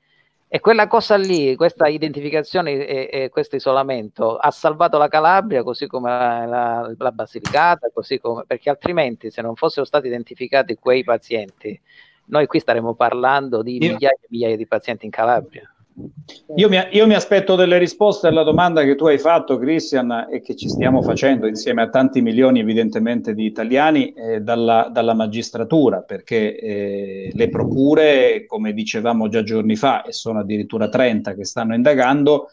E quella cosa lì, questa identificazione e, e questo isolamento ha salvato la Calabria, così come la, la, la Basilicata, così come, perché altrimenti se non fossero stati identificati quei pazienti, noi qui staremmo parlando di migliaia e migliaia di pazienti in Calabria. Io mi, io mi, aspetto delle risposte alla domanda che tu hai fatto, Christian, e che ci stiamo facendo insieme a tanti milioni, evidentemente, di italiani eh, dalla, dalla, magistratura, perché eh, le procure, come dicevamo già giorni fa, e sono addirittura 30 che stanno indagando,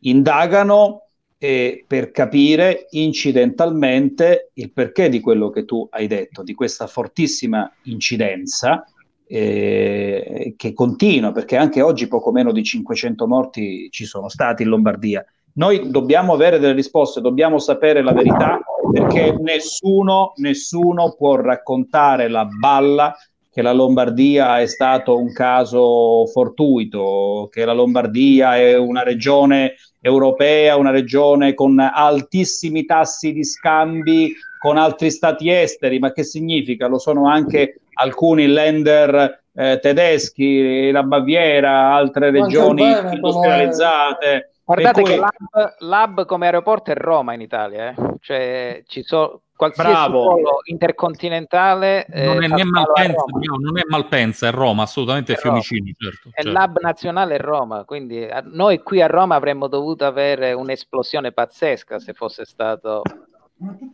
indagano eh, per capire incidentalmente il perché di quello che tu hai detto, di questa fortissima incidenza eh, che continua, perché anche oggi poco meno di 500 morti ci sono stati in Lombardia. Noi dobbiamo avere delle risposte, dobbiamo sapere la verità, perché nessuno, nessuno può raccontare la balla che la Lombardia è stato un caso fortuito, che la Lombardia è una regione europea, una regione con altissimi tassi di scambi con altri stati esteri, ma che significa? Lo sono anche alcuni lender eh, tedeschi, la Baviera, altre regioni bene, industrializzate. Guardate cui... che l'hub, l'hub, come aeroporto è Roma in Italia, eh? cioè ci sono qualsiasi Bravo. volo intercontinentale eh, non, è Malpensa, no, non è Malpensa, è Roma, assolutamente è Fiumicini, certo. È certo. l'hub nazionale è Roma, quindi a, noi qui a Roma avremmo dovuto avere un'esplosione pazzesca se fosse stato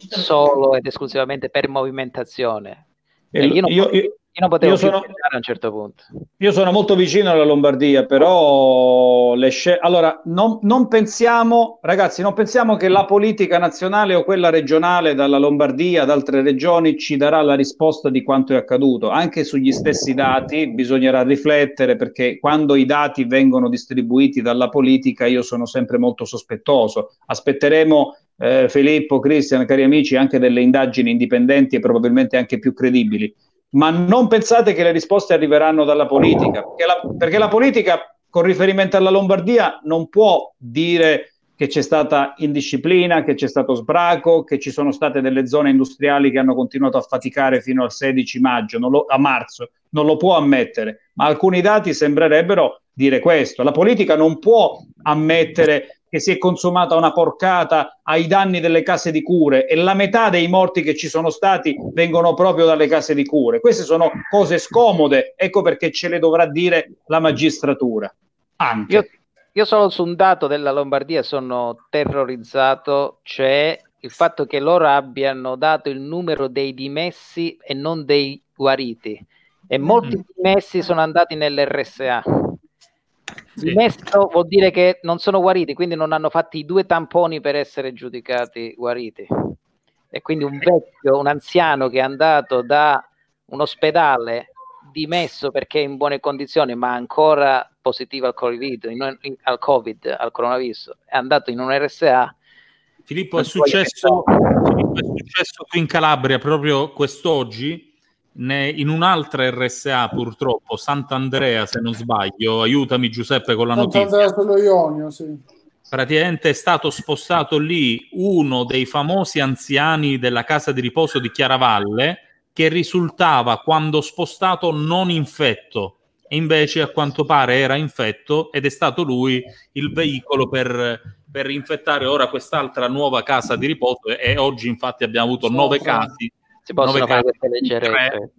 solo ed esclusivamente per movimentazione. Cioè, io, non, io, io, non potevo io sono, a un certo punto. Io sono molto vicino alla Lombardia, però le scelte... Allora, non, non, pensiamo, ragazzi, non pensiamo che la politica nazionale o quella regionale dalla Lombardia ad altre regioni ci darà la risposta di quanto è accaduto. Anche sugli stessi dati bisognerà riflettere perché quando i dati vengono distribuiti dalla politica io sono sempre molto sospettoso. Aspetteremo eh, Filippo, Cristian, cari amici, anche delle indagini indipendenti e probabilmente anche più credibili. Ma non pensate che le risposte arriveranno dalla politica, perché la, perché la politica, con riferimento alla Lombardia, non può dire che c'è stata indisciplina, che c'è stato sbraco, che ci sono state delle zone industriali che hanno continuato a faticare fino al 16 maggio, lo, a marzo, non lo può ammettere, ma alcuni dati sembrerebbero dire questo. La politica non può ammettere che si è consumata una porcata ai danni delle case di cure e la metà dei morti che ci sono stati vengono proprio dalle case di cure. Queste sono cose scomode, ecco perché ce le dovrà dire la magistratura. Anche. Io, io solo su un dato della Lombardia sono terrorizzato, cioè il fatto che loro abbiano dato il numero dei dimessi e non dei guariti e molti mm. dimessi sono andati nell'RSA sì. Messo vuol dire che non sono guariti, quindi non hanno fatto i due tamponi per essere giudicati guariti. E quindi un vecchio, un anziano che è andato da un ospedale dimesso perché è in buone condizioni, ma ancora positivo al COVID, in, in, al COVID, al coronavirus, è andato in un RSA. Filippo, è successo, Filippo, è successo qui in Calabria proprio quest'oggi ne, in un'altra RSA purtroppo, Sant'Andrea se non sbaglio, aiutami Giuseppe con la notizia. Sant'Andrea sullo Ionio, sì. praticamente è stato spostato lì uno dei famosi anziani della casa di riposo di Chiaravalle che risultava quando spostato non infetto e invece a quanto pare era infetto ed è stato lui il veicolo per, per infettare ora quest'altra nuova casa di riposo e oggi infatti abbiamo avuto nove casi si possono fare queste leggerezze.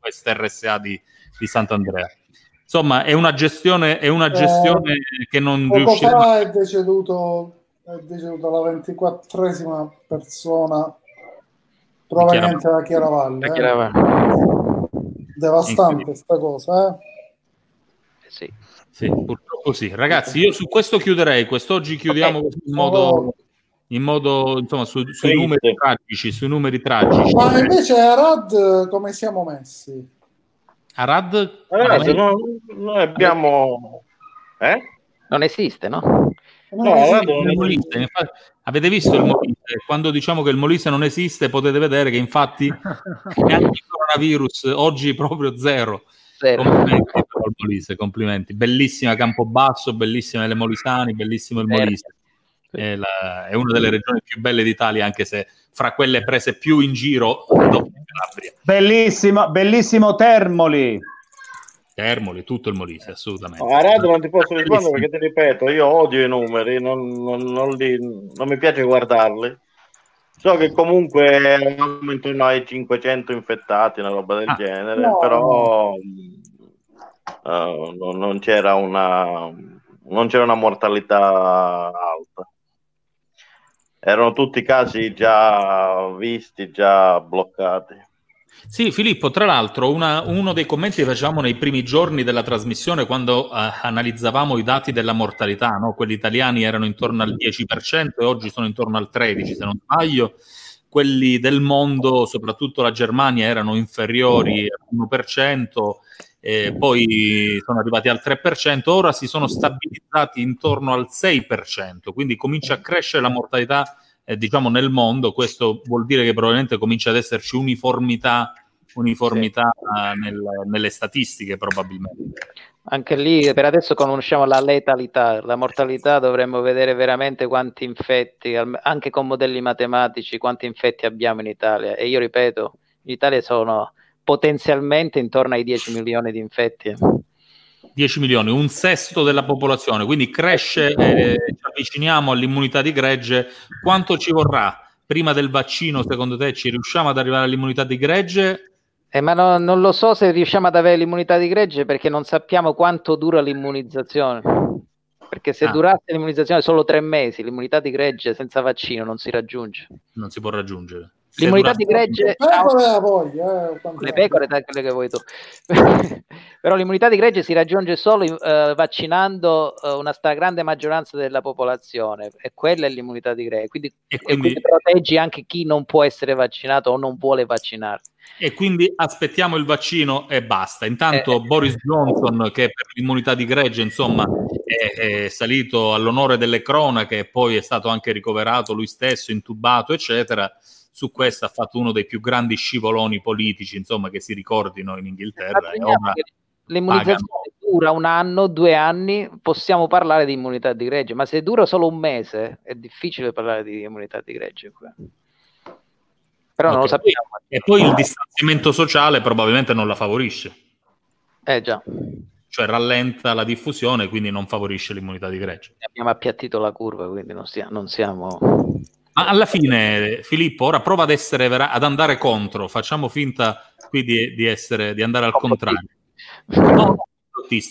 questa RSA di, di Sant'Andrea. Insomma è una gestione, è una gestione eh, che non riuscirà fa è deceduto è deceduta la 24esima persona proveniente da Chiaravalle, da Chiaravalle. Eh? devastante questa cosa, eh? Sì. sì. purtroppo sì. Ragazzi, io su questo chiuderei. Quest'oggi chiudiamo okay. in modo, in modo insomma, su, sui numeri tragici. Sui numeri tragici. Ma invece Arad, come siamo messi? Arad? Arad no, noi abbiamo... Eh? Non esiste, no? No, esiste, il Molise. Infatti, avete visto il Molise? Quando diciamo che il Molise non esiste, potete vedere che infatti neanche il coronavirus oggi proprio zero. zero. Complimenti al Molise, complimenti. Bellissima Campobasso, bellissime le Molisani, bellissimo il Molise. È, la, è, una delle regioni più belle d'Italia, anche se fra quelle prese più in giro dopo Calabria. Bellissimo, bellissimo Termoli. Termoli, tutto il Molise, assolutamente. A Radio non ti posso rispondere perché ti ripeto, io odio i numeri, non, non, non, li, non mi piace guardarli. So che comunque intorno ai 500 infettati, una roba del ah, genere, no. però uh, non, c'era una, non c'era una mortalità alta. Erano tutti casi già visti, già bloccati. Sì, Filippo, tra l'altro una, uno dei commenti che facevamo nei primi giorni della trasmissione quando uh, analizzavamo i dati della mortalità, no? quelli italiani erano intorno al 10% e oggi sono intorno al 13% se non sbaglio, quelli del mondo, soprattutto la Germania, erano inferiori all'1%, eh, poi sono arrivati al 3%, ora si sono stabilizzati intorno al 6%, quindi comincia a crescere la mortalità eh, diciamo nel mondo, questo vuol dire che probabilmente comincia ad esserci uniformità, uniformità sì. nel, nelle statistiche probabilmente. Anche lì per adesso conosciamo la letalità, la mortalità dovremmo vedere veramente quanti infetti, anche con modelli matematici, quanti infetti abbiamo in Italia. E io ripeto, in Italia sono potenzialmente intorno ai 10 milioni di infetti. 10 milioni, un sesto della popolazione, quindi cresce, eh, ci avviciniamo all'immunità di gregge. Quanto ci vorrà prima del vaccino, secondo te, ci riusciamo ad arrivare all'immunità di gregge? Eh, ma no, non lo so se riusciamo ad avere l'immunità di gregge perché non sappiamo quanto dura l'immunizzazione. Perché se ah. durasse l'immunizzazione solo tre mesi, l'immunità di gregge senza vaccino non si raggiunge. Non si può raggiungere. L'immunità di gregge ha... voglia, eh, le pecore da quelle che vuoi tu. Però l'immunità di gregge si raggiunge solo uh, vaccinando uh, una stragrande maggioranza della popolazione e quella è l'immunità di gregge. Quindi, e quindi... E quindi proteggi anche chi non può essere vaccinato o non vuole vaccinarsi. E quindi aspettiamo il vaccino e basta. Intanto eh, Boris Johnson, che per l'immunità di gregge, insomma, è, è, salito all'onore delle cronache e poi è stato anche ricoverato lui stesso, intubato, eccetera su questo ha fatto uno dei più grandi scivoloni politici, insomma, che si ricordino in Inghilterra. L'immunizzazione dura un anno, due anni, possiamo parlare di immunità di gregge, ma se dura solo un mese è difficile parlare di immunità di gregge. Però okay. non lo sappiamo. E poi il distanziamento sociale probabilmente non la favorisce. Eh già. Cioè rallenta la diffusione, quindi non favorisce l'immunità di gregge. Abbiamo appiattito la curva, quindi non, sia, non siamo ma alla fine, Filippo, ora prova ad, essere, ad andare contro, facciamo finta qui di, di, essere, di andare al contrario. Non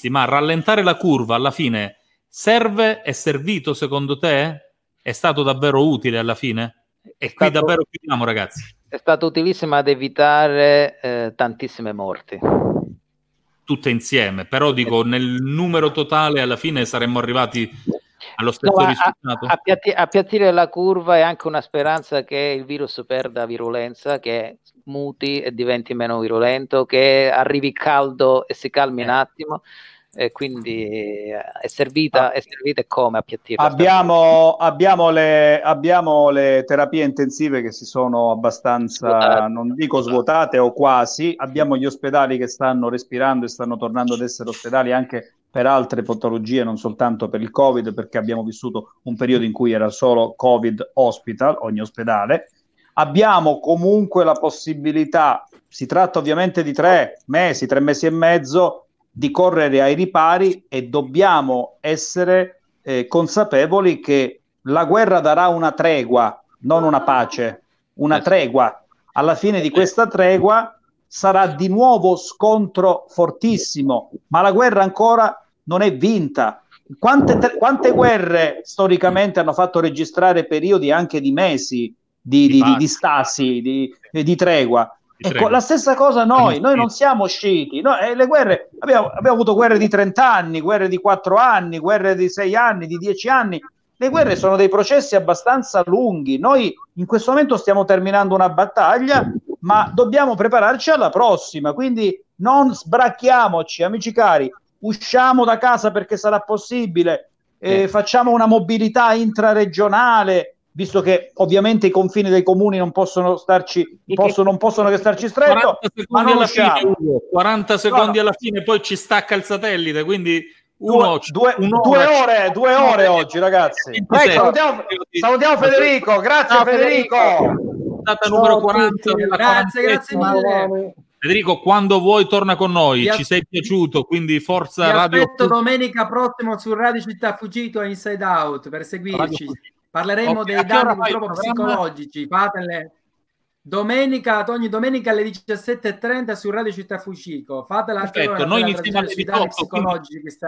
ma rallentare la curva alla fine serve, è servito secondo te? È stato davvero utile alla fine? E qui stato, davvero chiudiamo ragazzi. È stato utilissimo ad evitare eh, tantissime morti. Tutte insieme, però dico nel numero totale alla fine saremmo arrivati allo stesso no, risultato? Appiatti, appiattire la curva è anche una speranza che il virus perda virulenza, che muti e diventi meno virulento, che arrivi caldo e si calmi un eh. attimo. E quindi eh, è servita, è servita e come appiattire? Abbiamo, abbiamo, le, abbiamo le terapie intensive che si sono abbastanza, svuotate. non dico svuotate o quasi, abbiamo gli ospedali che stanno respirando e stanno tornando ad essere ospedali anche per altre patologie, non soltanto per il Covid, perché abbiamo vissuto un periodo in cui era solo Covid hospital, ogni ospedale. Abbiamo comunque la possibilità, si tratta ovviamente di tre mesi, tre mesi e mezzo, di correre ai ripari e dobbiamo essere eh, consapevoli che la guerra darà una tregua, non una pace, una tregua. Alla fine di questa tregua sarà di nuovo scontro fortissimo, ma la guerra ancora non è vinta. Quante, quante guerre storicamente hanno fatto registrare periodi anche di mesi di, di, di, di stasi, di, di tregua? Ecco, la stessa cosa noi, noi non siamo usciti. No, eh, le guerre, abbiamo, abbiamo, avuto guerre di 30 anni, guerre di 4 anni, guerre di 6 anni, di 10 anni. Le guerre sono dei processi abbastanza lunghi. Noi in questo momento stiamo terminando una battaglia, ma dobbiamo prepararci alla prossima. Quindi non sbracchiamoci, amici cari, usciamo da casa perché sarà possibile, eh, eh. facciamo una mobilità intraregionale visto che ovviamente i confini dei comuni non possono starci, possono, non possono che starci stretto, 40 secondi, alla fine, 40 secondi alla fine, poi ci stacca il satellite, quindi uno, due, due, ore, due ore oggi, ragazzi. Ecco, salutiamo, salutiamo, Federico, grazie Ciao, Federico. Data numero 40. Grazie, grazie mille. Federico, quando vuoi torna con noi, Ti ci sei piaciuto, quindi forza Ti Radio. aspetto domenica prossimo su Radio Città Fuggito e Inside Out per seguirci. Parleremo okay, dei danni psicologici. Fatele domenica, ogni domenica alle 17.30 su Radio Città Fucico. Fatela Perfetto, noi iniziamo alle 18.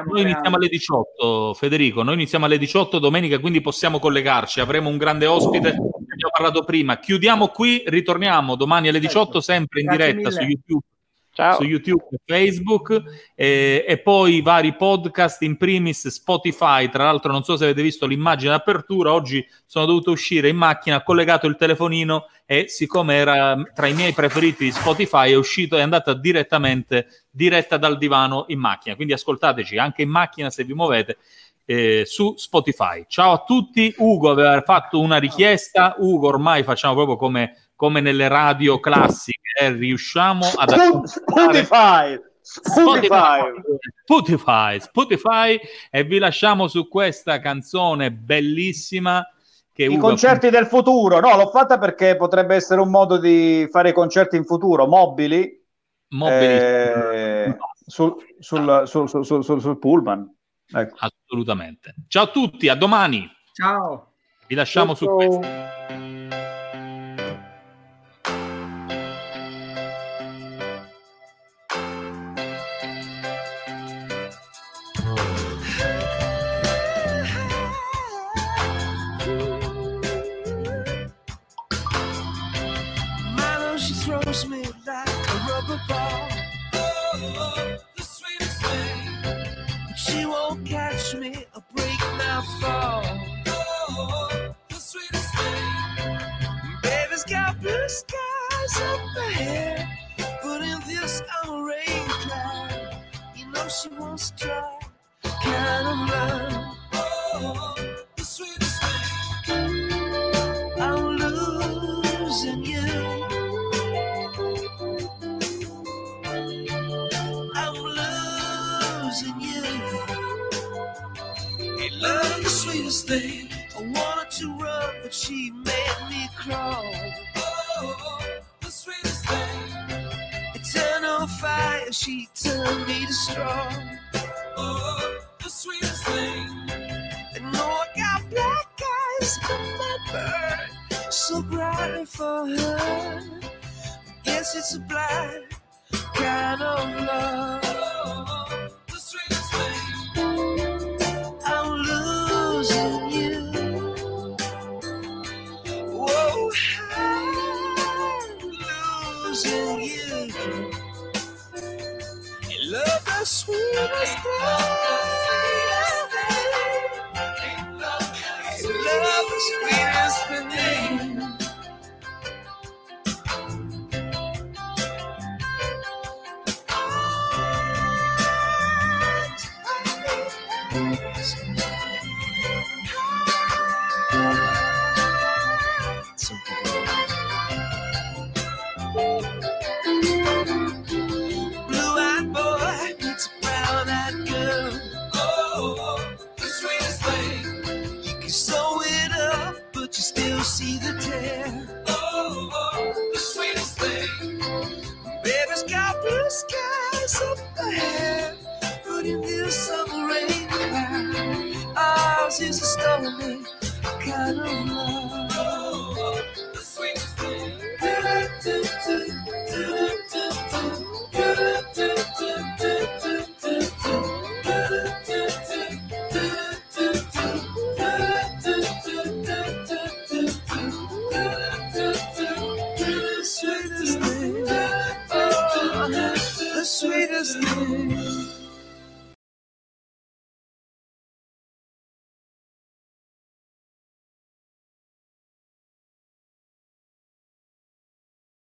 Noi iniziamo alle 18, Federico. Noi iniziamo alle 18 domenica, quindi possiamo collegarci. Avremo un grande ospite. Abbiamo parlato prima. Chiudiamo qui, ritorniamo domani alle 18, sempre in Grazie diretta mille. su YouTube Ciao. su YouTube e Facebook e, e, poi vari podcast in primis Spotify tra l'altro non so se avete visto l'immagine d'apertura oggi sono dovuto uscire in macchina ho collegato il telefonino e siccome era tra i miei preferiti di Spotify è uscito e è andata direttamente diretta dal divano in macchina quindi ascoltateci anche in macchina se vi muovete eh, su Spotify ciao a tutti Ugo aveva fatto una richiesta Ugo ormai facciamo proprio come come nelle radio classiche, eh, riusciamo ad Spotify, Spotify. Spotify, Spotify e vi lasciamo su questa canzone bellissima che I Ugo concerti appunto... del futuro, no, l'ho fatta perché potrebbe essere un modo di fare concerti in futuro mobili, mobili eh, sul, sul, sul, sul, pullman. Ecco. Assolutamente. Ciao a tutti, a domani. Ciao. Vi lasciamo ciao, su questo.